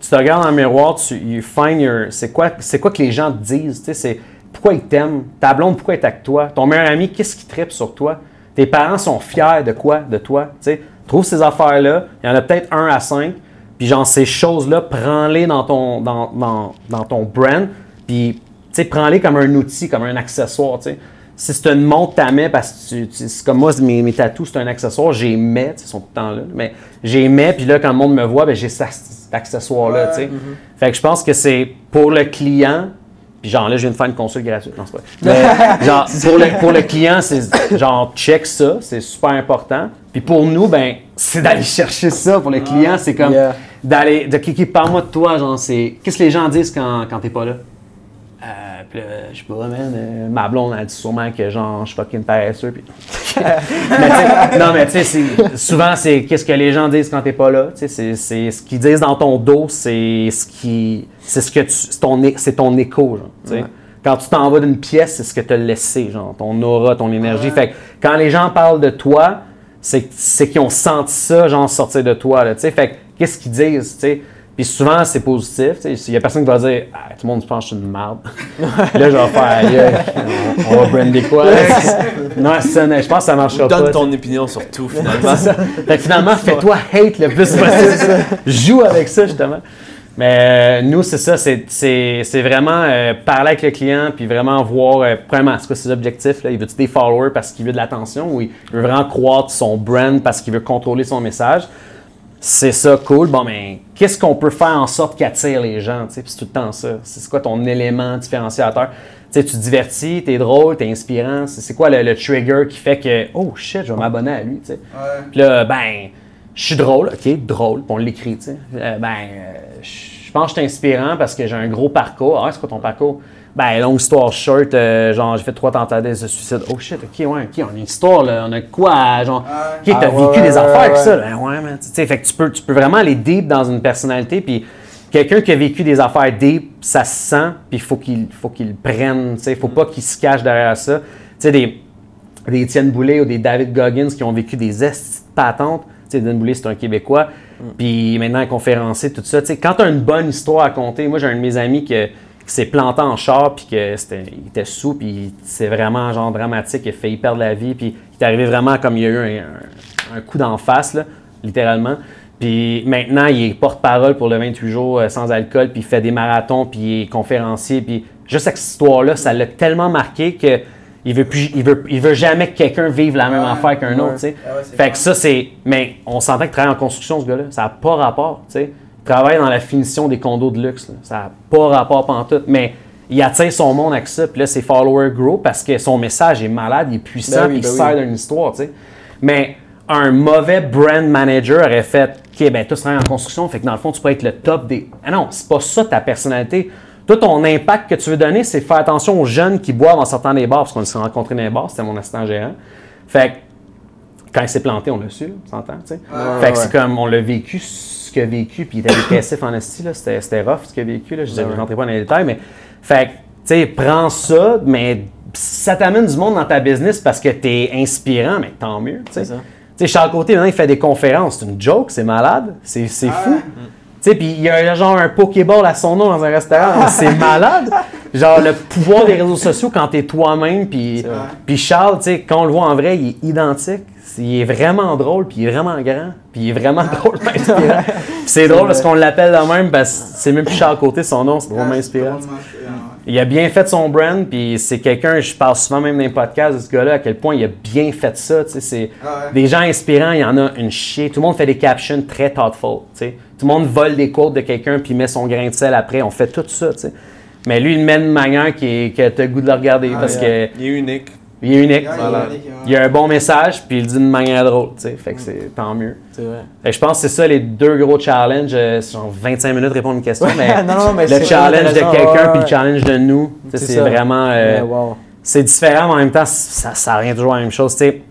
Tu te regardes dans le miroir, tu you find your. C'est quoi, c'est quoi que les gens te disent? tu sais, C'est pourquoi ils t'aiment? Ta blonde, pourquoi elle est avec toi? Ton meilleur ami, qu'est-ce qui tripe sur toi? Tes parents sont fiers de quoi? De toi? tu sais? Trouve ces affaires-là. Il y en a peut-être un à cinq. Puis genre, ces choses-là, prends-les dans ton, dans, dans, dans ton brand. Puis, tu sais, prends-les comme un outil, comme un accessoire, tu sais. Si c'est une montre tu mets, parce que c'est comme moi, mes, mes tatous, c'est un accessoire, j'ai mets, tu sais, ils sont tout le temps là, mais j'ai mets, puis là, quand le monde me voit, ben, j'ai cet accessoire-là, Ouais. tu sais. Fait que je pense que c'est pour le client, puis genre là, je viens de faire une consulte gratuite, non, c'est pas. Mais genre, pour le, pour le client, c'est genre, check ça, c'est super important. Puis pour nous, ben, c'est d'aller chercher ça. Pour le client, c'est comme Yeah. d'aller, de cliquer, parle-moi de toi, genre, c'est, qu'est-ce que les gens disent quand, quand t'es pas là? Euh, puis là, je sais pas, man, euh, ma blonde, elle dit sûrement que genre, je suis fucking paresseux. Puis... mais non, mais tu sais, souvent, c'est qu'est-ce que les gens disent quand t'es pas là. Tu sais, c'est, ce qu'ils disent dans ton dos, c'est ce qui, c'est ce que tu, c'est ton, ton écho, genre. tu sais. Quand tu t'en vas d'une pièce, c'est ce que tu as laissé, genre, ton aura, ton énergie. Fait que quand les gens parlent de toi, c'est, c'est qu'ils ont senti ça, genre, sortir de toi, là, tu sais. Fait que qu'est-ce qu'ils disent, tu sais? Puis souvent, c'est positif. tu sais. Il y a personne qui va dire ah, Tout le monde pense que je suis une merde. là, je vais faire on, on va brander quoi? Non, c'est ça, je pense que ça marchera Donne pas. ton opinion sur tout, finalement. Ça. Fait finalement, fais-toi hate le plus possible. Joue avec ça, justement. Mais euh, nous, c'est ça, c'est- vraiment euh, parler avec le client, puis vraiment voir, euh, premièrement, c'est quoi ses objectifs. Là? Il veut-tu des followers parce qu'il veut de l'attention ou il veut vraiment croître son brand parce qu'il veut contrôler son message? C'est ça, cool. Bon, mais qu'est-ce qu'on peut faire en sorte qu'il attire les gens? tu sais? Puis c'est tout le temps ça. C'est quoi ton élément différenciateur? Tu sais, tu divertis, t'es drôle, t'es inspirant. C'est quoi le, le trigger qui fait que, oh shit, je vais m'abonner à lui? tu sais? Ouais. Puis là, ben, je suis drôle, ok, drôle, on l'écrit, tu sais. Euh, ben, euh, je pense que je suis inspirant parce que j'ai un gros parcours. Ah, c'est quoi ton parcours? Ben, longue histoire short, euh, genre, j'ai fait trois tentatives de suicide. Oh shit, ok, ouais, ok, on a une histoire, là, on a quoi, genre, Ouais. ok, t'as Ah, ouais, vécu ouais, des affaires, ouais, ça, ben ouais, man, tu sais, fait que tu peux, tu peux vraiment aller deep dans une personnalité, puis quelqu'un qui a vécu des affaires deep, ça se sent, puis il faut qu'il faut qu'il le prenne, tu sais, faut pas qu'il se cache derrière ça. Tu sais, des, des Étienne Boulay ou des David Goggins qui ont vécu des de patentes. Sais, Étienne Boulay, c'est un Québécois. Puis maintenant, conférencier, tout ça. Tu sais, quand tu as une bonne histoire à compter, moi, j'ai un de mes amis qui s'est planté en char, puis que c'était, il était sous, puis c'est vraiment genre dramatique. Il a failli perdre la vie, puis il est arrivé vraiment comme il y a eu un, un- un coup d'en face, là, littéralement. Puis maintenant, il est porte-parole pour le 28 jours euh, sans alcool, puis il fait des marathons, puis il est conférencier. Puis juste cette histoire-là, ça l'a tellement marqué que il veut, plus, il veut, il veut jamais que quelqu'un vive la même Ouais, affaire qu'un ouais. autre. tu sais. Ah ouais, fait que ça, c'est. Mais on s'entend qu'il travaille en construction, ce gars-là. Ça n'a pas rapport. tu sais. Il travaille dans la finition des condos de luxe. là. Ça n'a pas rapport pantoute. Mais il attire son monde avec ça. Puis là, ses followers grow parce que son message est malade, il est puissant, Ben oui, puis il ben sert oui. d'une histoire. tu sais. Mais un mauvais brand manager aurait fait OK, ben, tu travailles en construction, fait que dans le fond, tu pourrais être le top des. Ah non, c'est pas ça ta personnalité. Toi, ton impact que tu veux donner, c'est faire attention aux jeunes qui boivent en sortant des bars, parce qu'on s'est rencontrés dans les bars, c'était mon assistant gérant. Fait que quand il s'est planté, on l'a su, on s'entend, tu sais. Fait que c'est comme, on l'a vécu, ce qu'il a vécu, puis il était dépressif en esti, là, c'était, c'était rough ce qu'il a vécu, là, je ne Ouais, rentrerai pas dans les détails, mais, fait que, tu sais, prends ça, mais ça t'amène du monde dans ta business parce que t'es inspirant, mais tant mieux, tu sais. Tu sais, Charles Côté, maintenant, il fait des conférences. C'est une joke, c'est malade. C'est c'est Ah fou. Tu sais, puis il y a genre un Pokéball à son nom dans un restaurant. c'est malade. Genre, le pouvoir des réseaux sociaux quand t'es toi-même. Puis Charles, tu sais, quand on le voit en vrai, il est identique. Il est vraiment drôle, puis il est vraiment grand. Puis il est vraiment inspirant. Puis c'est drôle parce qu'on l'appelle de même, parce que c'est même plus Charles Côté, son nom, c'est drôlement Ah, inspirant. Il a bien fait son brand, puis c'est quelqu'un, je parle souvent même dans les podcasts de ce gars-là, à quel point il a bien fait ça. tu sais, C'est Ah ouais. des gens inspirants, il y en a une chier. Tout le monde fait des captions très thoughtful. tu sais. Tout le monde vole des quotes de quelqu'un puis met son grain de sel après. On fait tout ça. tu sais. Mais lui, il le met d'une manière qui est, que tu as le goût de le regarder Ah, parce Il unique. qu'il est unique. Voilà. il est unique, ouais. Il a un bon message, puis il le dit d'une manière drôle. tu sais. Fait que c'est tant mieux. C'est vrai. Fait que je pense que c'est ça les deux gros challenges. euh, C'est genre 25 minutes répondre à une question, mais non, non, mais le c'est challenge de intéressant, quelqu'un ouais, puis le ouais. challenge de nous, tu sais, C'est c'est ça. vraiment. euh, Mais wow. c'est différent, mais en même temps, ça, ça revient toujours à la même chose. tu sais.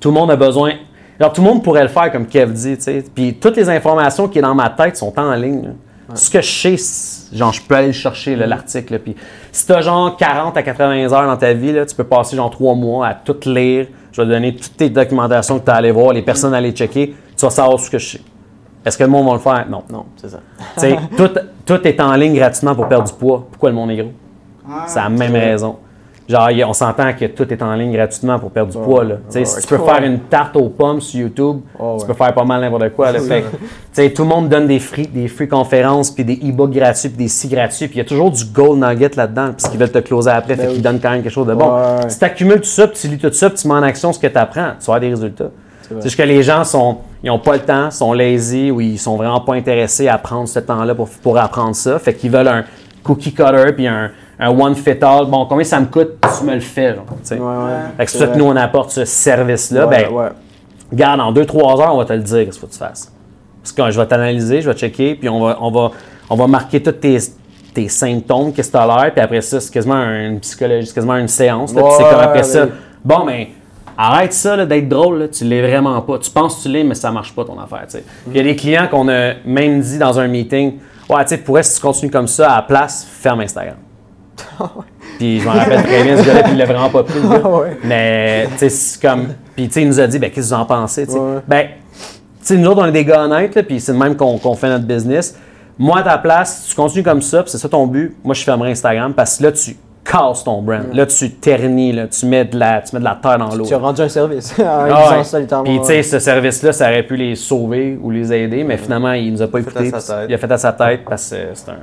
tout le monde a besoin. Alors, tout le monde pourrait le faire, comme Kev dit. tu sais. Puis toutes les informations qui sont dans ma tête sont en ligne. là. Ce que je sais, genre, je peux aller le chercher, Mm. l'article. Puis si tu as genre 40 à 80 heures dans ta vie, là, tu peux passer genre 3 mois à tout lire. Je vais te donner toutes tes documentations que tu as allé voir, les personnes à aller checker. Tu vas savoir ce que je sais. Est-ce que le monde va le faire? Non. Non, c'est ça. Tout, tout est en ligne gratuitement pour perdre du poids. Pourquoi le monde est gros? Ah, C'est la même vrai. raison. Genre, on s'entend que tout est en ligne gratuitement pour perdre du poids. Là. Si tu peux Ouais. faire une tarte aux pommes sur YouTube, Oh, tu ouais. peux faire pas mal n'importe quoi. Là. Fait que, tu sais, tout le monde donne des free, des free conférences, puis des e-books gratuits, puis des si gratuits. Puis il y a toujours du gold nugget là-dedans, parce qu'ils veulent te closer après, Ben fait oui. qu'ils donnent quand même quelque chose de bon. Ouais. Si tu accumules tout ça, puis tu lis tout ça, puis tu mets en action ce que tu apprends, tu vas avoir des résultats. C'est juste que les gens sont, ils ont pas le temps, sont lazy ou ils sont vraiment pas intéressés à prendre ce temps-là pour, pour apprendre ça. Fait qu'ils veulent un cookie cutter puis un, un one fit all. Bon, combien ça me coûte? Tu me le fais. Genre. Ouais, ouais. Fait que c'est ça que nous on apporte ce service-là. Ouais, ben. Regarde, en 2-3 heures, on va te le dire qu'est-ce qu'il faut que tu fasses. Parce que je vais t'analyser, je vais checker, puis on va, on va, on va marquer tous tes, tes symptômes, qu'est-ce que tu as l'air, puis après ça, c'est quasiment une psychologie, c'est quasiment une séance. là, puis c'est comme après ça, bon, ben, arrête ça d'être drôle, là, tu l'es vraiment pas. Tu penses que tu l'es, mais ça marche pas ton affaire. Il y a des clients qu'on a même dit dans un meeting, ouais, tu sais, pourrais, si tu continues comme ça, à la place, ferme Instagram. Puis je m'en rappelle très bien, ce gars-là, puis il l'a vraiment pas pris. Ouais. Mais, tu sais, c'est comme. Puis, tu sais, il nous a dit, ben, qu'est-ce que vous en pensez? tu sais? Ouais. Ben, tu sais, nous autres, on est des gars honnêtes, puis c'est de même qu'on fait notre business. Moi, à ta place, si tu continues comme ça, puis c'est ça ton but, moi, je fermerai Instagram parce que là, tu casses ton brand. Là, tu ternis, là, tu, mets de la, tu mets de la terre dans l'eau. Tu as rendu un service Ah ouais. Puis, tu sais, ce service-là, ça aurait pu les sauver ou les aider, mais finalement, il nous a pas écoutés. Il a fait à sa tête parce que c'est un.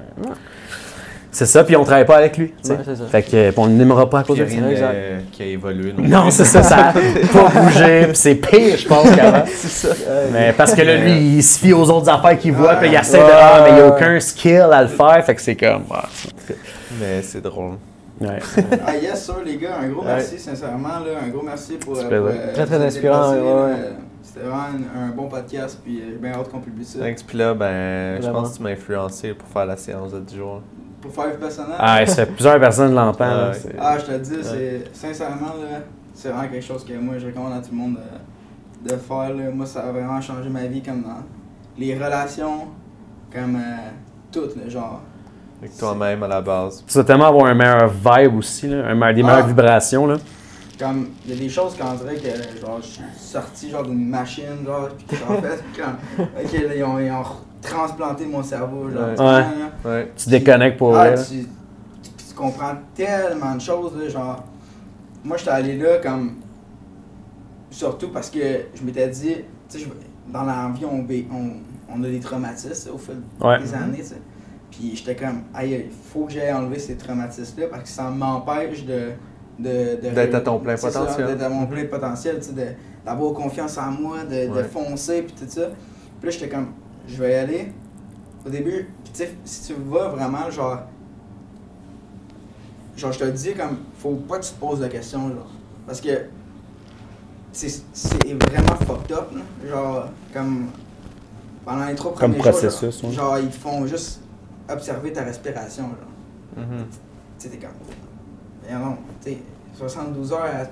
C'est ça, puis on travaille pas avec lui. Ouais, c'est ça. Fait que, puis on ne l'aimera pas à cause de ça. de- qui a évolué. non c'est ça, ça a pas bougé, c'est pire, je pense, qu'avant. Mais parce que là, lui, il se fie aux autres affaires qu'il voit, puis il essaie de. Ouais. Ah, mais il n'y a aucun skill à le faire, fait que c'est comme. ouais. Mais c'est drôle. Ouais. Ah yes, sir, les gars, un gros Ouais. merci, sincèrement. Là, un gros merci pour. Ça euh, pour, euh, Très, très inspirant, ouais, ouais. C'était vraiment un, un bon podcast, puis euh, j'ai bien hâte qu'on publie ça. Thanks. Puis là, ben, je pense que tu m'as influencé pour faire la séance de 10 jours. Pour faire personnel. Ah, ça fait plusieurs personnes l'entendent. Ah, je te le dis, c'est sincèrement, là, c'est vraiment quelque chose que moi je recommande à tout le monde de, de faire. Là. Moi, ça a vraiment changé ma vie, comme dans les relations, comme euh, tout, là, genre. Avec toi-même à la base. Tu vas tellement avoir un meilleur vibe aussi, là, un meilleur- des Ah. meilleures vibrations. Là. Comme, il y a des choses qu'on dirait que, genre, je suis sorti, genre, d'une machine, genre, pis que, en fait, quand, ok, là, ils ont, ils ont transplanté mon cerveau, genre. Ouais. tu Ouais. Tu déconnectes pour Ah, vrai. tu, tu- tu comprends tellement de choses, là, genre. Moi, j'étais allé là comme. Surtout parce que je m'étais dit, tu sais, dans la vie, on, on, on a des traumatismes au fil Ouais. des années. Puis j'étais comme, aïe, il faut que j'aille enlever ces traumatismes-là parce que ça m'empêche de. de, de- D'être à ton plein potentiel. D'être à mon plein potentiel, d'avoir confiance en moi, de, foncer, puis tout ça. Puis là, j'étais comme, je vais y aller. Au début, tu si tu vas vraiment, genre. Genre, je te dis, comme, faut pas que tu te poses la question, genre. Parce que. C'est c'est vraiment fucked up, là. Genre, comme. Pendant les trois Comme premiers jours, processus, genre, ouais. genre, ils font juste observer ta respiration, genre. Mhm. Tu sais, t'es comme. Mais non, tu sais, 72 heures à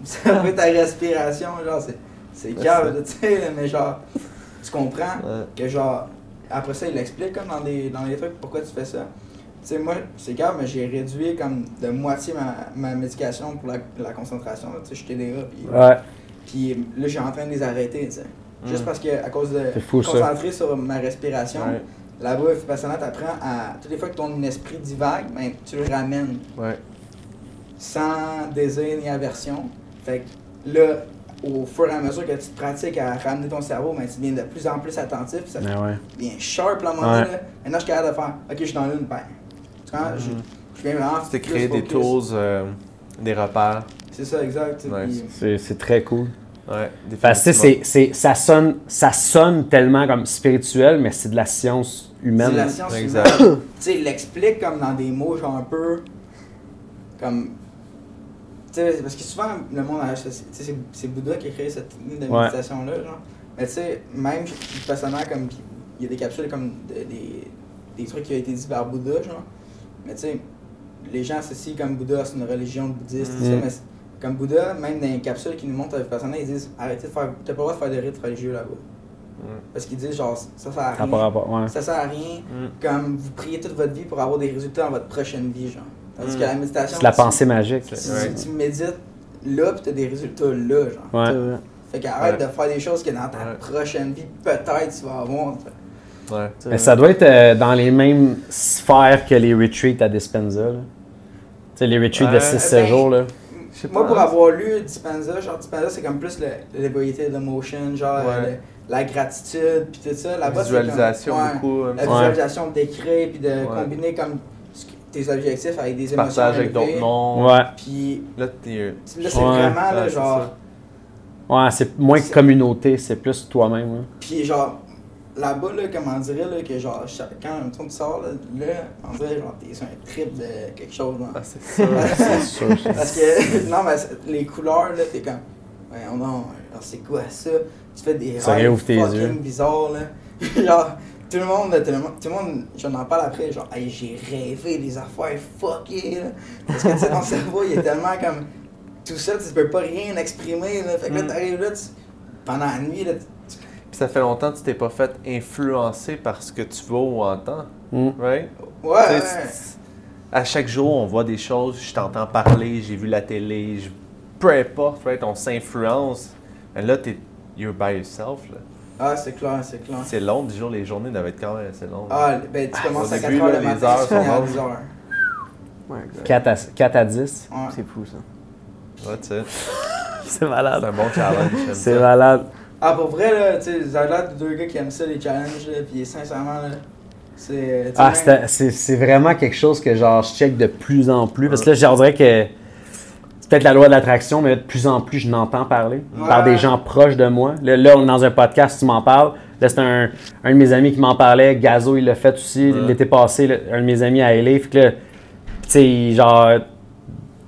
observer ta respiration, genre, c'est. C'est calme, tu sais, mais genre, tu comprends Ouais. que genre, après ça, il explique comme dans, des, dans les trucs pourquoi tu fais ça. sais, moi, c'est grave, mais j'ai réduit comme de moitié ma, ma médication pour la, la concentration. Tu sais, je suis TDA, puis, Ouais. puis là, j'ai en train de les arrêter, tu sais. Juste parce que, à cause de fou, ça. concentrer sur ma respiration, Ouais. là-bas, Vipassana t'apprend à. Toutes les fois que ton esprit divague, ben, tu le ramènes Ouais. sans désir ni aversion. Fait que là, au fur et à mesure que tu te pratiques à ramener ton cerveau, ben, tu deviens de plus en plus attentif. Ça Ben ouais. devient sharp, là, à un moment donné. Maintenant, je suis capable de faire OK, je suis dans l'une, ben. Tu comprends? Je, Mhm. je viens vraiment. Plus créer des tools, euh, des repères. C'est ça, exact. tu Nice. puis- C'est c'est très cool. Ouais, Parce que tu sais, définitivement. c'est- c'est- ça, sonne, ça sonne tellement comme spirituel, mais c'est de la science humaine. C'est la science Exact. humaine. Tu sais, il l'explique comme dans des mots, genre un peu. Comme. Sais, parce que souvent, le monde a. tu sais, C'est Bouddha qui a créé cette technique de Ouais. méditation-là, genre. Mais tu sais, même personnellement, comme. Il y a des capsules comme de- des, des trucs qui ont été dit par Bouddha, genre. Mais tu sais, les gens associent comme Bouddha, c'est une religion bouddhiste, tout ça, Mhm. mais comme Bouddha, même dans les capsules qui nous montrent avec personnel, ils disent arrêtez de faire. T'as pas le droit de faire des rites religieux là-bas. Mm. Parce qu'ils disent genre, ça sert à rien. pas rapport. Ouais. Ça sert à rien Mm. comme vous priez toute votre vie pour avoir des résultats dans votre prochaine vie, genre. Tandis Mm. que la méditation. C'est la tu- pensée magique. Tu, Ouais. tu médites là, puis t'as des résultats là, genre. Ouais. Fait qu'arrête Ouais. de faire des choses que dans ta Ouais. prochaine vie, peut-être tu vas avoir. Mais ça doit être euh, dans les mêmes sphères que les retreats à Dispenza. là. Tu sais, les retreats de Ouais. 6 Ben, jours. Là. Moi, pas, pour hein. avoir lu Dispenza, genre Dispenza, c'est comme plus le, le liberated emotion, genre Ouais. le- la gratitude, puis tout ça. La comme- visualisation ouais, beaucoup. hein. La Ouais. visualisation d'écrire, puis de Ouais. combiner comme tes objectifs avec des émotions. Partage avec d'autres mondes. Ouais. Puis Là, t'es. là, c'est Ouais. vraiment, là, genre. Ouais, c'est moins que communauté, c'est plus toi-même. là. Puis genre, là-bas, là, comme on dirait, là, que genre, chaque- quand tu sors, là, là, on dirait, genre, t'es sur un trip de quelque chose, genre. Ah, c'est ça. C'est sûr. ça. Parce que, non, mais les couleurs, là, t'es comme, ouais, non, c'est quoi ça? Tu fais des Ça rêves fucking yeux. bizarres, là. genre, tout le monde, tout le monde, tout le monde, j'en en parle après, genre, hey, j'ai rêvé des affaires fuckées, là. Parce que, tu sais, ton cerveau, il est tellement comme, tout seul, tu peux pas rien exprimer, là. Fait que là, Mm. t'arrives là, tu- pendant la nuit, là, tu- Puis ça fait longtemps que tu t'es pas fait influencer par ce que tu vois ou entends, Mm. right? ouais, À chaque jour, on voit des choses, je t'entends parler, j'ai vu la télé, je... peu importe, right? On s'influence. Mais là, t'es you're by yourself. Là. Ah, c'est clair, c'est clair. C'est long, du jour, les journées doivent être quand même assez longues. Ah, ben tu commences au à 4 début, heures là, le matin, heures tu finis à longues. 10 heures. Ouais, exact. 4 à, 4 à 10. Ouais. C'est fou ça. Ouais, tu sais, C'est c'est malade. un bon challenge. C'est malade. Ah, pour vrai, là, tu sais, avez l'air de deux gars qui aiment ça, les challenges, là, pis sincèrement, là, c'est. Ah, c'est c'est vraiment quelque chose que genre je check de plus en plus. Parce que là, je dirais que c'est peut-être la loi de l'attraction, mais là, de plus en plus, je n'entends parler par des gens proches de moi. Là, là, on est dans un podcast, tu m'en parles. Là, c'est un, un de mes amis qui m'en parlait. Gazo, il l'a fait aussi Ouais. l'été passé. là, un de mes amis à LA. Fait que là, tu sais, genre, tu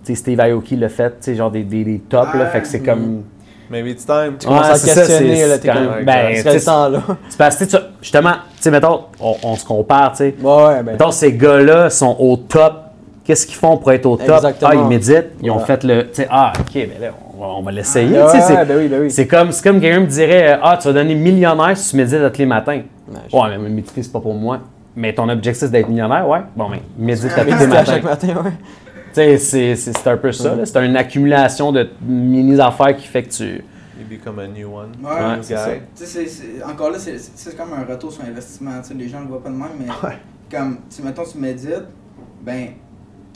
sais, Steve Aoki l'a fait, tu sais, genre des, des, des tops. là, fait que c'est comme. Maybe it's time. Tu commences à questionner, là, t'es comme, ben, c'est tu sais, le temps, là. c'est parce que, tu sais, tu- justement, tu sais, mettons, on, on se compare, tu sais. Ouais, ouais, ben. Mettons, ces gars-là sont au top. Qu'est-ce qu'ils font pour être au top? Exactement. Ah, ils méditent. Ils ont Ouais. fait le. Tu sais, ah, ok, ben là, on va, on va l'essayer. Ouais, c'est- ouais, ben oui, ben oui. c'est comme, c'est comme quelqu'un me dirait Ah, tu vas devenir millionnaire si tu médites à tous les matins. Ouais, je- Ouais, mais méditer, c'est pas pour moi. Mais ton objectif, c'est d'être millionnaire, ouais. Bon, mais médite à tous les matins. chaque matin, ouais. Tu sais, c'est, c'est, c'est un peu ça. là. C'est une accumulation de mini-affaires qui fait que tu. You become a new one. Ouais, new guy. ça. Tu sais, c'est- c'est- encore là, c'est- comme un retour sur investissement. Tu sais, les gens ne le voient pas de même, mais comme, tu mettons, tu médites, ben,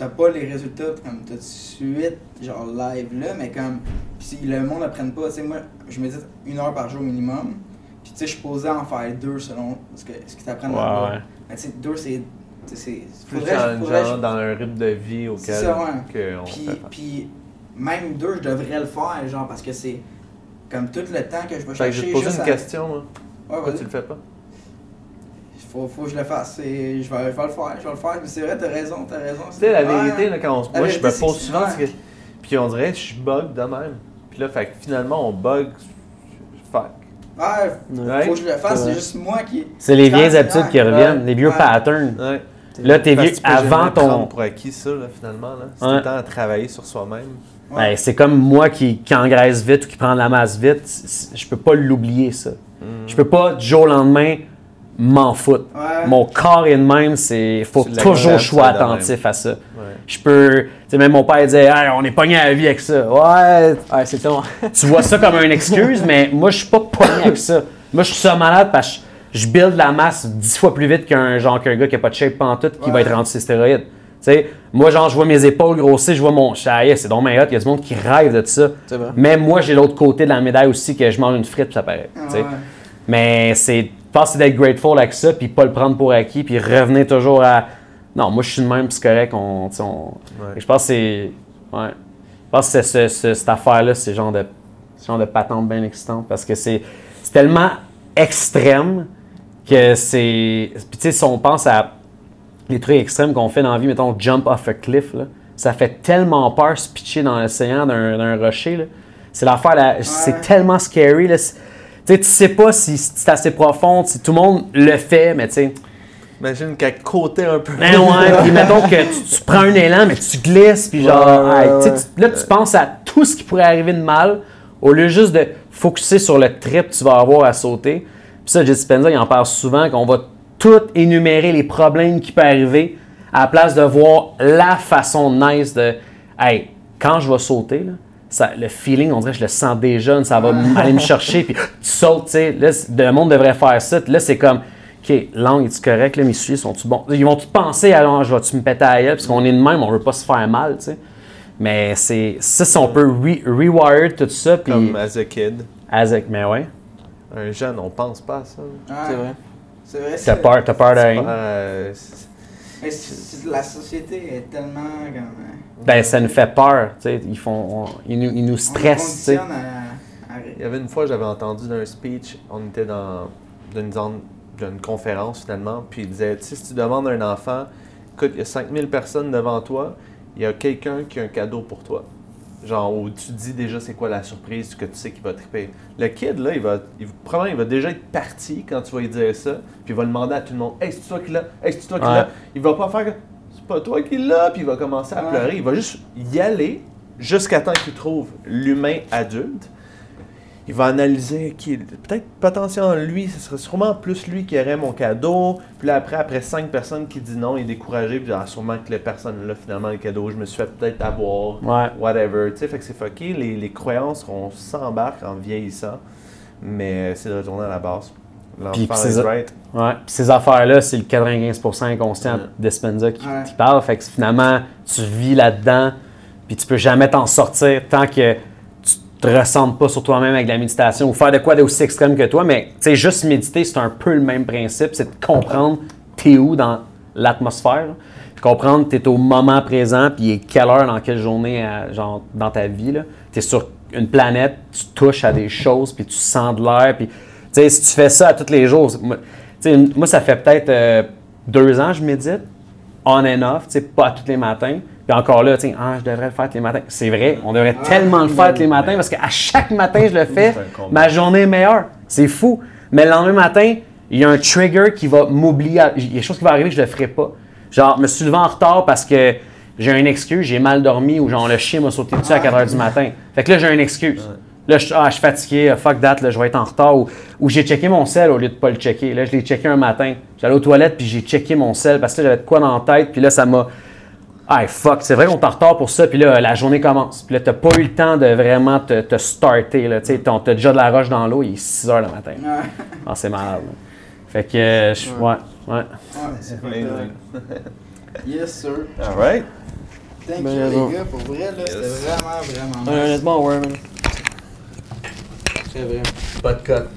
t'as pas les résultats comme tout de suite, genre live là, mais comme, si le monde n'apprenne pas, tu sais, moi, je médite une heure par jour minimum, puis tu sais, je suis posé à en faire deux selon ce que ce qu'ils t'apprennent Ouais, là-bas. ouais. Mais tu sais, deux, c'est. tu sais, c'est. Plus challengeant dans un rythme de vie auquel C'est ça, ouais. que on Puis, fait. puis même deux, je devrais le faire, genre, parce que c'est comme tout le temps que je vais Fait que je chercher. vais te poser une à- question, moi. Ouais, Pourquoi tu le fais pas? Faut, faut que je le fasse. Je vais, je vais le faire, je vais le faire. Mais c'est vrai, t'as raison, t'as raison. Tu sais, la Ouais. vérité, là, quand on se. Moi, je me pose souvent. que- Puis on dirait, je bug de même. Puis là, fait que finalement, on bug. Fuck. Ouais, Ouais. faut que je le fasse, C'est juste moi qui. C'est les vieilles habitudes qui reviennent, ouais, les vieux ouais. patterns. Ouais. Là, t'es vieux avant ton. pour acquis ça, là, finalement. Là. C'est le temps à travailler sur soi-même. Ouais. Ben, c'est comme moi qui, qui engraisse vite ou qui prend de la masse vite. Je peux pas l'oublier, ça. Mm. Je peux pas, du jour au lendemain, m'en foutre. Ouais. Mon corps est de même, c'est faut toujours même. attentif à ça. Ouais. Je peux, tu sais, même mon père disait, Hey, on est pogné à la vie avec ça. Ouais, Ouais, c'est tellement. tu vois ça comme une excuse, mais moi, je suis pas pogné avec ça. Moi, je suis ça malade parce que je, build la masse dix fois plus vite qu'un genre qu'un gars qui a pas de shape pantoute qui va être rendu ses stéroïdes. Tu sais, moi, genre, je vois mes épaules grossir, je vois mon. Ah, c'est donc hot, il y a du monde qui rêve de ça. Mais moi, j'ai l'autre côté de la médaille aussi que je mange une frite, ça paraît. Ouais. Mais c'est, je pense que c'est d'être grateful avec ça, puis pas le prendre pour acquis, puis revenir toujours à. Non, moi je suis de même, puis c'est correct. On, tu sais, on- Ouais. Et Je pense que c'est. Ouais. Je pense que c'est ce- ce- cette affaire-là, c'est genre de, ce genre de patente bien excitante, parce que c'est, c'est tellement extrême que c'est. Puis tu sais, si on pense à les trucs extrêmes qu'on fait dans la vie, mettons jump off a cliff, là, ça fait tellement peur se pitcher dans l'océan d'un, d'un rocher. là. C'est l'affaire, là, c'est tellement scary. Là. Tu sais, tu sais pas si c'est assez profond, si tout le monde le fait, mais tu sais. Imagine qu'à côté un peu. Ben ouais, puis mettons que tu, tu prends un élan, mais tu glisses, puis genre, Ouais, ouais, hey, tu sais, ouais. tu- là tu penses à tout ce qui pourrait arriver de mal, au lieu juste de focuser sur le trip que tu vas avoir à sauter. Puis ça, Jesse Spencer, il en parle souvent, qu'on va tout énumérer les problèmes qui peuvent arriver, à la place de voir la façon nice de, hey, quand je vais sauter, là, ça, le feeling, on dirait que je le sens déjà, ça va aller me chercher, puis tu sautes, tu sais. Là, le monde devrait faire ça. Là, c'est comme, OK, langue, es-tu correct? Là, mes souliers sont-tu bons? Ils vont tous penser, alors, je vais-tu me péter à? Parce qu'on est de même, on veut pas se faire mal, tu sais. Mais c'est ça, si on peut re- rewire tout ça, puis. Comme as a kid. As- mais ouais. Un jeune, on pense pas à ça. Ouais. C'est vrai. C'est vrai. T'as c'est- peur, t'as peur de C'est rien? Mais la société est tellement comme. euh, Ben, ça nous fait peur, tu sais. Ils, font, on- ils, nous, ils nous stressent, tu sais. à- Il y avait une fois, j'avais entendu d'un speech, on était dans d'une zone d'une conférence finalement, puis il disait, tu sais, si tu demandes à un enfant, écoute, il y a 5000 personnes devant toi, il y a quelqu'un qui a un cadeau pour toi. Genre, où tu dis déjà c'est quoi la surprise que tu sais qu'il va triper. Le kid, là, il va, il, probablement, il va déjà être parti quand tu vas lui dire ça, puis il va demander à tout le monde, hey, c'est toi qui l'as, hey, c'est toi qui Ouais. l'as. Il va pas faire, que, c'est pas toi qui l'as, puis il va commencer à Ouais. pleurer. Il va juste y aller jusqu'à temps qu'il trouve l'humain adulte il va analyser qui peut-être potentiellement lui, ce serait sûrement plus lui qui aurait mon cadeau. Puis là, après, après cinq personnes qui disent non, il est découragé. Puis ah, sûrement que les personnes là, finalement, le cadeau, je me suis fait peut-être avoir. Ouais. Whatever. Tu sais, fait que c'est fucké. Les, les croyances, on s'embarque en vieillissant. Mais c'est de retourner à la base. Puis, right. Ouais. Puis ces affaires-là, c'est le 95% inconscient Ouais. d'Espenza qui, Ouais. qui parle. Fait que finalement, tu vis là-dedans, puis tu peux jamais t'en sortir tant que te ressentes pas sur toi-même avec la méditation ou faire de quoi d'aussi extrême que toi. Mais tu juste méditer, c'est un peu le même principe. C'est de comprendre t'es où dans l'atmosphère. Comprendre t'es au moment présent, puis quelle heure dans quelle journée euh, genre, dans ta vie. Tu es sur une planète, tu touches à des choses, puis tu sens de l'air. Puis, tu sais, si tu fais ça à tous les jours, moi ça fait peut-être euh, deux ans que je médite, on and off, tu sais, pas tous les matins. Puis encore là, tu sais, ah, je devrais le faire tous les matins. C'est vrai, on devrait tellement le faire tous les matins parce qu'à chaque matin, je le fais, ma journée est meilleure. C'est fou. Mais le lendemain matin, il y a un trigger qui va m'oublier. à- Il y a des choses qui vont arriver que je ne le ferai pas. Genre, me suis levé en retard parce que j'ai une excuse, j'ai mal dormi ou genre le chien m'a sauté dessus à 4 h du matin. Fait que là, j'ai une excuse. Là, je, ah, je suis fatigué, ah, fuck that, là, je vais être en retard. Ou, ou j'ai checké mon sel au lieu de pas le checker. Là, je l'ai checké un matin. J'allais aux toilettes puis j'ai checké mon sel parce que là, j'avais de quoi dans la tête. Puis là, ça m'a. Ah, fuck, c'est vrai qu'on est en retard pour ça. Puis là, la journée commence. Puis là, t'as pas eu le temps de vraiment te, te starter. Là, tu sais, t'as déjà de la roche dans l'eau, il est 6 h le matin. Ouais. Ah, c'est malade. là. Fait que, euh, je- ouais, ouais. Ouais, c'est. Yes, sir. Alright. Thank Ben, you, raison. les gars. Pour vrai, là, c'était Yes. vraiment, vraiment Ouais, nice. honnêtement, ouais, man. C'est vrai. Pas de cut.